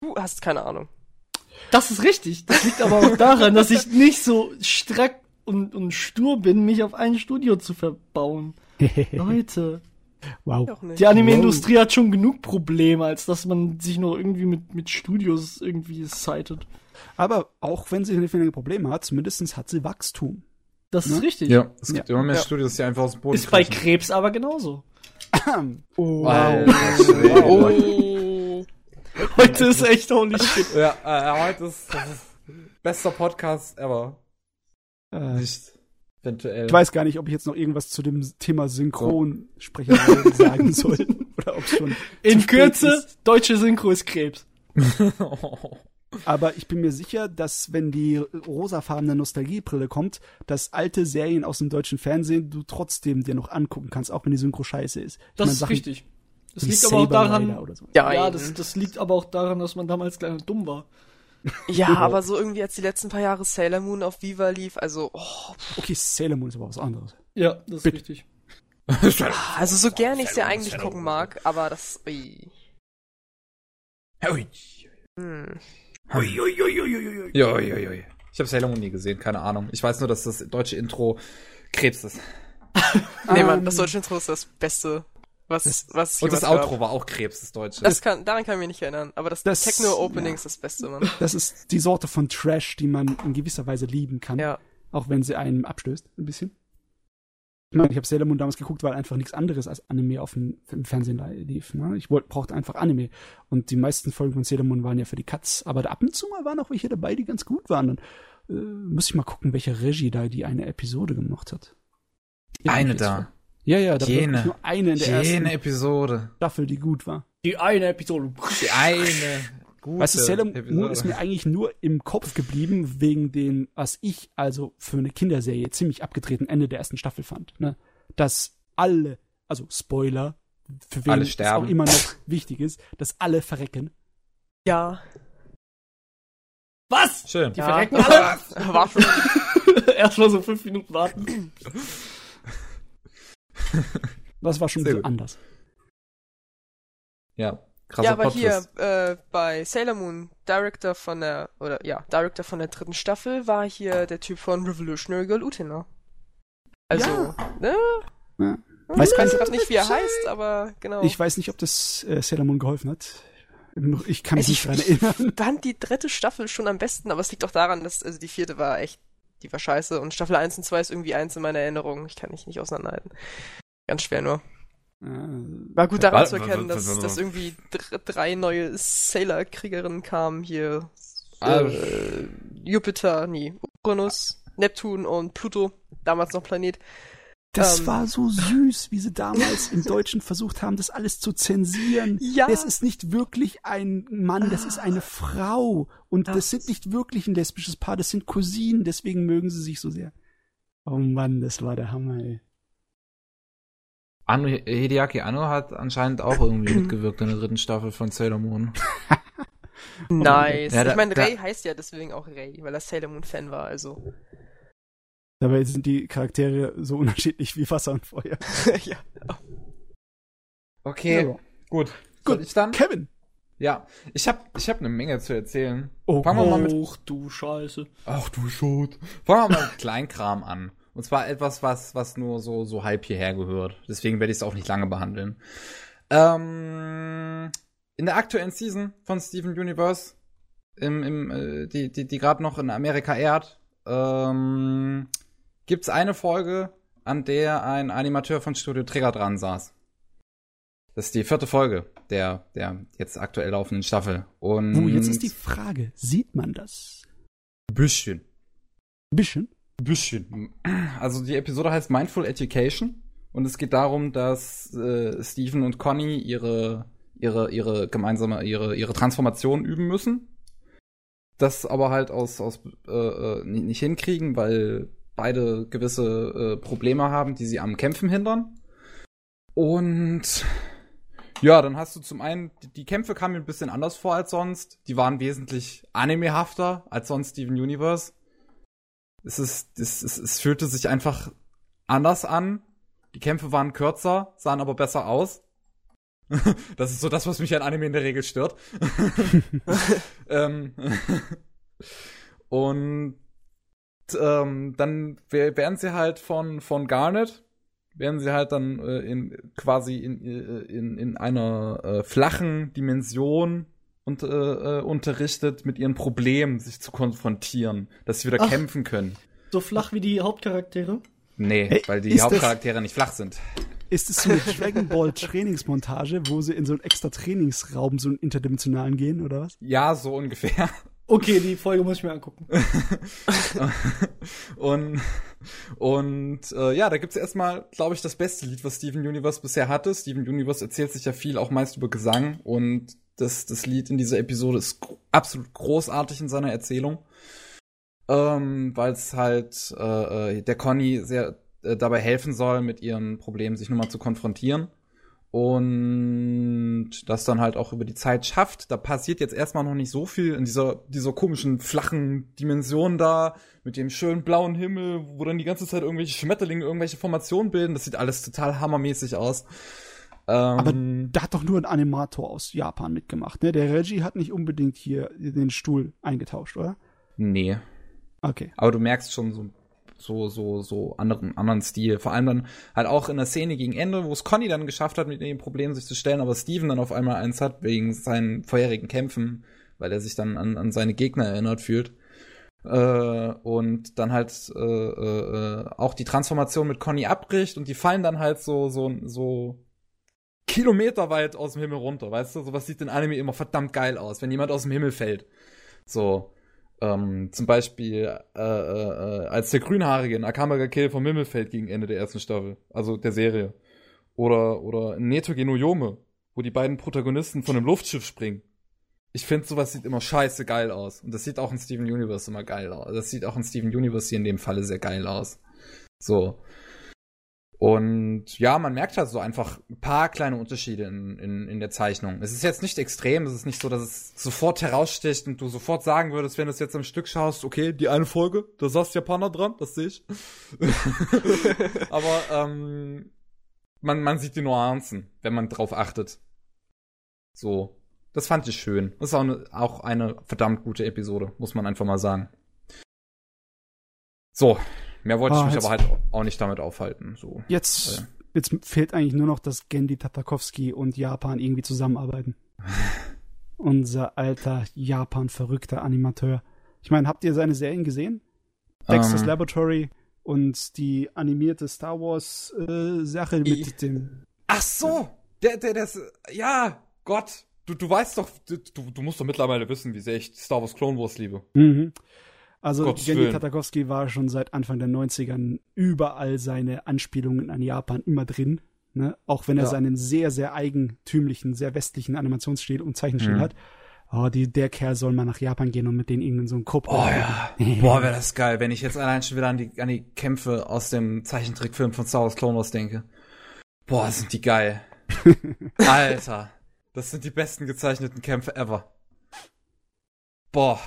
Du hast keine Ahnung. Das ist richtig. Das liegt aber auch daran, dass ich nicht so strack und, und stur bin, mich auf ein Studio zu verbauen. Leute, wow. Die Anime-Industrie hat schon genug Probleme, als dass man sich noch irgendwie mit, mit Studios irgendwie cited. Aber auch wenn sie viele Probleme hat, zumindest hat sie Wachstum. Das ist Ne? richtig. Ja, es gibt Ja. immer mehr Ja. Studios, die einfach aus dem Boden Ist bei kriechen. Krebs aber genauso. Oh, Alter Schwede. Oh. Heute ist echt holy shit. Ja, äh, heute ist, das ist bester Podcast ever. Äh, Nicht eventuell. ich weiß gar nicht, ob ich jetzt noch irgendwas zu dem Thema Synchronsprecher sagen soll. Oder ob schon. In Kürze, ist. deutsche Synchro ist Krebs. Aber ich bin mir sicher, dass wenn die rosafarbene Nostalgiebrille kommt, dass alte Serien aus dem deutschen Fernsehen du trotzdem dir noch angucken kannst, auch wenn die Synchro scheiße ist. Ich Das mein, ist Sachen richtig. Das liegt aber auch Saber daran, Oder so. Ja, ja, das, das liegt aber auch daran, dass man damals klein und dumm war. Ja, aber so irgendwie als die letzten paar Jahre Sailor Moon auf Viva lief, also, oh, Okay, Sailor Moon ist aber was anderes. Ja, das ist Bitte. richtig. also so gern ich sie eigentlich gucken mag, aber das, ui. Hui. Hm. Ja. Ich habe Sailor Moon nie gesehen, keine Ahnung. Ich weiß nur, dass das deutsche Intro Krebs ist. Nee, Mann, Ähm, das deutsche Intro ist das Beste, was, was Und das Outro gab. war auch Krebs, das deutsche. Das kann, daran kann ich mich nicht erinnern, aber das, Das- Techno-Opening ja. ist das Beste, Mann. Das ist die Sorte von Trash, die man in gewisser Weise lieben kann. Ja. Auch wenn sie einem abstößt, ein bisschen. Ich meine, ich habe Sailor Moon damals geguckt, weil einfach nichts anderes als Anime auf dem, im Fernsehen lief. Ne? Ich wollte, brauchte einfach Anime. Und die meisten Folgen von Sailor Moon waren ja für die Cuts. Aber ab und zu mal waren auch welche dabei, die ganz gut waren. Dann äh, muss ich mal gucken, welche Regie da die eine Episode gemacht hat. Ja, Eine da. Ja, ja, da Jene. nur eine in der ersten Jene Episode. Staffel, die gut war. Die eine Episode. Die eine gute Weißt du, Sailor Episode. Moon ist mir eigentlich nur im Kopf geblieben, wegen dem, was ich also für eine Kinderserie ziemlich abgetreten Ende der ersten Staffel fand. Ne? Dass alle, also Spoiler, für wen es auch immer noch wichtig ist, dass alle verrecken. Ja. Was? Schön. Die ja. verrecken alle? War schon. Erstmal so fünf Minuten warten. Das war schon ein Sehr bisschen gut. anders. Ja, krasser ja, aber Plot hier, äh, bei Sailor Moon, Director von der, oder ja, Director von der dritten Staffel war hier der Typ von Revolutionary Girl Utena. Also, ne? Ja. Ich Weiß gar nicht, gerade nicht, wie er heißt, aber genau. Ich weiß nicht, ob das äh, Sailor Moon geholfen hat. Ich kann mich Also nicht dran erinnern. ich fand die dritte Staffel schon am besten, aber es liegt auch daran, dass, also die vierte war echt, die war scheiße und Staffel 1 und 2 ist irgendwie eins in meiner Erinnerung. Ich kann mich nicht auseinanderhalten. Ganz schwer nur. War gut daran zu erkennen, dass, dass irgendwie dr drei neue Sailor-Kriegerinnen kamen hier. Ah. Äh, Jupiter, nee, Uranus, Neptun und Pluto, damals noch Planet. Das Ähm. war so süß, wie sie damals im Deutschen versucht haben, das alles zu zensieren. Ja. Das ist nicht wirklich ein Mann, das ist eine Frau. Und das, Das- sind nicht wirklich ein lesbisches Paar, das sind Cousinen, deswegen mögen sie sich so sehr. Oh Mann, das war der Hammer, ey. Anno, Hideaki Anno hat anscheinend auch irgendwie mitgewirkt in der dritten Staffel von Sailor Moon. Nice. Ja, da- ich meine, da- Ray heißt ja deswegen auch Ray, weil er Sailor Moon Fan war, also. Dabei sind die Charaktere so unterschiedlich wie Wasser und Feuer. ja. Okay, Ja. gut. Gut. Soll ich dann? Kevin! Ja, ich hab, ich hab eine Menge zu erzählen. Oh, Fangen wir mal mit Och, du Scheiße. Ach du Schot. Fangen wir mal mit Kleinkram an. Und zwar etwas, was, was nur so, so halb hierher gehört. Deswegen werde ich es auch nicht lange behandeln. Ähm, in der aktuellen Season von Steven Universe, im, im, äh, die, die, die gerade noch in Amerika ehrt, ähm, gibt's eine Folge, an der ein Animateur von Studio Trigger dran saß. Das ist die vierte Folge der, der jetzt aktuell laufenden Staffel. Und Oh, jetzt ist die Frage, sieht man das? Bisschen. Bisschen? Bisschen. Also die Episode heißt Mindful Education und es geht darum, dass äh, Stephen und Conny ihre ihre ihre gemeinsame ihre ihre Transformation üben müssen. Das aber halt aus aus äh, äh nicht hinkriegen, weil beide gewisse äh, Probleme haben, die sie am Kämpfen hindern. Und ja, dann hast du zum einen, die, die Kämpfe kamen mir ein bisschen anders vor als sonst. Die waren wesentlich animehafter als sonst Steven Universe. Es ist, es, es, es fühlte sich einfach anders an. Die Kämpfe waren kürzer, sahen aber besser aus. das ist so das, was mich an Anime in der Regel stört. ähm, und ähm, dann werden sie halt von, von Garnet, werden sie halt dann äh, in quasi in, äh, in, in einer äh, flachen Dimension und, äh, äh, unterrichtet, mit ihren Problemen sich zu konfrontieren, dass sie wieder Ach, kämpfen können. So flach wie die Hauptcharaktere? Nee, hey, weil die Hauptcharaktere das, nicht flach sind. Ist es so eine Dragon Ball Trainingsmontage, wo sie in so einen extra Trainingsraum, so einen interdimensionalen gehen, oder was? Ja, so ungefähr. Okay, die Folge muss ich mir angucken. und und äh, ja, da gibt's erstmal, glaube ich, das beste Lied, was Steven Universe bisher hatte. Steven Universe erzählt sich ja viel auch meist über Gesang und das, das Lied in dieser Episode ist absolut großartig in seiner Erzählung. Ähm, Weil es halt äh, äh, der Conny sehr äh, dabei helfen soll, mit ihren Problemen sich nochmal zu konfrontieren und das dann halt auch über die Zeit schafft. Da passiert jetzt erstmal noch nicht so viel in dieser, dieser komischen, flachen Dimension da, mit dem schönen blauen Himmel, wo dann die ganze Zeit irgendwelche Schmetterlinge irgendwelche Formationen bilden. Das sieht alles total hammermäßig aus. Ähm, Aber da hat doch nur ein Animator aus Japan mitgemacht, ne? Der Reggie hat nicht unbedingt hier den Stuhl eingetauscht, oder? Nee. Okay. Aber du merkst schon so so, so, so anderen, anderen Stil. Vor allem dann halt auch in der Szene gegen Ende, wo es Conny dann geschafft hat, mit dem Problem sich zu stellen, aber Steven dann auf einmal eins hat, wegen seinen vorherigen Kämpfen, weil er sich dann an, an seine Gegner erinnert fühlt. Äh, und dann halt äh, äh, auch die Transformation mit Conny abbricht und die fallen dann halt so, so, so kilometerweit aus dem Himmel runter, weißt du? Sowas sieht in Anime immer verdammt geil aus, wenn jemand aus dem Himmel fällt. So. Ähm, zum Beispiel, äh, äh, als der Grünhaarige in Akamaga Kill vom Himmel fällt gegen Ende der ersten Staffel, also der Serie. Oder, oder Neto Genoyome, wo die beiden Protagonisten von einem Luftschiff springen. Ich finde, sowas sieht immer scheiße geil aus. Und das sieht auch in Steven Universe immer geil aus. Das sieht auch in Steven Universe hier in dem Falle sehr geil aus. So. Und ja, man merkt halt so einfach ein paar kleine Unterschiede in, in, in der Zeichnung. Es ist jetzt nicht extrem, es ist nicht so, dass es sofort heraussticht und du sofort sagen würdest, wenn du es jetzt am Stück schaust, okay, die eine Folge, da saß Japaner dran, das sehe ich. Aber ähm, man, man sieht die Nuancen, wenn man drauf achtet. So. Das fand ich schön. Das ist auch eine, auch eine verdammt gute Episode, muss man einfach mal sagen. So, Mehr wollte oh, ich mich aber halt auch nicht damit aufhalten. So. Jetzt, jetzt fehlt eigentlich nur noch, dass Gendy Tatakowski und Japan irgendwie zusammenarbeiten. Unser alter Japan-verrückter Animateur. Ich meine, habt ihr seine Serien gesehen? Dexter's um. Ähm. Laboratory und die animierte Star Wars äh, Sache mit dem. Ach so! Der, der, das, ja, Gott, du, du weißt doch, du, du musst doch mittlerweile wissen, wie sehr ich Star Wars Clone Wars liebe. Mhm. Also Gottes Gendy Tatakowski war schon seit Anfang der 90ern überall seine Anspielungen an Japan immer drin. Ne? Auch wenn er ja. seinen sehr, sehr eigentümlichen, sehr westlichen Animationsstil und Zeichenstil mhm. hat. Oh, die, der Kerl soll mal nach Japan gehen und mit denen irgendeinen so einen Kupp. Oh ja. Boah, wäre das geil, wenn ich jetzt allein schon wieder an die, an die Kämpfe aus dem Zeichentrickfilm von Star Wars Clone Wars denke. Boah, sind die geil. Alter. Das sind die besten gezeichneten Kämpfe ever. Boah.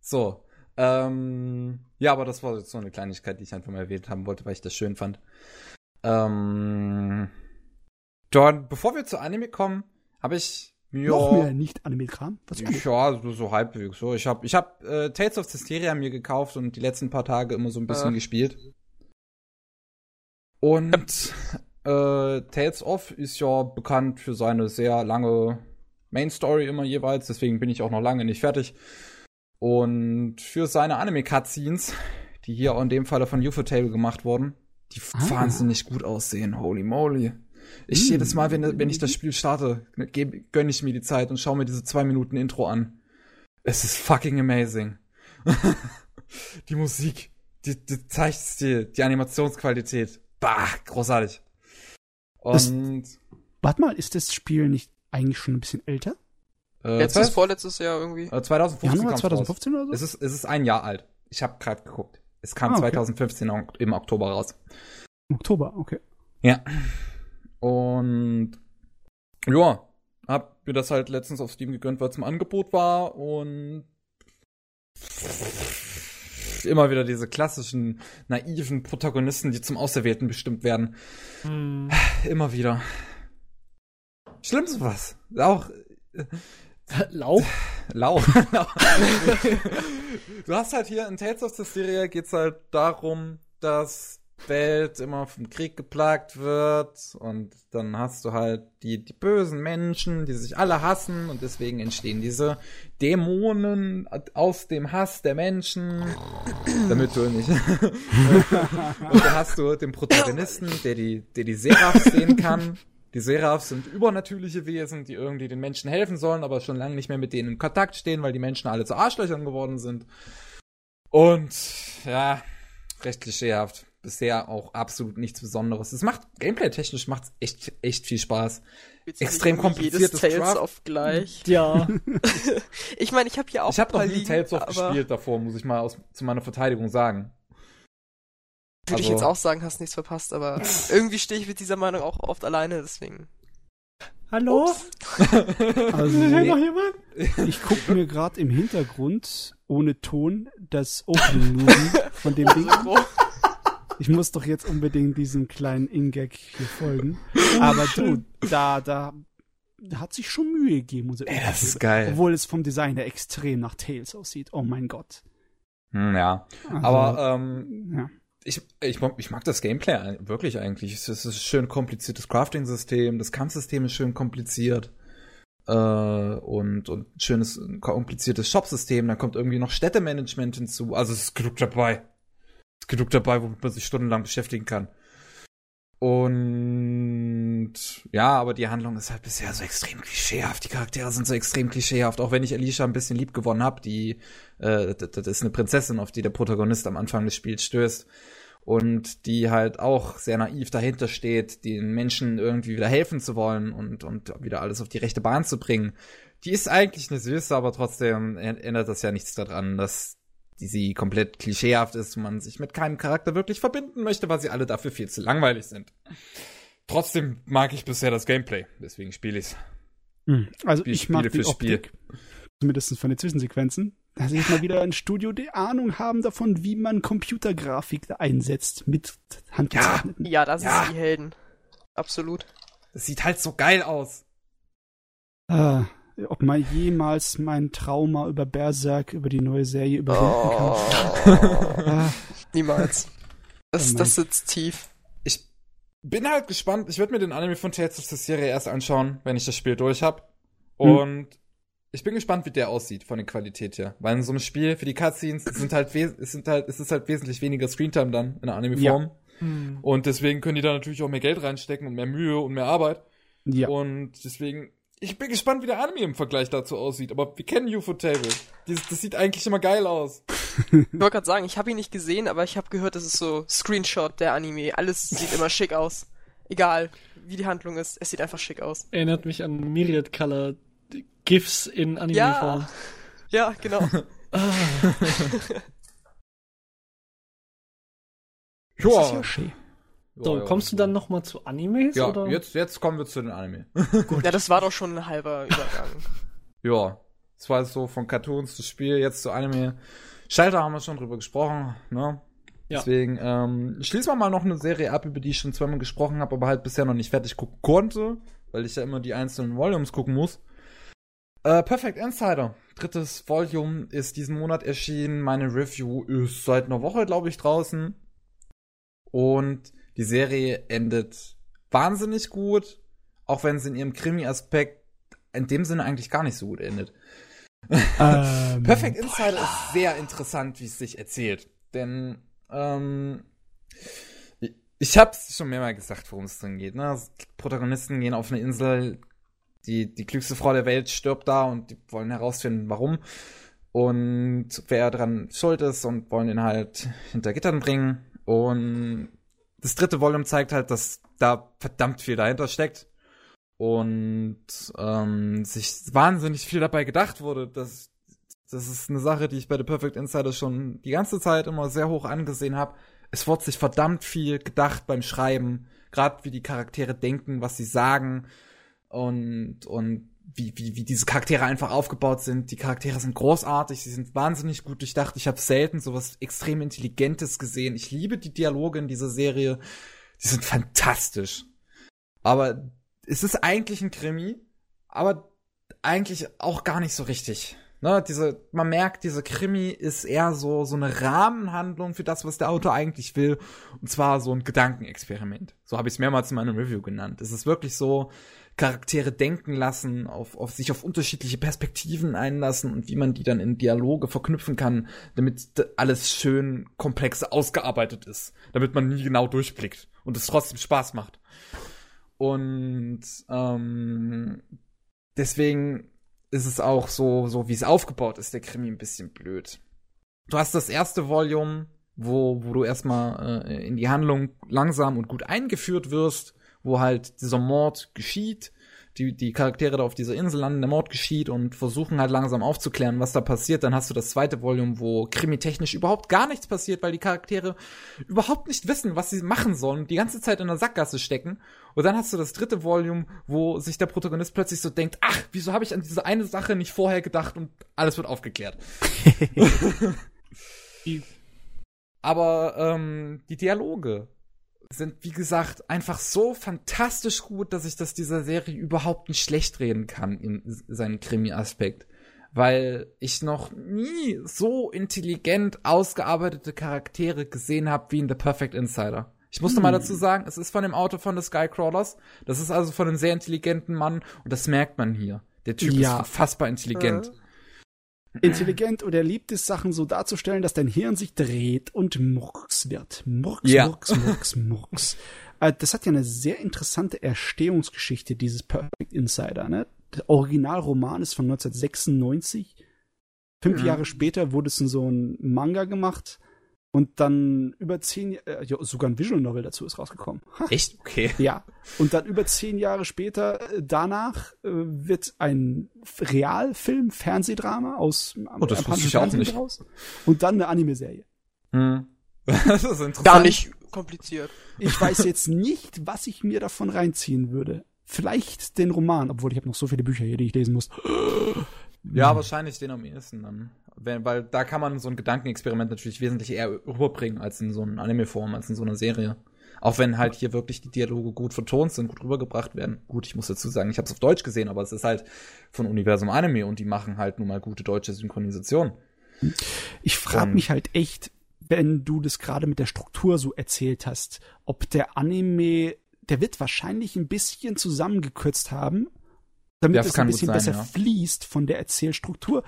So. Ähm, ja, aber das war jetzt so eine Kleinigkeit, die ich einfach mal erwähnt haben wollte, weil ich das schön fand. Ähm, John, bevor wir zu Anime kommen, habe ich mir noch mehr nicht Anime-Kram. Ja, so, so halbwegs. So, ich habe ich hab, äh, Tales of Hysteria mir gekauft und die letzten paar Tage immer so ein bisschen äh. gespielt. Und äh, Tales of ist ja bekannt für seine sehr lange Main Story immer jeweils, deswegen bin ich auch noch lange nicht fertig. Und für seine Anime-Cutscenes, die hier in dem Falle von Ufotable gemacht wurden, die ah. wahnsinnig gut aussehen. Holy moly. Ich mm. jedes Mal, wenn, wenn ich das Spiel starte, gönne ich mir die Zeit und schaue mir diese zwei Minuten Intro an. Es ist fucking amazing. die Musik, die, die Zeichenstil, die Animationsqualität. Bah, großartig. Und Warte mal, ist das Spiel nicht eigentlich schon ein bisschen älter? Äh, Letztes, zwei- vorletztes Jahr irgendwie. äh, 2015 Januar kam's raus. 2015 oder so? Es ist, es ist ein Jahr alt. Ich habe gerade geguckt. Es kam Ah, okay. 2015 im Ok- im Oktober raus. Oktober, okay. Ja. Und ja, hab mir das halt letztens auf Steam gegönnt, weil es im Angebot war und immer wieder diese klassischen naiven Protagonisten, die zum Auserwählten bestimmt werden. Hm. Immer wieder. Schlimm sowas. Auch Lauch? Lau. du hast halt hier in Tales of Systeria geht's halt darum, dass Welt immer vom Krieg geplagt wird und dann hast du halt die, die bösen Menschen, die sich alle hassen und deswegen entstehen diese Dämonen aus dem Hass der Menschen, damit du nicht. und dann hast du den Protagonisten, der die, der die Seraphs sehen kann. Die Seraphs sind übernatürliche Wesen, die irgendwie den Menschen helfen sollen, aber schon lange nicht mehr mit denen in Kontakt stehen, weil die Menschen alle zu Arschlöchern geworden sind. Und ja, recht klischeehaft. Bisher auch absolut nichts Besonderes. Es macht gameplay-technisch macht's echt echt viel Spaß. Du extrem kompliziertes Jedes Tales Craft. auf gleich. Ja. Ich meine, ich habe hier auch ich habe noch nie liegen, Tales of gespielt davor, muss ich mal aus, zu meiner Verteidigung sagen. Würde ich Also- jetzt auch sagen, hast nichts verpasst, aber irgendwie stehe ich mit dieser Meinung auch oft alleine, deswegen. Hallo? Also, Hört noch jemand? ich gucke mir gerade im Hintergrund ohne Ton das Opening-Movie von dem Ding an. Ich muss doch jetzt unbedingt diesem kleinen In-Gag hier folgen. Aber du, da, da, da hat sich schon Mühe gegeben. Unser Ey, das ist Opening. geil. Obwohl es vom Design her extrem nach Tales aussieht. Oh mein Gott. Hm, ja. Also, Aber ähm, ja. Ich, ich, mag- ich mag das Gameplay wirklich eigentlich. Es ist ein schön kompliziertes Crafting-System, das Kampfsystem ist schön kompliziert. Äh, und, ein schönes, kompliziertes Shop-System. Dann kommt irgendwie noch Städtemanagement hinzu. Also es ist genug dabei. Es ist genug dabei, womit man sich stundenlang beschäftigen kann. Und ja, aber die Handlung ist halt bisher so extrem klischeehaft. Die Charaktere sind so extrem klischeehaft. Auch wenn ich Alicia ein bisschen lieb gewonnen habe, die äh, das ist eine Prinzessin, auf die der Protagonist am Anfang des Spiels stößt und die halt auch sehr naiv dahinter steht, den Menschen irgendwie wieder helfen zu wollen und und wieder alles auf die rechte Bahn zu bringen. Die ist eigentlich eine Süße, aber trotzdem ändert das ja nichts daran, dass die sie komplett klischeehaft ist und man sich mit keinem Charakter wirklich verbinden möchte, weil sie alle dafür viel zu langweilig sind. Trotzdem mag ich bisher das Gameplay, deswegen spiele ich's. Hm. Also Spiel- ich mag Spiele die für Spiel. Optik. Zumindest von den Zwischensequenzen. Da sehe ich mal wieder ein Studio, die Ahnung haben davon, wie man Computergrafik einsetzt mit handgezeichneten. Ja, das Ja. sind die Helden. Absolut. Das sieht halt so geil aus. Ah, ob mal jemals mein Trauma über Berserk, über die neue Serie überwinden Oh, kann. Ah, niemals. Das, Oh das sitzt tief. Ich bin halt gespannt. Ich werde mir den Anime von Tales of the Serie erst anschauen, wenn ich das Spiel durch hab. Und ich bin gespannt, wie der aussieht von der Qualität her. Weil in so einem Spiel für die Cutscenes es sind halt, es sind halt, es ist halt wesentlich weniger Screentime dann in der Anime-Form. Hm. Und deswegen können die da natürlich auch mehr Geld reinstecken und mehr Mühe und mehr Arbeit. ja. Und deswegen, ich bin gespannt, wie der Anime im Vergleich dazu aussieht. Aber wir kennen Ufotable. Das, das sieht eigentlich immer geil aus. Ich wollte gerade sagen, ich habe ihn nicht gesehen, aber ich habe gehört, das ist so Screenshot der Anime. Alles sieht immer schick aus. Egal, wie die Handlung ist, es sieht einfach schick aus. Erinnert mich an Myriad Color GIFs in Anime-Form. Ja, genau. Das ist ja schön. So, kommst du dann nochmal zu Animes? Ja, oder? jetzt, jetzt kommen wir zu den Anime. ja, das war doch schon ein halber Übergang. Ja, es war so von Cartoons zu Spiel, jetzt zu Anime. Schalter haben wir schon drüber gesprochen, ne? Ja. Deswegen ähm, schließen wir mal noch eine Serie ab, über die ich schon zweimal gesprochen habe, aber halt bisher noch nicht fertig gucken konnte, weil ich ja immer die einzelnen Volumes gucken muss. Äh, Perfect Insider, drittes Volume ist diesen Monat erschienen. Meine Review ist seit einer Woche, glaube ich, draußen. Und die Serie endet wahnsinnig gut, auch wenn sie in ihrem Krimi-Aspekt in dem Sinne eigentlich gar nicht so gut endet. Ähm, Perfect Insider ist sehr interessant, wie es sich erzählt. Denn ähm, ich hab's schon mehrmals gesagt, worum es drin geht. Ne? Protagonisten gehen auf eine Insel, die, die klügste Frau der Welt stirbt da und die wollen herausfinden, warum. und wer dran schuld ist und wollen ihn halt hinter Gittern bringen. Und das dritte Volume zeigt halt, dass da verdammt viel dahinter steckt und ähm, sich wahnsinnig viel dabei gedacht wurde. Das, das ist eine Sache, die ich bei The Perfect Insider schon die ganze Zeit immer sehr hoch angesehen habe. Es wurde sich verdammt viel gedacht beim Schreiben, gerade wie die Charaktere denken, was sie sagen und und wie, wie, wie diese Charaktere einfach aufgebaut sind. Die Charaktere sind großartig, sie sind wahnsinnig gut durchdacht. Ich habe selten sowas extrem Intelligentes gesehen. Ich liebe die Dialoge in dieser Serie. Die sind fantastisch. Aber es ist eigentlich ein Krimi, aber eigentlich auch gar nicht so richtig. Ne, diese, man merkt, diese Krimi ist eher so, so eine Rahmenhandlung für das, was der Autor eigentlich will. Und zwar so ein Gedankenexperiment. So habe ich es mehrmals in meinem Review genannt. Es ist wirklich so, Charaktere denken lassen, auf, auf sich auf unterschiedliche Perspektiven einlassen und wie man die dann in Dialoge verknüpfen kann, damit alles schön komplex ausgearbeitet ist, damit man nie genau durchblickt und es trotzdem Spaß macht. Und ähm, deswegen ist es auch so, so wie es aufgebaut ist, der Krimi ein bisschen blöd. Du hast das erste Volume, wo, wo du erstmal äh, in die Handlung langsam und gut eingeführt wirst wo halt dieser Mord geschieht, die, die Charaktere da auf dieser Insel landen, der Mord geschieht und versuchen halt langsam aufzuklären, was da passiert. Dann hast du das zweite Volume, wo krimitechnisch überhaupt gar nichts passiert, weil die Charaktere überhaupt nicht wissen, was sie machen sollen, die ganze Zeit in der Sackgasse stecken. Und dann hast du das dritte Volume, wo sich der Protagonist plötzlich so denkt, ach, wieso habe ich an diese eine Sache nicht vorher gedacht und alles wird aufgeklärt. Aber ähm, die Dialoge, sind, wie gesagt, einfach so fantastisch gut, dass ich das dieser Serie überhaupt nicht schlecht reden kann in seinem Krimi-Aspekt. Weil ich noch nie so intelligent ausgearbeitete Charaktere gesehen habe wie in The Perfect Insider. Ich musste hm. mal dazu sagen, es ist von dem Autor von The Skycrawlers. Das ist also von einem sehr intelligenten Mann und das merkt man hier. Der Typ ja. ist unfassbar intelligent. Intelligent und er liebt es, Sachen so darzustellen, dass dein Hirn sich dreht und Murks wird. Murks, ja. Murks, Murks, Murks. Äh, das hat ja eine sehr interessante Erstehungsgeschichte, dieses Perfect Insider. Ne? Der Originalroman ist von 1996. Fünf mhm. Jahre später wurde es in so ein Manga gemacht. Und dann über zehn, äh, ja, sogar ein Visual Novel dazu ist rausgekommen. Ha. Echt? Okay. Ja. Und dann über zehn Jahre später, äh, danach äh, wird ein Realfilm, Fernsehdrama aus oh, das wusste ich auch nicht. Raus. Und dann eine Anime-Serie. Hm. das ist interessant. Gar nicht kompliziert. Ich weiß jetzt nicht, was ich mir davon reinziehen würde. Vielleicht den Roman, obwohl ich habe noch so viele Bücher hier, die ich lesen muss. Ja, wahrscheinlich den am ehesten dann. Wenn, weil da kann man so ein Gedankenexperiment natürlich wesentlich eher rüberbringen als in so einer Anime-Form, als in so einer Serie. Auch wenn halt hier wirklich die Dialoge gut vertont sind, gut rübergebracht werden. Gut, ich muss dazu sagen, ich habe es auf Deutsch gesehen, aber es ist halt von Universum Anime und die machen halt nun mal gute deutsche Synchronisation. Ich frage mich halt echt, wenn du das gerade mit der Struktur so erzählt hast, ob der Anime, der wird wahrscheinlich ein bisschen zusammengekürzt haben, damit ja, es ein bisschen sein, besser ja. fließt von der Erzählstruktur.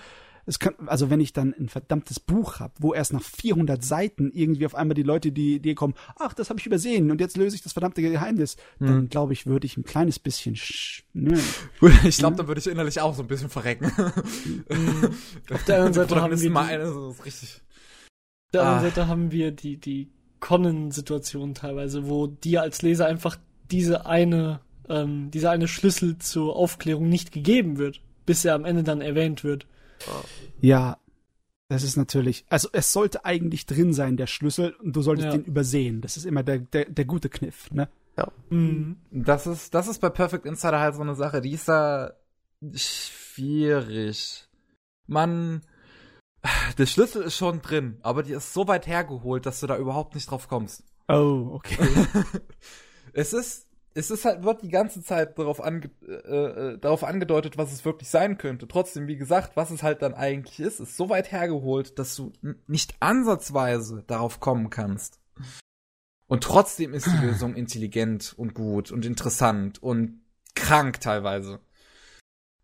Es kann, also wenn ich dann ein verdammtes Buch habe, wo erst nach 400 Seiten irgendwie auf einmal die Leute die Idee kommen, ach, das habe ich übersehen und jetzt löse ich das verdammte Geheimnis, hm. dann glaube ich, würde ich ein kleines bisschen. Ne. Ich glaube, dann würde ich innerlich auch so ein bisschen verrecken. auf der anderen Seite haben wir mal eine, so ist richtig. Auf der anderen ah. Seite haben wir die die Conan-Situation teilweise, wo dir als Leser einfach diese eine ähm, dieser eine Schlüssel zur Aufklärung nicht gegeben wird, bis er am Ende dann erwähnt wird. Ja, das ist natürlich, also es sollte eigentlich drin sein, der Schlüssel, und du solltest ja. den übersehen. Das ist immer der, der, der gute Kniff, ne? Ja. Mhm. Das ist, das ist bei Perfect Insider halt so eine Sache, die ist da schwierig. Man, der Schlüssel ist schon drin, aber die ist so weit hergeholt, dass du da überhaupt nicht drauf kommst. Oh, okay. es ist, es ist halt, wird die ganze Zeit darauf, ange, äh, äh, darauf angedeutet, was es wirklich sein könnte. Trotzdem, wie gesagt, was es halt dann eigentlich ist, ist so weit hergeholt, dass du nicht ansatzweise darauf kommen kannst. Und trotzdem ist die Lösung intelligent und gut und interessant und krank teilweise.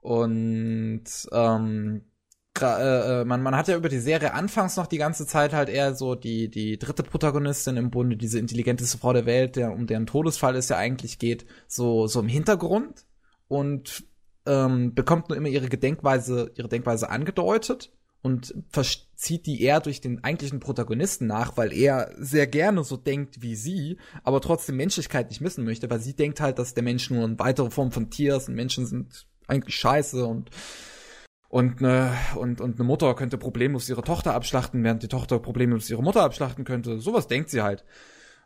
Und ähm, äh, äh, man, man hat ja über die Serie anfangs noch die ganze Zeit halt eher so die, die dritte Protagonistin im Bunde, diese intelligenteste Frau der Welt, der, um deren Todesfall es ja eigentlich geht, so, so im Hintergrund und ähm, bekommt nur immer ihre Gedenkweise, ihre Denkweise angedeutet und verzieht die eher durch den eigentlichen Protagonisten nach, weil er sehr gerne so denkt wie sie, aber trotzdem Menschlichkeit nicht missen möchte, weil sie denkt halt, dass der Mensch nur eine weitere Form von Tier ist und Menschen sind eigentlich scheiße und und eine, und, und eine Mutter könnte problemlos ihre Tochter abschlachten, während die Tochter problemlos ihre Mutter abschlachten könnte. Sowas denkt sie halt.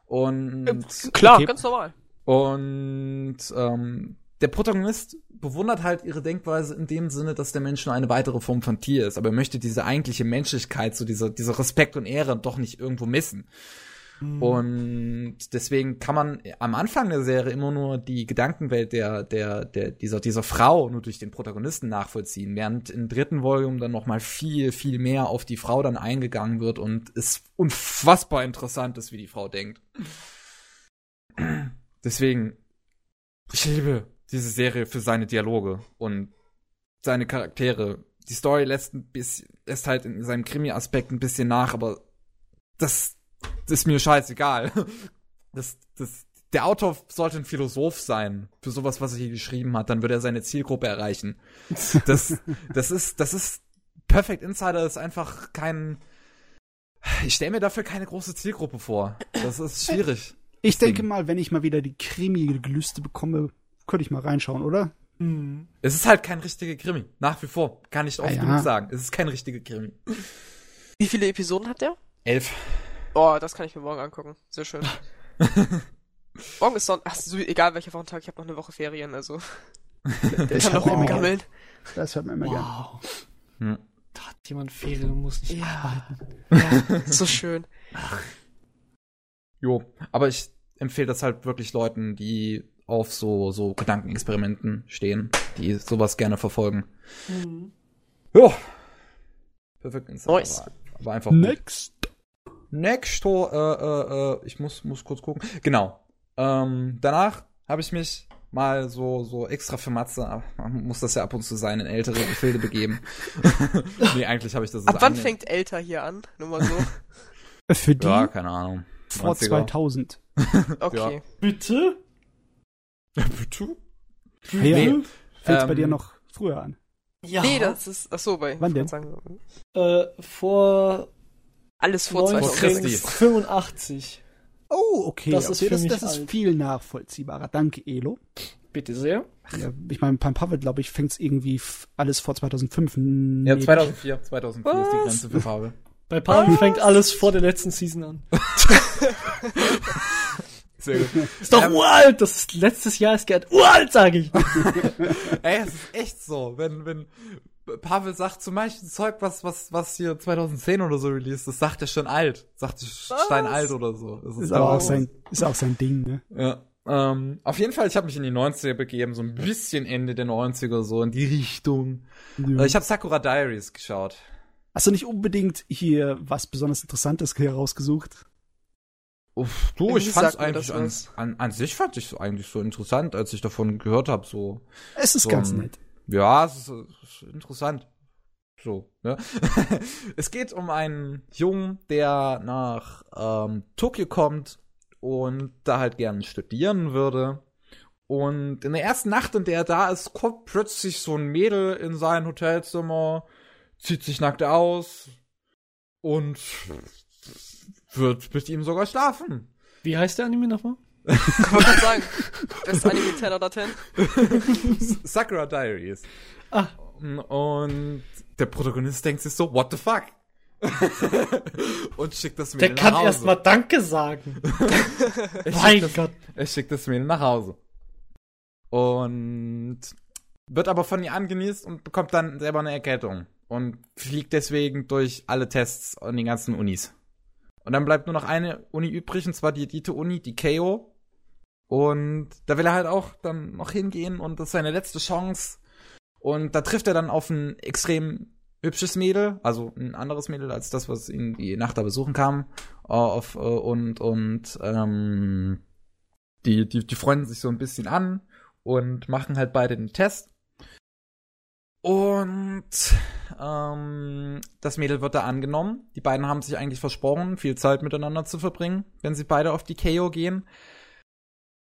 Und Klar, Okay. ganz normal. und ähm, der Protagonist bewundert halt ihre Denkweise in dem Sinne, dass der Mensch nur eine weitere Form von Tier ist, aber er möchte diese eigentliche Menschlichkeit, so dieser, dieser Respekt und Ehre doch nicht irgendwo missen. Und deswegen kann man am Anfang der Serie immer nur die Gedankenwelt der, der, der, dieser, dieser Frau nur durch den Protagonisten nachvollziehen, während im dritten Volume dann nochmal viel, viel mehr auf die Frau dann eingegangen wird und es unfassbar interessant ist, wie die Frau denkt. Deswegen, ich liebe diese Serie für seine Dialoge und seine Charaktere. Die Story lässt ein bisschen, lässt halt in seinem Krimi-Aspekt ein bisschen nach, aber das, das ist mir scheißegal. Das, das, der Autor sollte ein Philosoph sein für sowas, was er hier geschrieben hat, dann würde er seine Zielgruppe erreichen. Das, das ist, das ist Perfect Insider ist einfach kein. Ich stelle mir dafür keine große Zielgruppe vor. Das ist schwierig. Ich denke mal, wenn ich mal wieder die Krimi-Gelüste bekomme, könnte ich mal reinschauen, oder? Mhm. Es ist halt kein richtiger Krimi. Nach wie vor. Kann ich oft Ah, ja. genug sagen. Es ist kein richtiger Krimi. Wie viele Episoden hat der? Elf. Oh, das kann ich mir morgen angucken. Sehr schön. morgen ist Sonntag. Ach, so, egal welcher Wochentag, ich habe noch eine Woche Ferien, also. Der Ich kann noch auch- rumgammeln. Das hört man immer gern. Wow. Hm. Da hat jemand Ferien und muss nicht Ja. arbeiten. Ja, so schön. Jo. Aber ich empfehle das halt wirklich Leuten, die auf so, so Gedankenexperimenten stehen, die sowas gerne verfolgen. Mhm. Ja. Perfekt Insider. Nice. war- War einfach gut. Next. Next, oh, äh, äh, äh, ich muss, muss kurz gucken. Genau. Ähm, danach habe ich mich mal so, so extra für Matze, aber man muss das ja ab und zu sein, in ältere Gefilde begeben. nee, eigentlich habe ich das Ab wann fängt älter hier an? Nur mal so. Für die Ja, keine Ahnung. vor 90er. 2000. Okay. Bitte? Ja, bitte? Hey, Nee, Fängt's bei ähm, dir noch früher an? Ja. Nee, das ist. Ach so, bei. Wann denn? Sagen, äh, vor alles vor Vor 2000. Christi. 1985. Oh, okay. Das ist okay, für das, mich das ist viel nachvollziehbarer. Danke, Elo. Bitte sehr. Ja, ich meine, beim Pavel, glaube ich, fängt's irgendwie f- alles vor 2005. Ja, Nee, 2004. 2004 ist die Was? Grenze für Farbe. Bei Pavel fängt alles vor der letzten Season an. Sehr gut. Ist doch Ähm, uralt! Das ist letztes Jahr ist Gerd uralt, sage ich. Ey, es ist echt so, wenn, wenn Pavel sagt zum Beispiel Zeug, was, was, was hier 2010 oder so released ist, sagt er schon alt. Sagt er steinalt oder so. Das Ist aber auch sein, ist auch sein Ding, ne? Ja. Ähm, auf jeden Fall, ich habe mich in die 90er begeben, so ein bisschen Ende der 90er, so in die Richtung. Äh, ich habe Sakura Diaries geschaut. Hast du nicht unbedingt hier was besonders Interessantes herausgesucht? Uff, du, Irgendwie ich fand's sagt mir eigentlich an, an, an sich fand ich eigentlich so interessant, als ich davon gehört habe, so. Es ist So ganz ein- nett. Ja, es ist, ist interessant. So, ne? es geht um einen Jungen, der nach ähm, Tokio kommt und da halt gerne studieren würde. Und in der ersten Nacht, in der er da ist, kommt plötzlich so ein Mädel in sein Hotelzimmer, zieht sich nackt aus und wird mit ihm sogar schlafen. Wie heißt der Anime nochmal? Ich wollte gerade sagen. Best Anime 10 oder 10. Sakura Diaries. Ah. Und der Protagonist denkt sich so, what the fuck? und schickt das Der Mädel kann nach Hause. erst mal Danke sagen. Er mein schickt, das, Gott. er schickt das Mädel nach Hause. Und wird aber von ihr angenießt und bekommt dann selber eine Erkältung. Und fliegt deswegen durch alle Tests an den ganzen Unis. Und dann bleibt nur noch eine Uni übrig, und zwar die Elite-Uni, die KO. Und da will er halt auch dann noch hingehen und das ist seine letzte Chance. Und da trifft er dann auf ein extrem hübsches Mädel, also ein anderes Mädel als das, was ihn die Nacht da besuchen kam. Äh, auf, äh, und und ähm, die, die, die freunden sich so ein bisschen an und machen halt beide den Test. Und ähm, das Mädel wird da angenommen. Die beiden haben sich eigentlich versprochen, viel Zeit miteinander zu verbringen, wenn sie beide auf die KO gehen.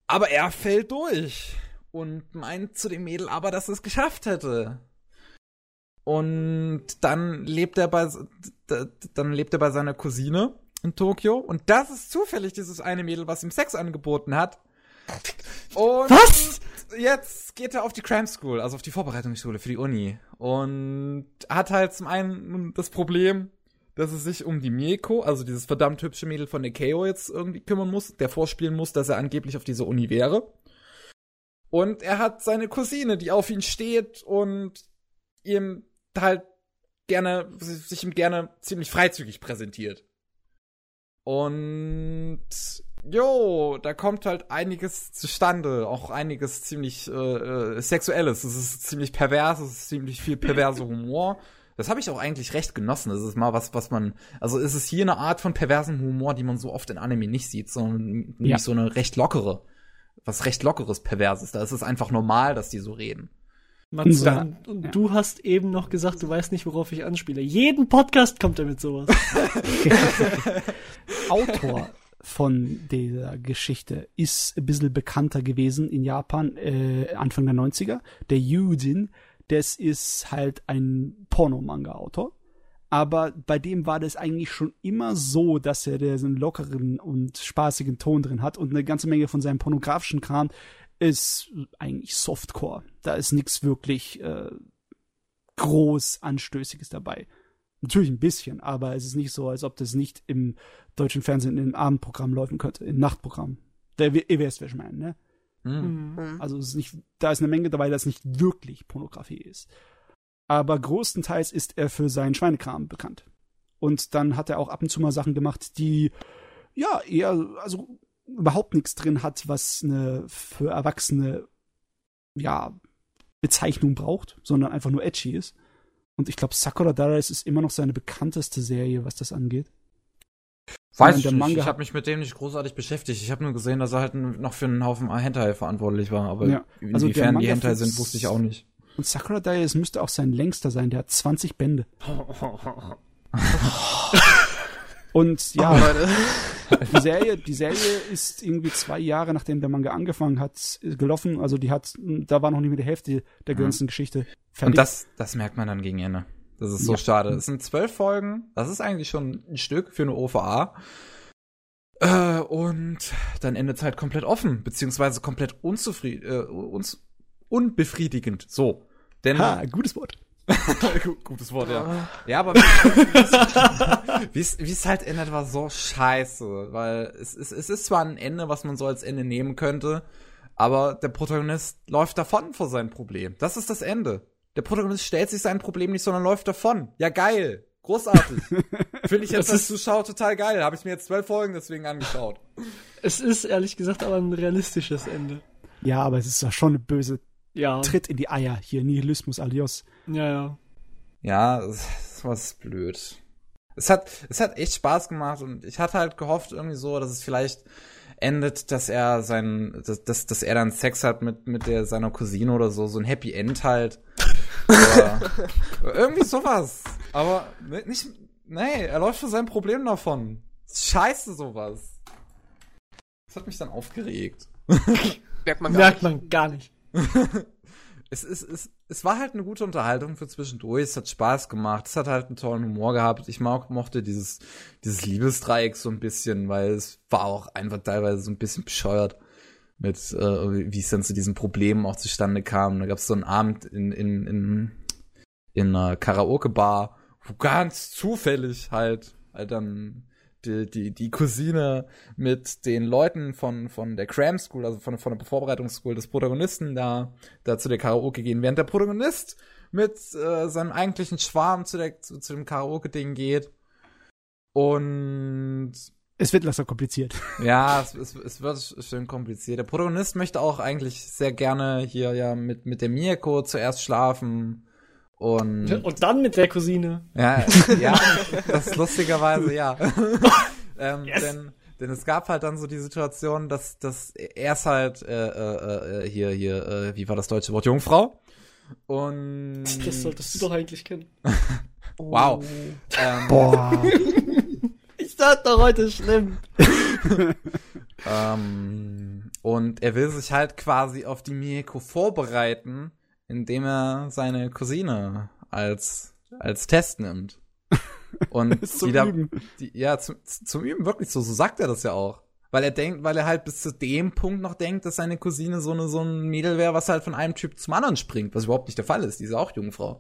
Aber er fällt durch und meint zu dem Mädel aber, dass er es geschafft hätte. Und dann lebt er bei, dann lebt er bei seiner Cousine in Tokio. Und das ist zufällig dieses eine Mädel, was ihm Sex angeboten hat. Und Was? jetzt geht er auf die Cram School, also auf die Vorbereitungsschule für die Uni. Und hat halt zum einen das Problem, dass er sich um die Mieko, also dieses verdammt hübsche Mädel von Nekeo jetzt irgendwie kümmern muss, der vorspielen muss, dass er angeblich auf dieser Uni wäre. Und er hat seine Cousine, die auf ihn steht und ihm halt gerne, sich ihm gerne ziemlich freizügig präsentiert. Und jo, da kommt halt einiges zustande, auch einiges ziemlich äh, äh, sexuelles. Es ist ziemlich pervers, es ist ziemlich viel perverser Humor. Das habe ich auch eigentlich recht genossen. Das ist mal was, was man, also ist es hier eine Art von perversem Humor, die man so oft in Anime nicht sieht, sondern Ja. nicht so eine recht lockere, was recht lockeres Perverses. Da ist es einfach normal, dass die so reden. Mats, Ja. und, und Ja. du hast eben noch gesagt, du weißt nicht, worauf ich anspiele. Jeden Podcast kommt er mit sowas. Autor von dieser Geschichte ist ein bisschen bekannter gewesen in Japan, äh, Anfang der 90er. Der Yujin, das ist halt ein Pornomanga-Autor. Aber bei dem war das eigentlich schon immer so, dass er diesen lockeren und spaßigen Ton drin hat und eine ganze Menge von seinem pornografischen Kram ist eigentlich Softcore. Da ist nichts wirklich äh, groß Anstößiges dabei. Natürlich ein bisschen, aber es ist nicht so, als ob das nicht im deutschen Fernsehen im Abendprogramm laufen könnte, im Nachtprogramm. Ihr wisst, was ich meine, ne? Hm. Mhm. Also es ist nicht, da ist eine Menge dabei, das nicht wirklich Pornografie ist. Aber größtenteils ist er für seinen Schweinekram bekannt. Und dann hat er auch ab und zu mal Sachen gemacht, die ja eher, also überhaupt nichts drin hat, was eine für Erwachsene ja Bezeichnung braucht, sondern einfach nur edgy ist. Und ich glaube, Sakura Diaries ist immer noch seine bekannteste Serie, was das angeht. Weiß ich nicht. Ich habe mich mit dem nicht großartig beschäftigt. Ich habe nur gesehen, dass er halt noch für einen Haufen Hentai verantwortlich war. Aber Ja. Also inwiefern die Hentai sind, wusste ich auch nicht. Und Sakura Diaries müsste auch sein längster sein, der hat 20 Bände. Und ja, Oh, die Serie, die Serie ist irgendwie zwei Jahre nachdem der Manga angefangen hat, gelaufen. Also die hat, da war noch nicht mehr die Hälfte der Mhm. ganzen Geschichte fertig. Und das, das merkt man dann gegen Ende. Das ist so Ja. schade. Es sind zwölf Folgen. Das ist eigentlich schon ein Stück für eine OVA. Äh, und dann endet es halt komplett offen, beziehungsweise komplett unzufrieden, äh, uns unbefriedigend. So. Denn ha, gutes Wort. Gu- Gutes Wort, ja. Ja, aber wie es wie es halt endet, war so scheiße, weil es, es, es ist zwar ein Ende, was man so als Ende nehmen könnte, aber der Protagonist läuft davon vor seinem Problem. Das ist das Ende. Der Protagonist stellt sich sein Problem nicht, sondern läuft davon. Ja, geil. Großartig. Finde ich jetzt Das als Zuschauer total geil. Habe ich mir jetzt zwölf Folgen deswegen angeschaut. Es ist ehrlich gesagt aber ein realistisches Ende. Ja, aber es ist doch schon eine böse Ja. Tritt in die Eier. Hier, Nihilismus, alios. Ja, ja. Ja, das das war blöd. Es hat, es hat echt Spaß gemacht und ich hatte halt gehofft irgendwie so, dass es vielleicht endet, dass er sein, dass, dass, dass er dann Sex hat mit, mit der, seiner Cousine oder so, so ein Happy End halt. Irgendwie sowas. Aber nicht, nee, er läuft für sein Problem davon. Scheiße sowas. Das hat mich dann aufgeregt. Merkt man gar Merkt nicht. man gar nicht. es, es, es, es war halt eine gute Unterhaltung für zwischendurch. Es hat Spaß gemacht. Es hat halt einen tollen Humor gehabt. Ich mag, mochte dieses, dieses Liebesdreieck so ein bisschen, weil es war auch einfach teilweise so ein bisschen bescheuert mit, äh, wie es dann zu diesen Problemen auch zustande kam. Da gab es so einen Abend in, in, in, in einer Karaoke-Bar, wo ganz zufällig halt, halt dann die, die, die Cousine mit den Leuten von, von der Cram School, also von, von der Vorbereitungsschool des Protagonisten da, da zu der Karaoke gehen, während der Protagonist mit äh, seinem eigentlichen Schwarm zu, der, zu, zu dem Karaoke-Ding geht. Und Es wird langsam kompliziert. ja, es, es, es wird schön kompliziert. Der Protagonist möchte auch eigentlich sehr gerne hier ja mit, mit der Miyako zuerst schlafen. Und Und dann mit der Cousine. ja, ja, das ist lustigerweise, ja. ähm, Yes. denn, denn es gab halt dann so die Situation, dass, dass er ist halt äh, äh, äh, hier, hier, äh, wie war das deutsche Wort, Jungfrau. Und Das solltest du doch eigentlich kennen. wow. Ähm, Boah. Ich sag doch heute schlimm. Ähm, und er will sich halt quasi auf die Mieko vorbereiten, indem er seine Cousine als, als Test nimmt. Und Zum die da, Üben. die, ja, zum, zum Üben wirklich so, so sagt er das ja auch. Weil er denkt, weil er halt bis zu dem Punkt noch denkt, dass seine Cousine so eine, so ein Mädel wäre, was halt von einem Typ zum anderen springt, was überhaupt nicht der Fall ist. Die ist ja auch Jungfrau.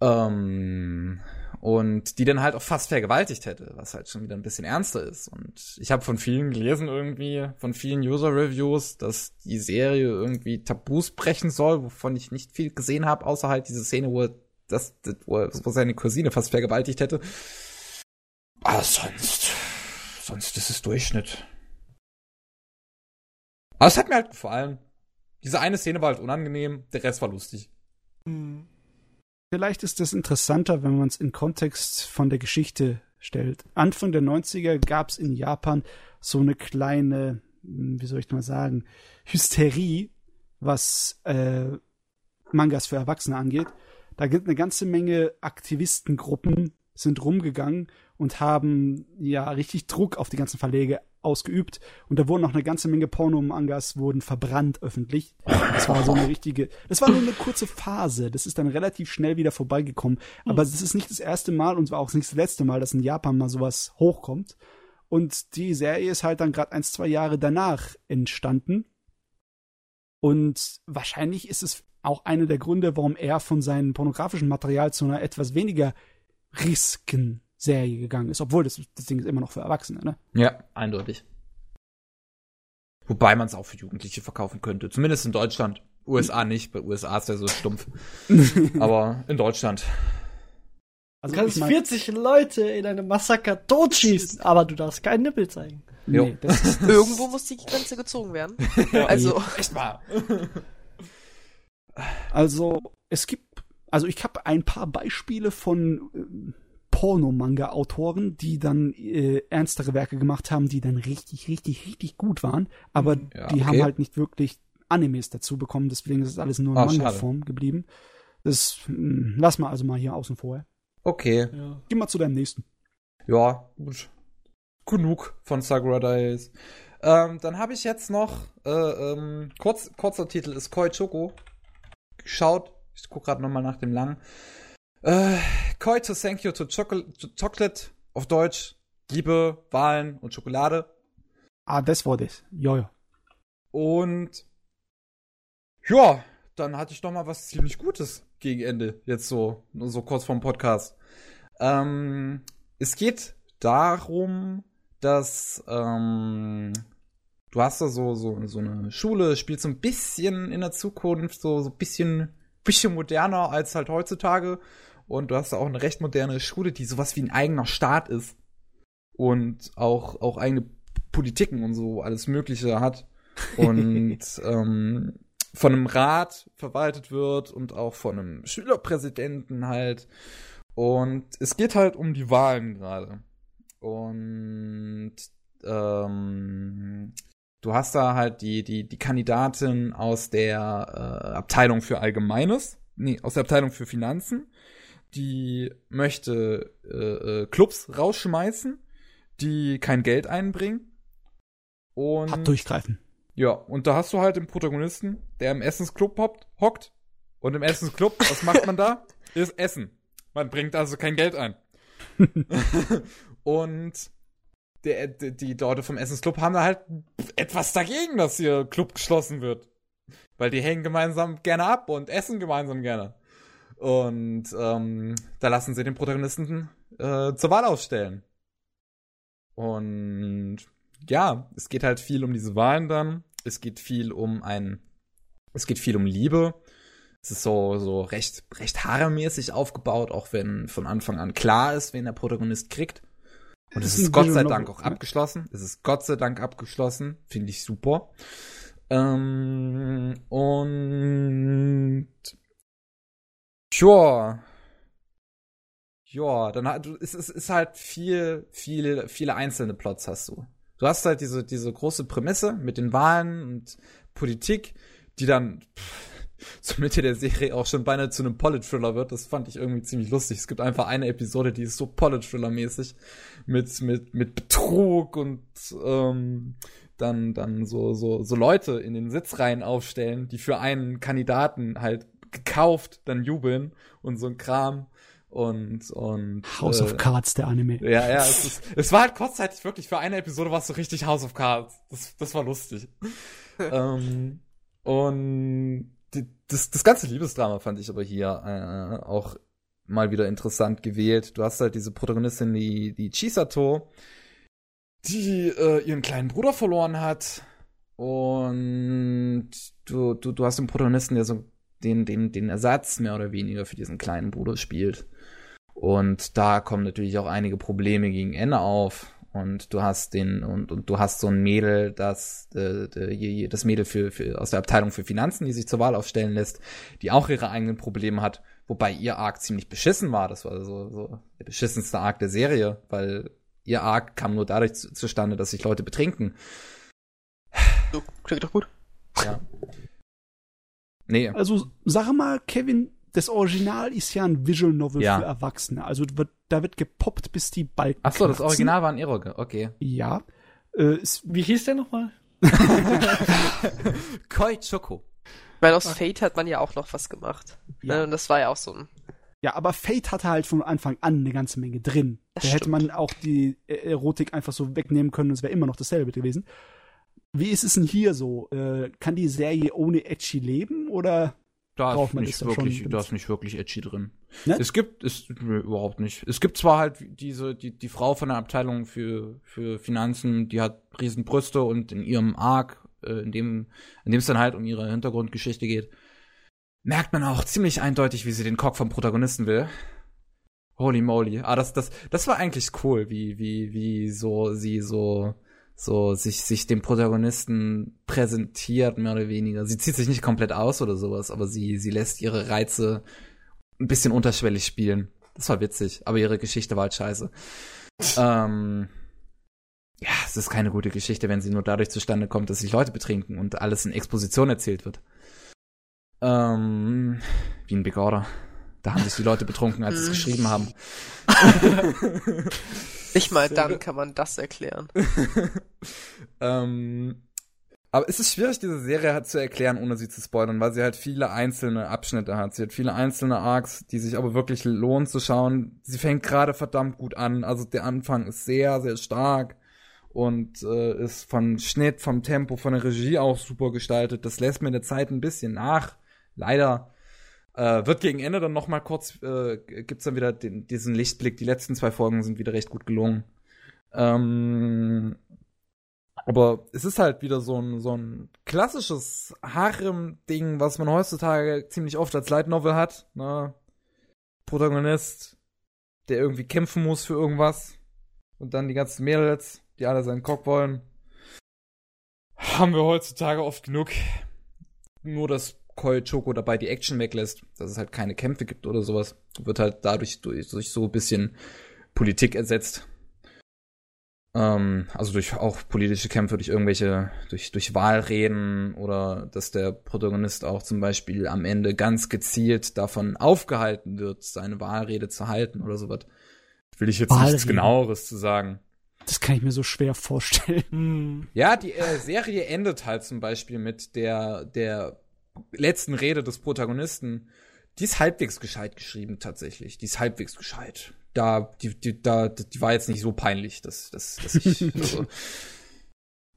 Ähm, und die dann halt auch fast vergewaltigt hätte, was halt schon wieder ein bisschen ernster ist. Und ich habe von vielen gelesen irgendwie, von vielen User-Reviews, dass die Serie irgendwie Tabus brechen soll, wovon ich nicht viel gesehen habe, außer halt diese Szene, wo das, wo, wo seine Cousine fast vergewaltigt hätte. Aber sonst, sonst ist es Durchschnitt. Aber es hat mir halt gefallen. Diese eine Szene war halt unangenehm, der Rest war lustig. Hm. Vielleicht ist das interessanter, wenn man es in Kontext von der Geschichte stellt. Anfang der 90er gab es in Japan so eine kleine, hm, wie soll ich mal sagen, Hysterie, was äh, Mangas für Erwachsene angeht. Da gibt eine ganze Menge Aktivistengruppen sind rumgegangen und haben ja richtig Druck auf die ganzen Verlege ausgeübt und da wurden noch eine ganze Menge Pornomangas wurden verbrannt öffentlich. Das war so eine richtige, das war nur eine kurze Phase. Das ist dann relativ schnell wieder vorbeigekommen. Aber es ist nicht das erste Mal und es war auch nicht das letzte Mal, dass in Japan mal sowas hochkommt. Und die Serie ist halt dann gerade ein, zwei Jahre danach entstanden. Und wahrscheinlich ist es auch einer der Gründe, warum er von seinem pornografischen Material zu einer etwas weniger Risken-Serie gegangen ist. Obwohl das, das Ding ist immer noch für Erwachsene, ne? Ja, eindeutig. Wobei man es auch für Jugendliche verkaufen könnte. Zumindest in Deutschland. USA nicht, bei USA ist er so stumpf. Aber in Deutschland. Du Also kannst ich mein- 40 Leute in einem Massaker totschießen, aber du darfst keinen Nippel zeigen. Nee, das ist, Irgendwo muss die Grenze gezogen werden. Also, Echt mal. Also, es gibt, also ich habe ein paar Beispiele von äh, Pornomanga-Autoren, die dann äh, ernstere Werke gemacht haben, die dann richtig, richtig, richtig gut waren, aber Ja, die okay. haben halt nicht wirklich Animes dazu bekommen, deswegen ist es alles nur in Ah. Manga-Form geblieben. Das mh, lass mal also mal hier außen vor. Okay. Ja. Geh mal zu deinem nächsten. Ja, gut. Genug von Sakura Days. Ähm, dann habe ich jetzt noch, äh, ähm, kurz, kurzer Titel ist Koi Choco. Geschaut. Ich gucke gerade nochmal nach dem langen. Äh, Koi to thank you to, Choco to Chocolate. Auf Deutsch. Liebe, Wahlen und Schokolade. Ah, das war das. Ja, ja. Und ja, dann hatte ich noch mal was ziemlich Gutes gegen Ende. Jetzt so, so kurz vorm Podcast. Ähm, es geht darum, dass ähm, du hast da so, so, so eine Schule, spielt so ein bisschen in der Zukunft, so, so ein bisschen, bisschen moderner als halt heutzutage. Und du hast auch eine recht moderne Schule, die sowas wie ein eigener Staat ist. Und auch, auch eigene Politiken und so alles Mögliche hat. Und ähm, von einem Rat verwaltet wird und auch von einem Schülerpräsidenten halt. Und es geht halt um die Wahlen gerade. Und ähm, du hast da halt die, die, die Kandidatin aus der äh, Abteilung für Allgemeines, nee, aus der Abteilung für Finanzen, die möchte äh, äh, Clubs rausschmeißen, die kein Geld einbringen. Und Hart durchgreifen. ja, und da hast du halt den Protagonisten, der im Essensclub hockt, hockt. Und im Essensclub, was macht man da? Ist Essen. Man bringt also kein Geld ein. und der, die, Leute vom Essensclub haben da halt etwas dagegen, dass ihr Club geschlossen wird. Weil die hängen gemeinsam gerne ab und essen gemeinsam gerne. Und ähm, da lassen sie den Protagonisten äh, zur Wahl aufstellen. Und ja, es geht halt viel um diese Wahlen dann. Es geht viel um ein, es geht viel um Liebe. Es ist so, so recht, recht haarmäßig aufgebaut, auch wenn von Anfang an klar ist, wen der Protagonist kriegt. Und es ist ist Gott sei Dank auch ne? abgeschlossen. Es ist Gott sei Dank abgeschlossen. Finde ich super. Ähm, und ja. Ja, dann hat du, es ist, ist halt viel, viel, viele einzelne Plots hast du. Du hast halt diese, diese große Prämisse mit den Wahlen und Politik, die dann pff, zur Mitte der Serie auch schon beinahe zu einem Polit-Thriller wird. Das fand ich irgendwie ziemlich lustig. Es gibt einfach eine Episode, die ist so Polit-Thriller-mäßig mit, mit, mit Betrug und ähm, dann, dann so, so, so Leute in den Sitzreihen aufstellen, die für einen Kandidaten halt gekauft, dann jubeln und so ein Kram und und House äh, of Cards, der Anime. Ja, ja, es, ist, es war halt kurzzeitig wirklich für eine Episode war es so richtig House of Cards. Das, das war lustig. ähm, und das, das ganze Liebesdrama fand ich aber hier äh, auch mal wieder interessant gewählt. Du hast halt diese Protagonistin, die, die Chisato, die äh, ihren kleinen Bruder verloren hat. Und du, du, du hast den Protagonisten, der so den, den, den Ersatz mehr oder weniger für diesen kleinen Bruder spielt. Und da kommen natürlich auch einige Probleme gegen Ende auf. Und du hast den, und, und du hast so ein Mädel, das, äh, das Mädel für, für, aus der Abteilung für Finanzen, die sich zur Wahl aufstellen lässt, die auch ihre eigenen Probleme hat, wobei ihr Arc ziemlich beschissen war. Das war so, so der beschissenste Arc der Serie, weil ihr Arc kam nur dadurch zu, zustande, dass sich Leute betrinken. So, klingt doch gut. Ja. Nee. Also, sag mal, Kevin, das Original ist ja ein Visual Novel Ja. für Erwachsene. Also wird, da wird gepoppt, bis die Balken Ach so, das kratzen. Original war ein Eroge, okay. Ja. Äh, es, Wie hieß der nochmal? Koi Choco. Weil aus Fate hat man ja auch noch was gemacht. Ja. Ne, Und das war ja auch so ein. ja, aber Fate hatte halt von Anfang an eine ganze Menge drin. Das da hätte stimmt. man auch die äh, Erotik einfach so wegnehmen können und es wäre immer noch dasselbe gewesen. Wie ist es denn hier so? Äh, kann die Serie ohne Edgy leben oder? Da ist nicht wirklich, da ist nicht wirklich edgy drin. Ne? Es gibt, es, nö, überhaupt nicht. Es gibt zwar halt diese, die, die Frau von der Abteilung für, für Finanzen, die hat riesen Brüste und in ihrem Arc, äh, in dem, in dem es dann halt um ihre Hintergrundgeschichte geht, merkt man auch ziemlich eindeutig, wie sie den Cock vom Protagonisten will. Holy moly. Ah, das, das, das war eigentlich cool, wie, wie, wie so, sie so, so sich, sich dem Protagonisten präsentiert, mehr oder weniger. Sie zieht sich nicht komplett aus oder sowas, aber sie, sie lässt ihre Reize ein bisschen unterschwellig spielen. Das war witzig, aber ihre Geschichte war halt scheiße. ähm, ja, es ist keine gute Geschichte, wenn sie nur dadurch zustande kommt, dass sich Leute betrinken und alles in Exposition erzählt wird. Ähm, wie ein Big Order. Da haben sich die Leute betrunken, als sie es geschrieben haben. Nicht mal dann kann man das erklären. ähm, aber es ist schwierig, diese Serie halt zu erklären, ohne sie zu spoilern, weil sie halt viele einzelne Abschnitte hat. Sie hat viele einzelne Arcs, die sich aber wirklich lohnen zu schauen. Sie fängt gerade verdammt gut an. Also der Anfang ist sehr, sehr stark und äh, ist von Schnitt, vom Tempo, von der Regie auch super gestaltet. Das lässt mir der Zeit ein bisschen nach. Leider. Äh, wird gegen Ende dann noch mal kurz, äh, gibt's dann wieder den, diesen Lichtblick. Die letzten zwei Folgen sind wieder recht gut gelungen. Ähm, aber es ist halt wieder so ein, so ein klassisches Harem-Ding, was man heutzutage ziemlich oft als Light Novel hat. Ne? Protagonist, der irgendwie kämpfen muss für irgendwas. Und dann die ganzen Mädels, die alle seinen Cock wollen. Haben wir heutzutage oft genug. Nur, dass Koi Choco dabei die Action weglässt, dass es halt keine Kämpfe gibt oder sowas, wird halt dadurch durch, durch so ein bisschen Politik ersetzt. Ähm, also durch auch politische Kämpfe, durch irgendwelche, durch, durch Wahlreden oder dass der Protagonist auch zum Beispiel am Ende ganz gezielt davon aufgehalten wird, seine Wahlrede zu halten oder sowas. Will ich jetzt nichts Wahlreden. genaueres zu sagen. Das kann ich mir so schwer vorstellen. Ja, die äh, Serie endet halt zum Beispiel mit der, der letzten Rede des Protagonisten. Die ist halbwegs gescheit geschrieben, tatsächlich. Die ist halbwegs gescheit. Da, die, die, da, die war jetzt nicht so peinlich, dass, dass, dass ich, also.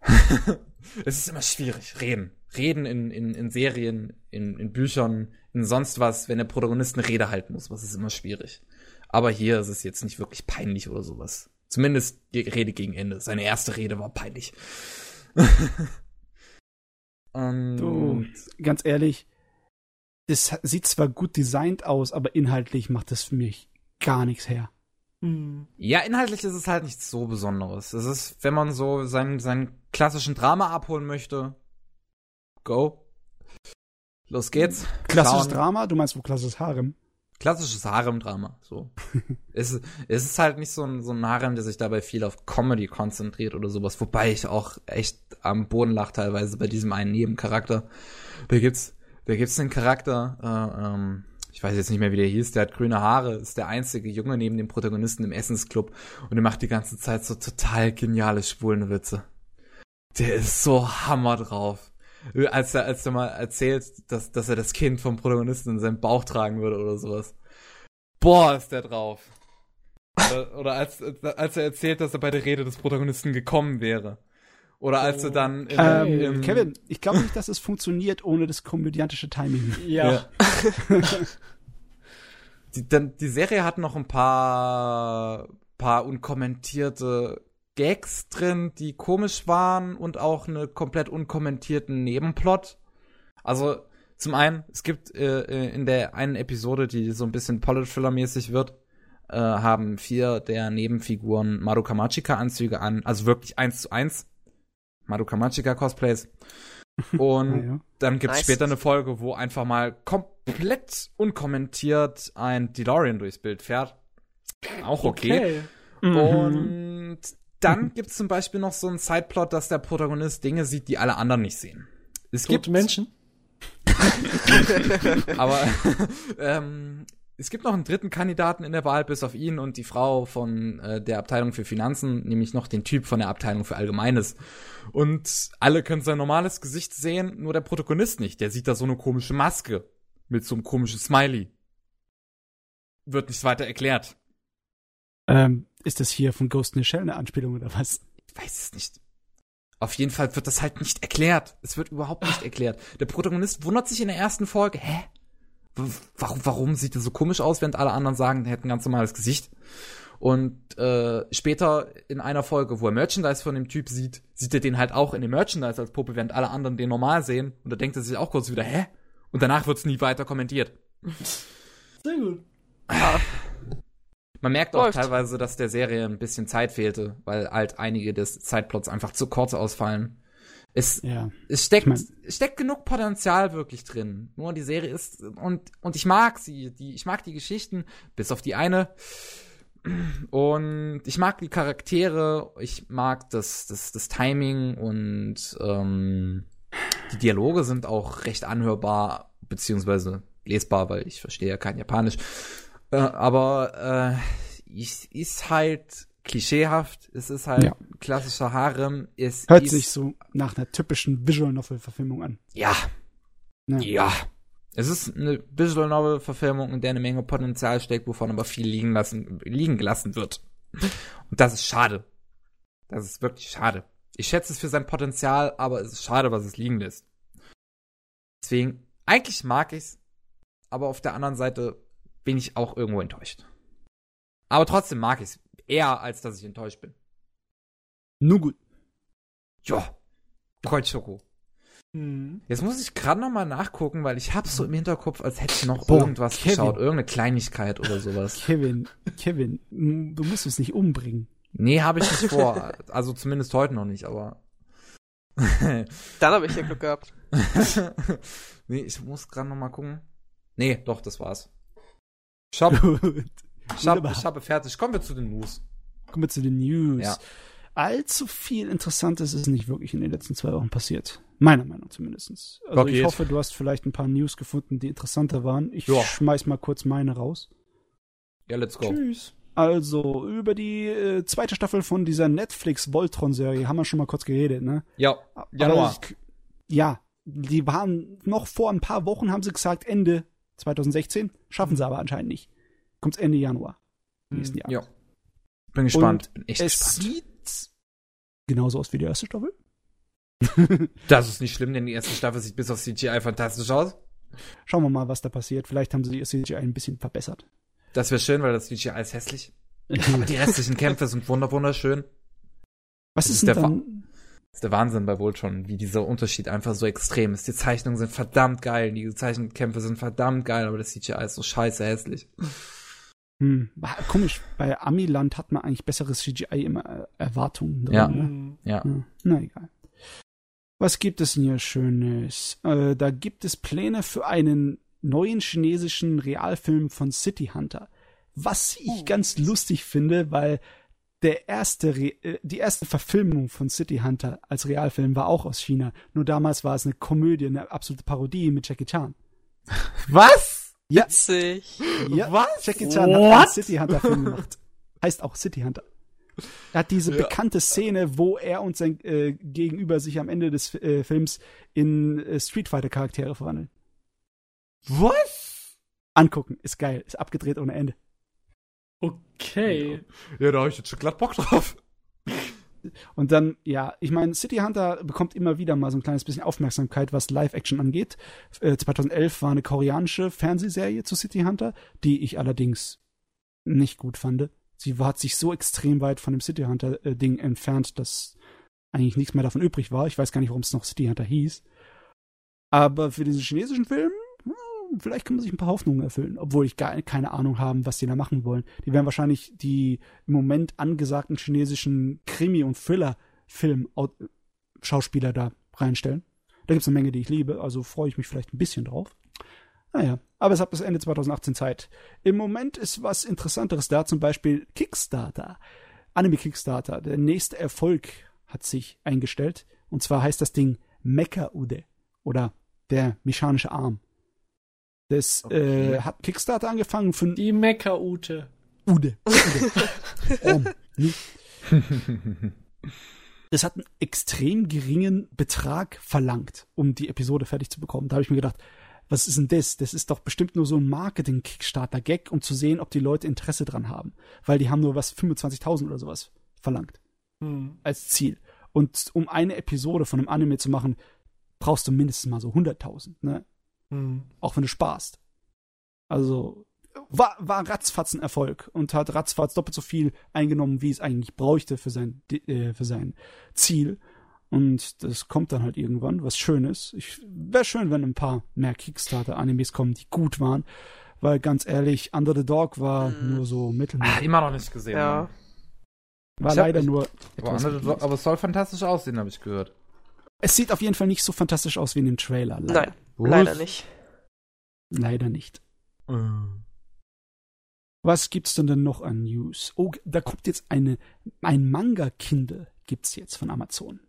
es ist immer schwierig. Reden. Reden in, in, in Serien, in, in Büchern, in sonst was, wenn der Protagonist eine Rede halten muss, was ist immer schwierig. Aber hier ist es jetzt nicht wirklich peinlich oder sowas. Zumindest die Rede gegen Ende. Seine erste Rede war peinlich. Und Du, ganz ehrlich, es sieht zwar gut designt aus, aber inhaltlich macht das für mich gar nichts her. Hm. ja, inhaltlich ist es halt nichts so Besonderes. Es ist, wenn man so seinen, seinen klassischen Drama abholen möchte, go. Los geht's. Klassisches Schauen. Drama? Du meinst wohl klassisches Harem? Klassisches Harem-Drama, so. es, ist- es ist halt nicht so ein, so ein Harem, der sich dabei viel auf Comedy konzentriert oder sowas, wobei ich auch echt am Boden lach teilweise bei diesem einen Nebencharakter. Da gibt's, da gibt's einen Charakter, äh, ähm, ich weiß jetzt nicht mehr, wie der hieß, der hat grüne Haare, ist der einzige Junge neben dem Protagonisten im Essensclub und der macht die ganze Zeit so total geniale schwulen Witze. Der ist so hammer drauf. Als er, als er mal erzählt, dass, dass er das Kind vom Protagonisten in seinem Bauch tragen würde oder sowas. Boah, ist der drauf. Oder, oder als, als er erzählt, dass er bei der Rede des Protagonisten gekommen wäre. Oder als er dann in, Ähm, im, Kevin, ich glaube nicht, dass es funktioniert ohne das komödiantische Timing. Ja. Ja. die, dann, die Serie hat noch ein paar, paar unkommentierte Gags drin, die komisch waren und auch eine komplett unkommentierten Nebenplot. Also zum einen, es gibt äh, äh, in der einen Episode, die so ein bisschen Polit-Thriller-mäßig wird, äh, haben vier der Nebenfiguren Madoka Machika-Anzüge an, also wirklich eins zu eins. Madoka Machika-Cosplays. Und ja. dann gibt's Nice. später eine Folge, wo einfach mal komplett unkommentiert ein DeLorean durchs Bild fährt. Auch okay. Mhm. Und dann gibt's zum Beispiel noch so einen Sideplot, dass der Protagonist Dinge sieht, die alle anderen nicht sehen. Es gibt Tote Menschen. aber ähm, es gibt noch einen dritten Kandidaten in der Wahl, bis auf ihn und die Frau von äh, der Abteilung für Finanzen, nämlich noch den Typ von der Abteilung für Allgemeines. Und alle können sein normales Gesicht sehen, nur der Protagonist nicht. Der sieht da so eine komische Maske mit so einem komischen Smiley. Wird nicht weiter erklärt. Ähm, ist das hier von Ghost in the Shell eine Anspielung oder was? Ich weiß es nicht. Auf jeden Fall wird das halt nicht erklärt. Es wird überhaupt nicht erklärt. Der Protagonist wundert sich in der ersten Folge, hä? W- Warum, warum sieht er so komisch aus, während alle anderen sagen, er hätte ein ganz normales Gesicht? Und äh, später in einer Folge, wo er Merchandise von dem Typ sieht, sieht er den halt auch in dem Merchandise als Puppe, während alle anderen den normal sehen. Und da denkt er sich auch kurz wieder, hä? Und danach wird's nie weiter kommentiert. Sehr gut. Man merkt auch Läuft. teilweise, dass der Serie ein bisschen Zeit fehlte, weil halt einige des Zeitplots einfach zu kurz ausfallen. Es, Ja. es steckt, Ich mein- steckt genug Potenzial wirklich drin. Nur die Serie ist, und, und ich mag sie, die, ich mag die Geschichten, bis auf die eine. Und ich mag die Charaktere, ich mag das, das, das Timing und ähm, die Dialoge sind auch recht anhörbar, beziehungsweise lesbar, weil ich verstehe ja kein Japanisch. Äh, aber äh, ist halt klischeehaft, es ist halt Ja. klassischer Harem. Es Hört ist, sich so nach einer typischen Visual Novel Verfilmung an. Ja, Ne? ja. Es ist eine Visual Novel Verfilmung, in der eine Menge Potenzial steckt, wovon aber viel liegen lassen, liegen gelassen wird. Und das ist schade. Das ist wirklich schade. Ich schätze es für sein Potenzial, aber es ist schade, was es liegen lässt. Deswegen, eigentlich mag ich's, aber auf der anderen Seite bin ich auch irgendwo enttäuscht. Aber trotzdem mag ich's. Eher, als dass ich enttäuscht bin. Nun gut. Ja. Kreuzschoko. Mhm. Jetzt muss ich gerade noch mal nachgucken, weil ich hab's so im Hinterkopf, als hätte ich noch Boah, irgendwas Kevin. geschaut, irgendeine Kleinigkeit oder sowas. Kevin, Kevin, du musst uns nicht umbringen. Nee, habe ich nicht vor. Also zumindest heute noch nicht, aber. Dann habe ich ja Glück gehabt. nee, ich muss gerade noch mal gucken. Nee, doch, das war's. Wunderbar. ich habe fertig. Kommen wir zu den News. Kommen wir zu den News. Ja. Allzu viel Interessantes ist nicht wirklich in den letzten zwei Wochen passiert. Meiner Meinung zumindest. Also Okay. ich hoffe, du hast vielleicht ein paar News gefunden, die interessanter waren. Ich Ja. schmeiß mal kurz meine raus. Ja, let's go. Tschüss. Also, über die äh, zweite Staffel von dieser Netflix-Voltron-Serie haben wir schon mal kurz geredet, ne? Ja, Januar. Ich, ja, die waren noch vor ein paar Wochen, haben sie gesagt, Ende 2016. Schaffen sie aber anscheinend nicht. Kommt's Ende Januar nächsten Jahr. Ja. Bin gespannt. Bin echt Es gespannt. sieht genauso aus wie die erste Staffel. Das ist nicht schlimm, denn die erste Staffel sieht bis auf CGI fantastisch aus. Schauen wir mal, was da passiert. Vielleicht haben sie ihr CGI ein bisschen verbessert. Das wäre schön, weil das CGI ist hässlich. Aber die restlichen Kämpfe sind wunder wunderschön. was das ist ist denn der dann? Das ist der Wahnsinn bei Voltron, wie dieser Unterschied einfach so extrem ist. Die Zeichnungen sind verdammt geil, die gezeichneten Kämpfe sind verdammt geil, aber das CGI ist so scheiße hässlich. Hm, komisch. Bei Amiland hat man eigentlich besseres CGI immer äh, Erwartungen. Drin, Ja. Ne? Ja. Ja, na egal. Was gibt es denn hier Schönes? Äh, da gibt es Pläne für einen neuen chinesischen Realfilm von City Hunter. Was ich ganz lustig finde, weil der erste, Re äh, die erste Verfilmung von City Hunter als Realfilm war auch aus China. Nur damals war es eine Komödie, eine absolute Parodie mit Jackie Chan. Was? Ja, Witzig. ja. Was? Jackie Chan hat What? einen City Hunter Film gemacht. Heißt auch City Hunter. Er hat diese Ja. bekannte Szene, wo er und sein äh, Gegenüber sich am Ende des äh, Films in äh, Street Fighter Charaktere verwandeln. Was? Angucken, ist geil, ist abgedreht ohne Ende. Okay. Ja, da habe ich jetzt schon glatt Bock drauf. Und dann, ja, ich meine, City Hunter bekommt immer wieder mal so ein kleines bisschen Aufmerksamkeit, was Live-Action angeht. Äh, 2011 war eine koreanische Fernsehserie zu City Hunter, die ich allerdings nicht gut fand. Sie war, hat sich so extrem weit von dem City Hunter-Ding entfernt, dass eigentlich nichts mehr davon übrig war. Ich weiß gar nicht, warum es noch City Hunter hieß. Aber für diesen chinesischen Film, vielleicht kann man sich ein paar Hoffnungen erfüllen, obwohl ich gar keine Ahnung habe, was die da machen wollen. Die werden wahrscheinlich die im Moment angesagten chinesischen Krimi- und Thriller-Film-Schauspieler da reinstellen. Da gibt es eine Menge, die ich liebe, also freue ich mich vielleicht ein bisschen drauf. Naja, aber es hat bis Ende 2018 Zeit. Im Moment ist was Interessanteres da, zum Beispiel Kickstarter. Anime Kickstarter. Der nächste Erfolg hat sich eingestellt. Und zwar heißt das Ding Mecha Ude oder der mechanische Arm. Das Okay. äh, hat Kickstarter angefangen von Die Mecha-Ute. Ude. Ude. Das hat einen extrem geringen Betrag verlangt, um die Episode fertig zu bekommen. Da habe ich mir gedacht, was ist denn das? Das ist doch bestimmt nur so ein Marketing-Kickstarter-Gag, um zu sehen, ob die Leute Interesse dran haben. Weil die haben nur was 25.000 oder sowas verlangt Hm. als Ziel. Und um eine Episode von einem Anime zu machen, brauchst du mindestens mal so 100.000, ne? Hm. Auch wenn du sparst. Also war, war ratzfatz ein Erfolg und hat ratzfatz doppelt so viel eingenommen, wie es eigentlich bräuchte für sein, äh, für sein Ziel. Und das kommt dann halt irgendwann, was Schönes. Ich wäre schön, wenn ein paar mehr Kickstarter-Animes kommen, die gut waren. Weil ganz ehrlich, Under the Dog war Mhm. nur so Ah, mittelmäßig. immer noch nicht gesehen. Ja. War Ich leider nur. Mittelmäßig. aber es soll fantastisch aussehen, habe ich gehört. Es sieht auf jeden Fall nicht so fantastisch aus wie in dem Trailer. Leider. Nein, leider nicht. Leider nicht. Äh. Was gibt's denn denn noch an News? Oh, da kommt jetzt eine, ein Manga-Kindle gibt's jetzt von Amazon.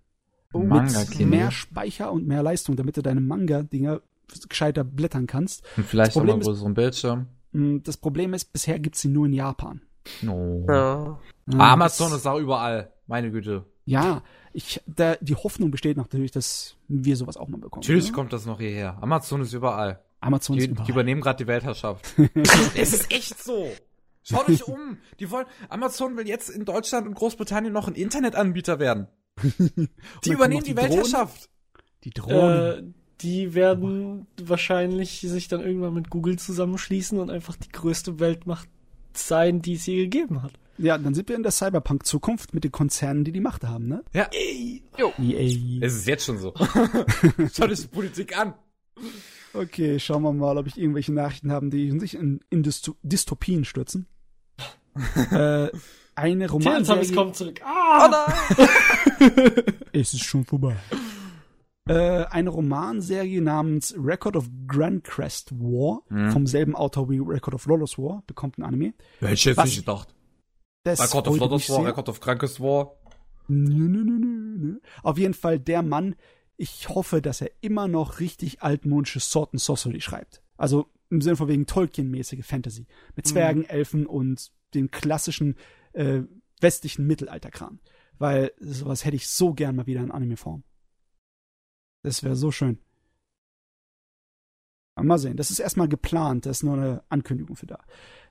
Manga Mit Kindle. mehr Speicher und mehr Leistung, damit du deine Manga-Dinger gescheiter blättern kannst. Und vielleicht auch ist- größeren Bildschirm. Mm, Das Problem ist, bisher gibt's sie nur in Japan. No. Ja. Amazon das- ist auch überall. Meine Güte. Ja, ich, da, die Hoffnung besteht natürlich, dass wir sowas auch mal bekommen. Natürlich ne? kommt das noch hierher. Amazon ist überall. Amazon Die, ist die überall. übernehmen gerade die Weltherrschaft. es ist echt so. Schaut euch um. Die wollen, Amazon will jetzt in Deutschland und Großbritannien noch ein Internetanbieter werden. Die übernehmen die, die Drohnen. Weltherrschaft. Die Drohnen. Äh, die werden wahrscheinlich sich dann irgendwann mit Google zusammenschließen und einfach die größte Weltmacht sein, die es je gegeben hat. Ja, dann sind wir in der Cyberpunk-Zukunft mit den Konzernen, die die Macht haben, ne? Ja. EA. Es ist jetzt schon so. Schaut euch die Politik an. Okay, schauen wir mal, ob ich irgendwelche Nachrichten habe, die sich in, in Dysto Dystopien stürzen. äh, eine Teletubbies Romanserie. kommt zurück. Oh Ah! nein! Es ist schon vorbei. Äh, eine Romanserie namens Record of Grand Crest War Mhm. vom selben Autor wie Record of Lawless War bekommt ein Anime. Hätte ich jetzt Was? nicht gedacht. Das Record of Lotus War. Record of Krankes War. Nö, nö, nö, nö, nö. Auf jeden Fall der Mann, ich hoffe, dass er immer noch richtig altmodische Sword and Sorcery schreibt. Also im Sinne von wegen Tolkien-mäßige Fantasy. Mit Zwergen, Elfen und dem klassischen äh, westlichen Mittelalterkram. Weil sowas hätte ich so gern mal wieder in Anime-Form. Das wäre so schön. Aber mal sehen, das ist erstmal geplant, das ist nur eine Ankündigung für da.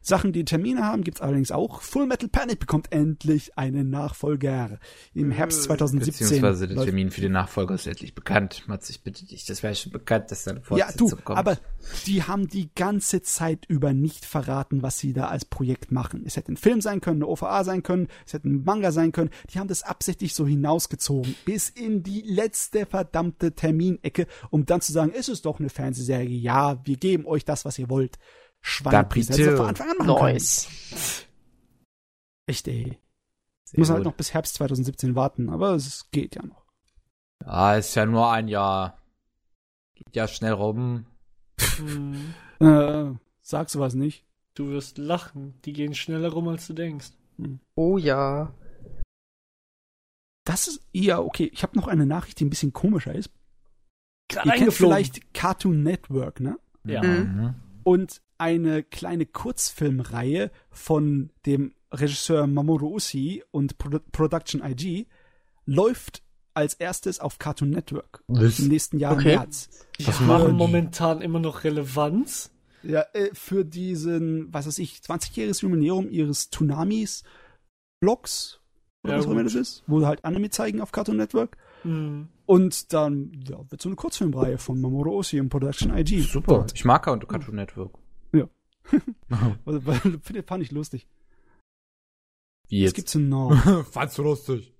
Sachen, die Termine haben, gibt's allerdings auch. Full Metal Panic bekommt endlich einen Nachfolger. Im Herbst 2017. Beziehungsweise der Termin für den Nachfolger ist endlich bekannt. Mats, ich bitte dich, das wäre schon bekannt, dass da eine Ja, Fortsetzung du, kommt. aber die haben die ganze Zeit über nicht verraten, was sie da als Projekt machen. Es hätte ein Film sein können, eine OVA sein können, es hätte ein Manga sein können. Die haben das absichtlich so hinausgezogen, bis in die letzte verdammte Terminecke, um dann zu sagen, es ist doch eine Fernsehserie. Ja, wir geben euch das, was ihr wollt. Schweinepriester. Hätte bitte. von Anfang an machen können. Nice. Echt, ey. Sehr Muss halt gut. noch bis Herbst 2017 warten, aber es geht ja noch. Ja, ist ja nur ein Jahr. Geht ja schnell rum. Hm, Äh, sag sowas nicht. du wirst lachen. Die gehen schneller rum, als du denkst. Oh ja. Das ist, ja, okay. Ich habe noch eine Nachricht, die ein bisschen komischer ist. Gerade Ihr kennt vielleicht Cartoon Network, ne? Ja. Mhm. Und eine kleine Kurzfilmreihe von dem Regisseur Mamoru Usi und Pro Production IG läuft als erstes auf Cartoon Network Was? im nächsten Jahr Okay. im März. Die Was haben machen die? momentan immer noch Relevanz. Ja, äh, für diesen, was weiß ich, 20-jähriges Jubiläum ihres Tunamis Blogs, oder Ja, was auch immer das ist, wo sie halt Anime zeigen auf Cartoon Network. Hm. Und dann ja, wird so eine Kurzfilmreihe von Mamoru Oshii und Production IG. Super. Ich mag Cartoon Network. Also, fand ich lustig. Wie Was gibt's denn noch? Fandst du lustig?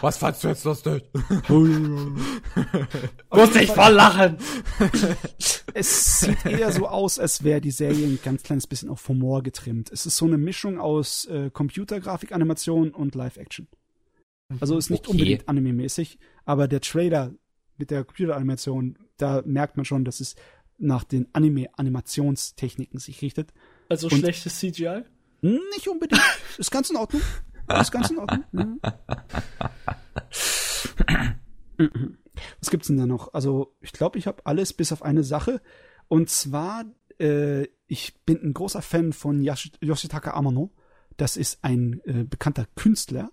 Was fandst du jetzt lustig? Muss ich voll lachen. es sieht eher so aus, als wäre die Serie ein ganz kleines bisschen auf Humor getrimmt. Es ist so eine Mischung aus äh, Computergrafik, Animation und Live-Action. Also ist nicht Okay. unbedingt anime-mäßig, aber der Trailer mit der Computeranimation, da merkt man schon, dass es nach den Anime-Animationstechniken sich richtet. Also Und- schlechtes CGI? Nicht unbedingt. Ist ganz in Ordnung. Ist ganz in Ordnung. Ja. Was gibt's denn da noch? Also, ich glaube, ich habe alles bis auf eine Sache. Und zwar, äh, ich bin ein großer Fan von Yoshitaka Amano. Das ist ein äh, bekannter Künstler,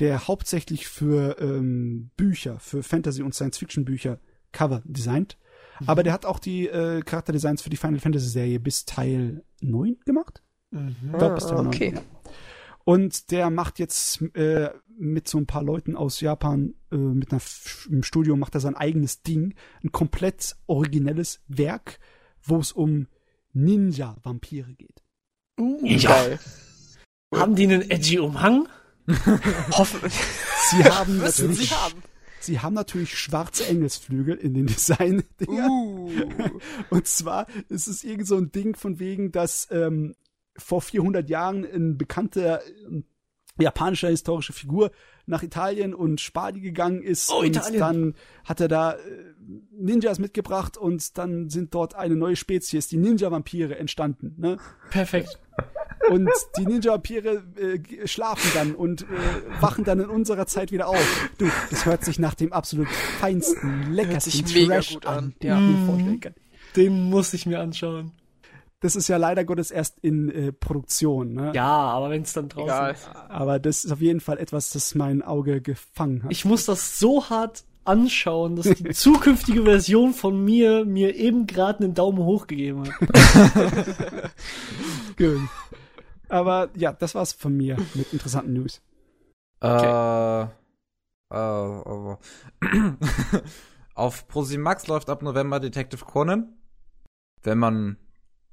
der hauptsächlich für ähm, Bücher, für Fantasy- und Science-Fiction-Bücher Cover designt. Aber der hat auch die äh, Charakterdesigns für die Final Fantasy-Serie bis Teil 9 gemacht. Mhm. Ich glaub, bis Ah, Teil 9, okay. ja. Und der macht jetzt äh, mit so ein paar Leuten aus Japan äh, mit einer im Studio macht er sein eigenes Ding, ein komplett originelles Werk, wo es um Ninja-Vampire geht. Uh, Geil. Haben die einen edgy Umhang? Hoffen. Sie haben natürlich, sie haben. Sie haben natürlich schwarze Engelsflügel in den Design. Uh. Und zwar ist es irgend so ein Ding von wegen, dass ähm, vor 400 Jahren ein bekannter ähm, japanischer historische Figur nach Italien und Spadi gegangen ist Oh, und Italien. dann hat er da äh, Ninjas mitgebracht und dann sind dort eine neue Spezies, die Ninja-Vampire, entstanden. Ne? Perfekt. Und die Ninja-Vampire äh, schlafen dann und äh, wachen dann in unserer Zeit wieder auf. Du, das hört sich nach dem absolut feinsten, leckersten sich mega Trash gut an, an. Ja. Mhm. Den muss ich mir anschauen. Das ist ja leider Gottes erst in äh, Produktion. Ne? Ja, aber wenn es dann draußen Egal. ist. Aber das ist auf jeden Fall etwas, das mein Auge gefangen hat. Ich muss das so hart anschauen, dass die zukünftige Version von mir mir eben gerade einen Daumen hoch gegeben hat. Gut. Aber ja, das war's von mir mit interessanten News. Äh, äh, äh, auf ProSimax läuft ab November Detective Conan. Wenn man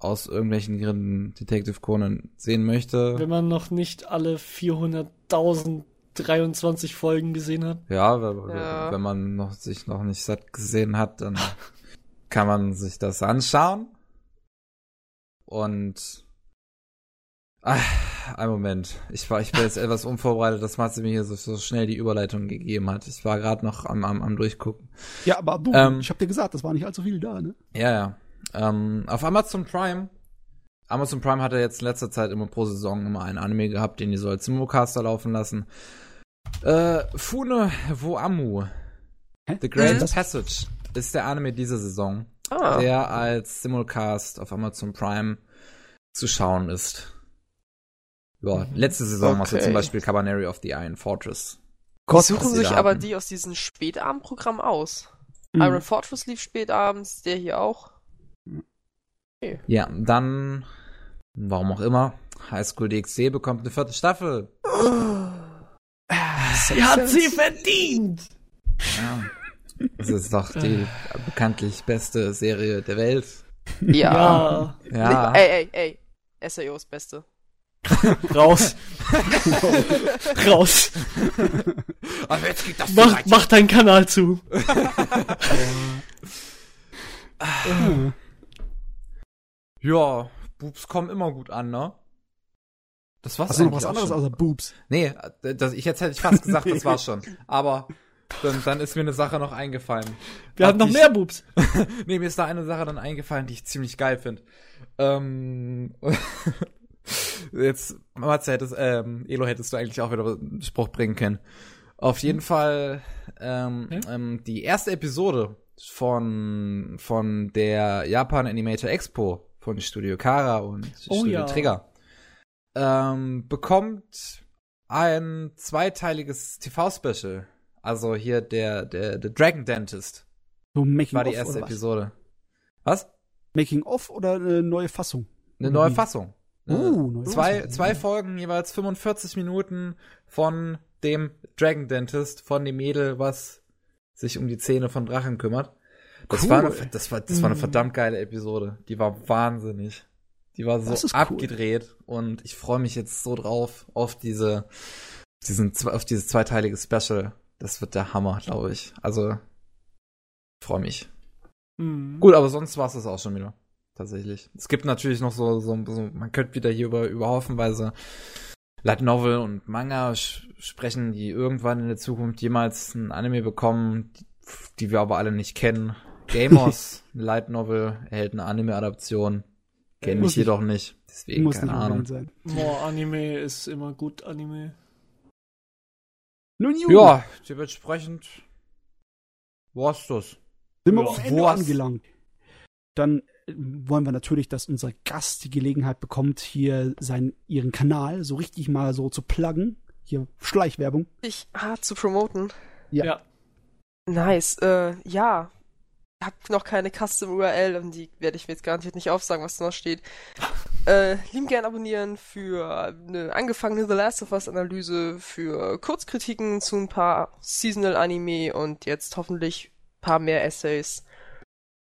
aus irgendwelchen Gründen Detective Conan sehen möchte. Wenn man noch nicht alle 400.023 Folgen gesehen hat. Ja, wenn, Ja. wenn man noch, sich noch nicht satt gesehen hat, dann kann man sich das anschauen. Und ah, ein Moment. Ich war, ich bin jetzt etwas unvorbereitet, dass Matze mir hier so, so schnell die Überleitung gegeben hat. Ich war gerade noch am, am, am durchgucken. Ja, aber du, Ähm. ich hab dir gesagt, das war nicht allzu viel da, ne? Ja, ja. Ähm, auf Amazon Prime. Amazon Prime hat ja jetzt in letzter Zeit immer pro Saison immer einen Anime gehabt, den die so als Simulcaster laufen lassen. Äh, Fune wo Amu. Hä? The Grand Mhm. Passage ist der Anime dieser Saison, Ah. der als Simulcast auf Amazon Prime zu schauen ist. Ja, letzte Saison war es ja Okay. zum Beispiel Cabaneri of the Iron Fortress. Die was suchen sie sich aber die aus diesem Spätabendprogramm aus. Mhm. Iron Fortress lief spätabends, der hier auch. Ja, dann, warum auch immer, High School DxD bekommt eine vierte Staffel. Sie hat sie verdient! Ja. Das ist doch die bekanntlich beste Serie der Welt. Ja. Ja, Ja. Ey, ey, ey. SAO ist Beste. raus. raus. Aber jetzt geht das Mach, mach deinen Kanal zu. Ja, Boobs kommen immer gut an, ne? Das war's Hast du noch was anderes schon. außer Boobs? Nee, das, ich jetzt hätte ich fast gesagt, das war's schon. Aber dann, dann ist mir eine Sache noch eingefallen. Wir haben noch ich- mehr Boobs. nee, mir ist da eine Sache dann eingefallen, die ich ziemlich geil finde. Ähm, jetzt, Matze, hättest, ähm, Elo, hättest du eigentlich auch wieder einen Spruch bringen können. Auf jeden Fall, ähm, Hm? ähm, die erste Episode von, von der Japan Animator Expo von Studio Kara und Oh Studio ja. Trigger ähm, bekommt ein zweiteiliges TV-Special. Also hier der, der, der Dragon Dentist So Making war die erste oder was? Episode. Was? Making of oder eine neue Fassung? Eine neue wie? Fassung. Äh, neue zwei, Fassung. zwei Folgen, jeweils 45 Minuten von dem Dragon Dentist, von dem Mädel, was sich um die Zähne von Drachen kümmert. Das, Cool. war, eine, das, war, das war eine Mhm. verdammt geile Episode. Die war wahnsinnig. Die war so ist cool. abgedreht und ich freue mich jetzt so drauf auf diese, diesen, auf dieses zweiteilige Special. Das wird der Hammer, glaube ich. Also, ich freue mich. Mhm. Gut, aber sonst war es das auch schon wieder. Tatsächlich. Es gibt natürlich noch so, so, so man könnte wieder hier über, über haufenweise Light Novel und Manga sprechen, die irgendwann in der Zukunft jemals ein Anime bekommen, die, die wir aber alle nicht kennen. Gamers, Light Novel, erhält eine Anime-Adaption. Kenne ich jedoch nicht. Deswegen, Muss keine Ahnung. sein. More Anime ist immer gut Anime. Nun gut, Ja, dementsprechend war's das. sind wir Ja. am Ende angelangt. Dann äh, wollen wir natürlich, dass unser Gast die Gelegenheit bekommt, hier seinen, ihren Kanal so richtig mal so zu pluggen. Hier Schleichwerbung. Ich hart zu promoten. Ja. Ja. Nice. Äh, ja. Ich hab noch keine Custom URL und die werde ich mir jetzt garantiert nicht aufsagen, was da noch steht. Äh, lieben gern abonnieren für eine angefangene The Last of Us Analyse, für Kurzkritiken zu ein paar Seasonal Anime und jetzt hoffentlich ein paar mehr Essays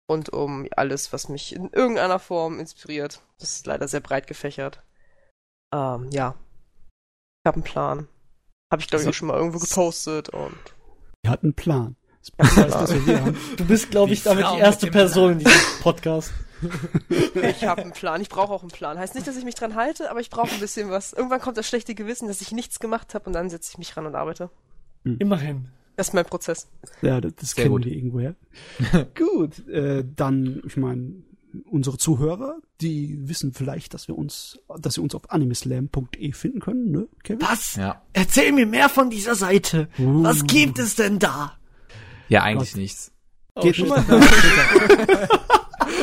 rund um alles, was mich in irgendeiner Form inspiriert. Das ist leider sehr breit gefächert. Ähm, ja. Ich habe einen Plan. Habe ich glaube ich auch schon mal irgendwo gepostet und Wir hatten einen Plan. Ja, Das dass wir hier haben. Du bist, glaube ich, Die damit Frau die erste Person in diesem Podcast. Ich habe einen Plan. Ich brauche auch einen Plan. Heißt nicht, dass ich mich dran halte, aber ich brauche ein bisschen was. Irgendwann kommt das schlechte Gewissen, dass ich nichts gemacht habe und dann setze ich mich ran und arbeite. Immerhin. Das ist mein Prozess. Ja, das, das kennen gut. wir irgendwoher. gut, äh, dann, ich meine, unsere Zuhörer, die wissen vielleicht, dass wir uns, dass sie uns auf animeslam.de finden können, ne, Kevin? Was? Ja. Erzähl mir mehr von dieser Seite. Uh. Was gibt es denn da? Ja, eigentlich Gott. nichts. Oh, Geht nicht, auf meinen Twitter.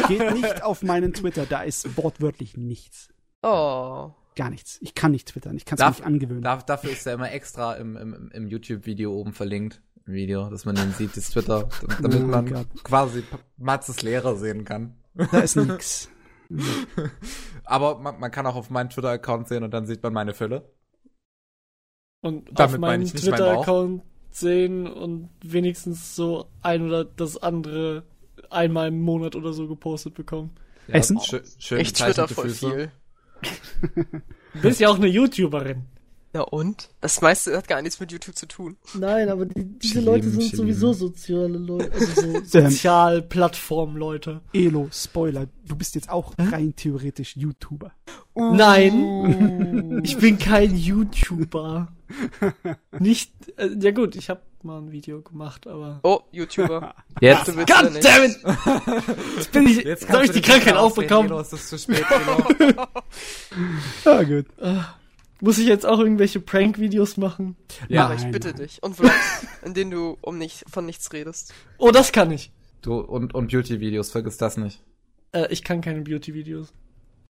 Geht nicht auf meinen Twitter, da ist wortwörtlich nichts. Oh. Gar nichts. Ich kann nicht twittern, ich kann es Darf- nicht angewöhnen. Da, dafür ist er immer extra im, im, im YouTube-Video oben verlinkt. Im Video, dass man den sieht, das Twitter, damit Oh man Gott. quasi Matzes Lehrer sehen kann. Da ist nix. Aber man, man kann auch auf meinen Twitter-Account sehen und dann sieht man meine Fülle. Und Damit auf meine meinen ich nicht meinen Twitter-Account sehen und wenigstens so ein oder das andere einmal im Monat oder so gepostet bekommen. Essen? schö schön Ich twitter voll viel. Du bist ja auch eine YouTuberin. Ja und? Das meiste hat gar nichts mit YouTube zu tun. Nein, aber die, diese Schlimm, Leute sind schlimm. sowieso soziale Leute, also so. Sozialplattform-Leute. Elo, Spoiler, du bist jetzt auch rein theoretisch YouTuber. Nein, ich bin kein YouTuber. Nicht, äh, ja gut, ich habe mal ein Video gemacht, aber. Oh, YouTuber. Jetzt, oder nicht? Goddammit! Jetzt bin ich, jetzt soll ich die Krankheit aufbekommen? Ist das zu spät, Elo. Ja, gut. Muss ich jetzt auch irgendwelche Prank-Videos machen? Ja, Aber ich bitte nein. dich. Und Vlogs, in denen du um nicht, von nichts redest. Oh, das kann ich. du, und, und Beauty-Videos, vergiss das nicht. Äh, ich kann keine Beauty-Videos.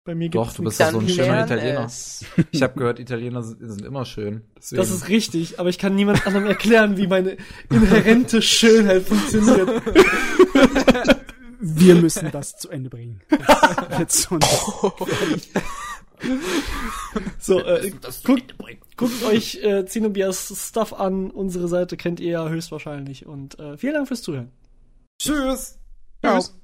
Bei mir Doch, gibt's du nichts. bist doch so ein schöner Italiener. es. Ich habe gehört, Italiener sind, sind immer schön. Deswegen. Das ist richtig, aber ich kann niemand anderem erklären, wie meine inhärente Schönheit funktioniert. Wir müssen das zu Ende bringen. Das wird sonst So, äh, guckt, guckt euch äh, Xenobias Stuff an. Unsere Seite kennt ihr ja höchstwahrscheinlich. Und äh, vielen Dank fürs Zuhören. Tschüss. Ciao. Tschüss.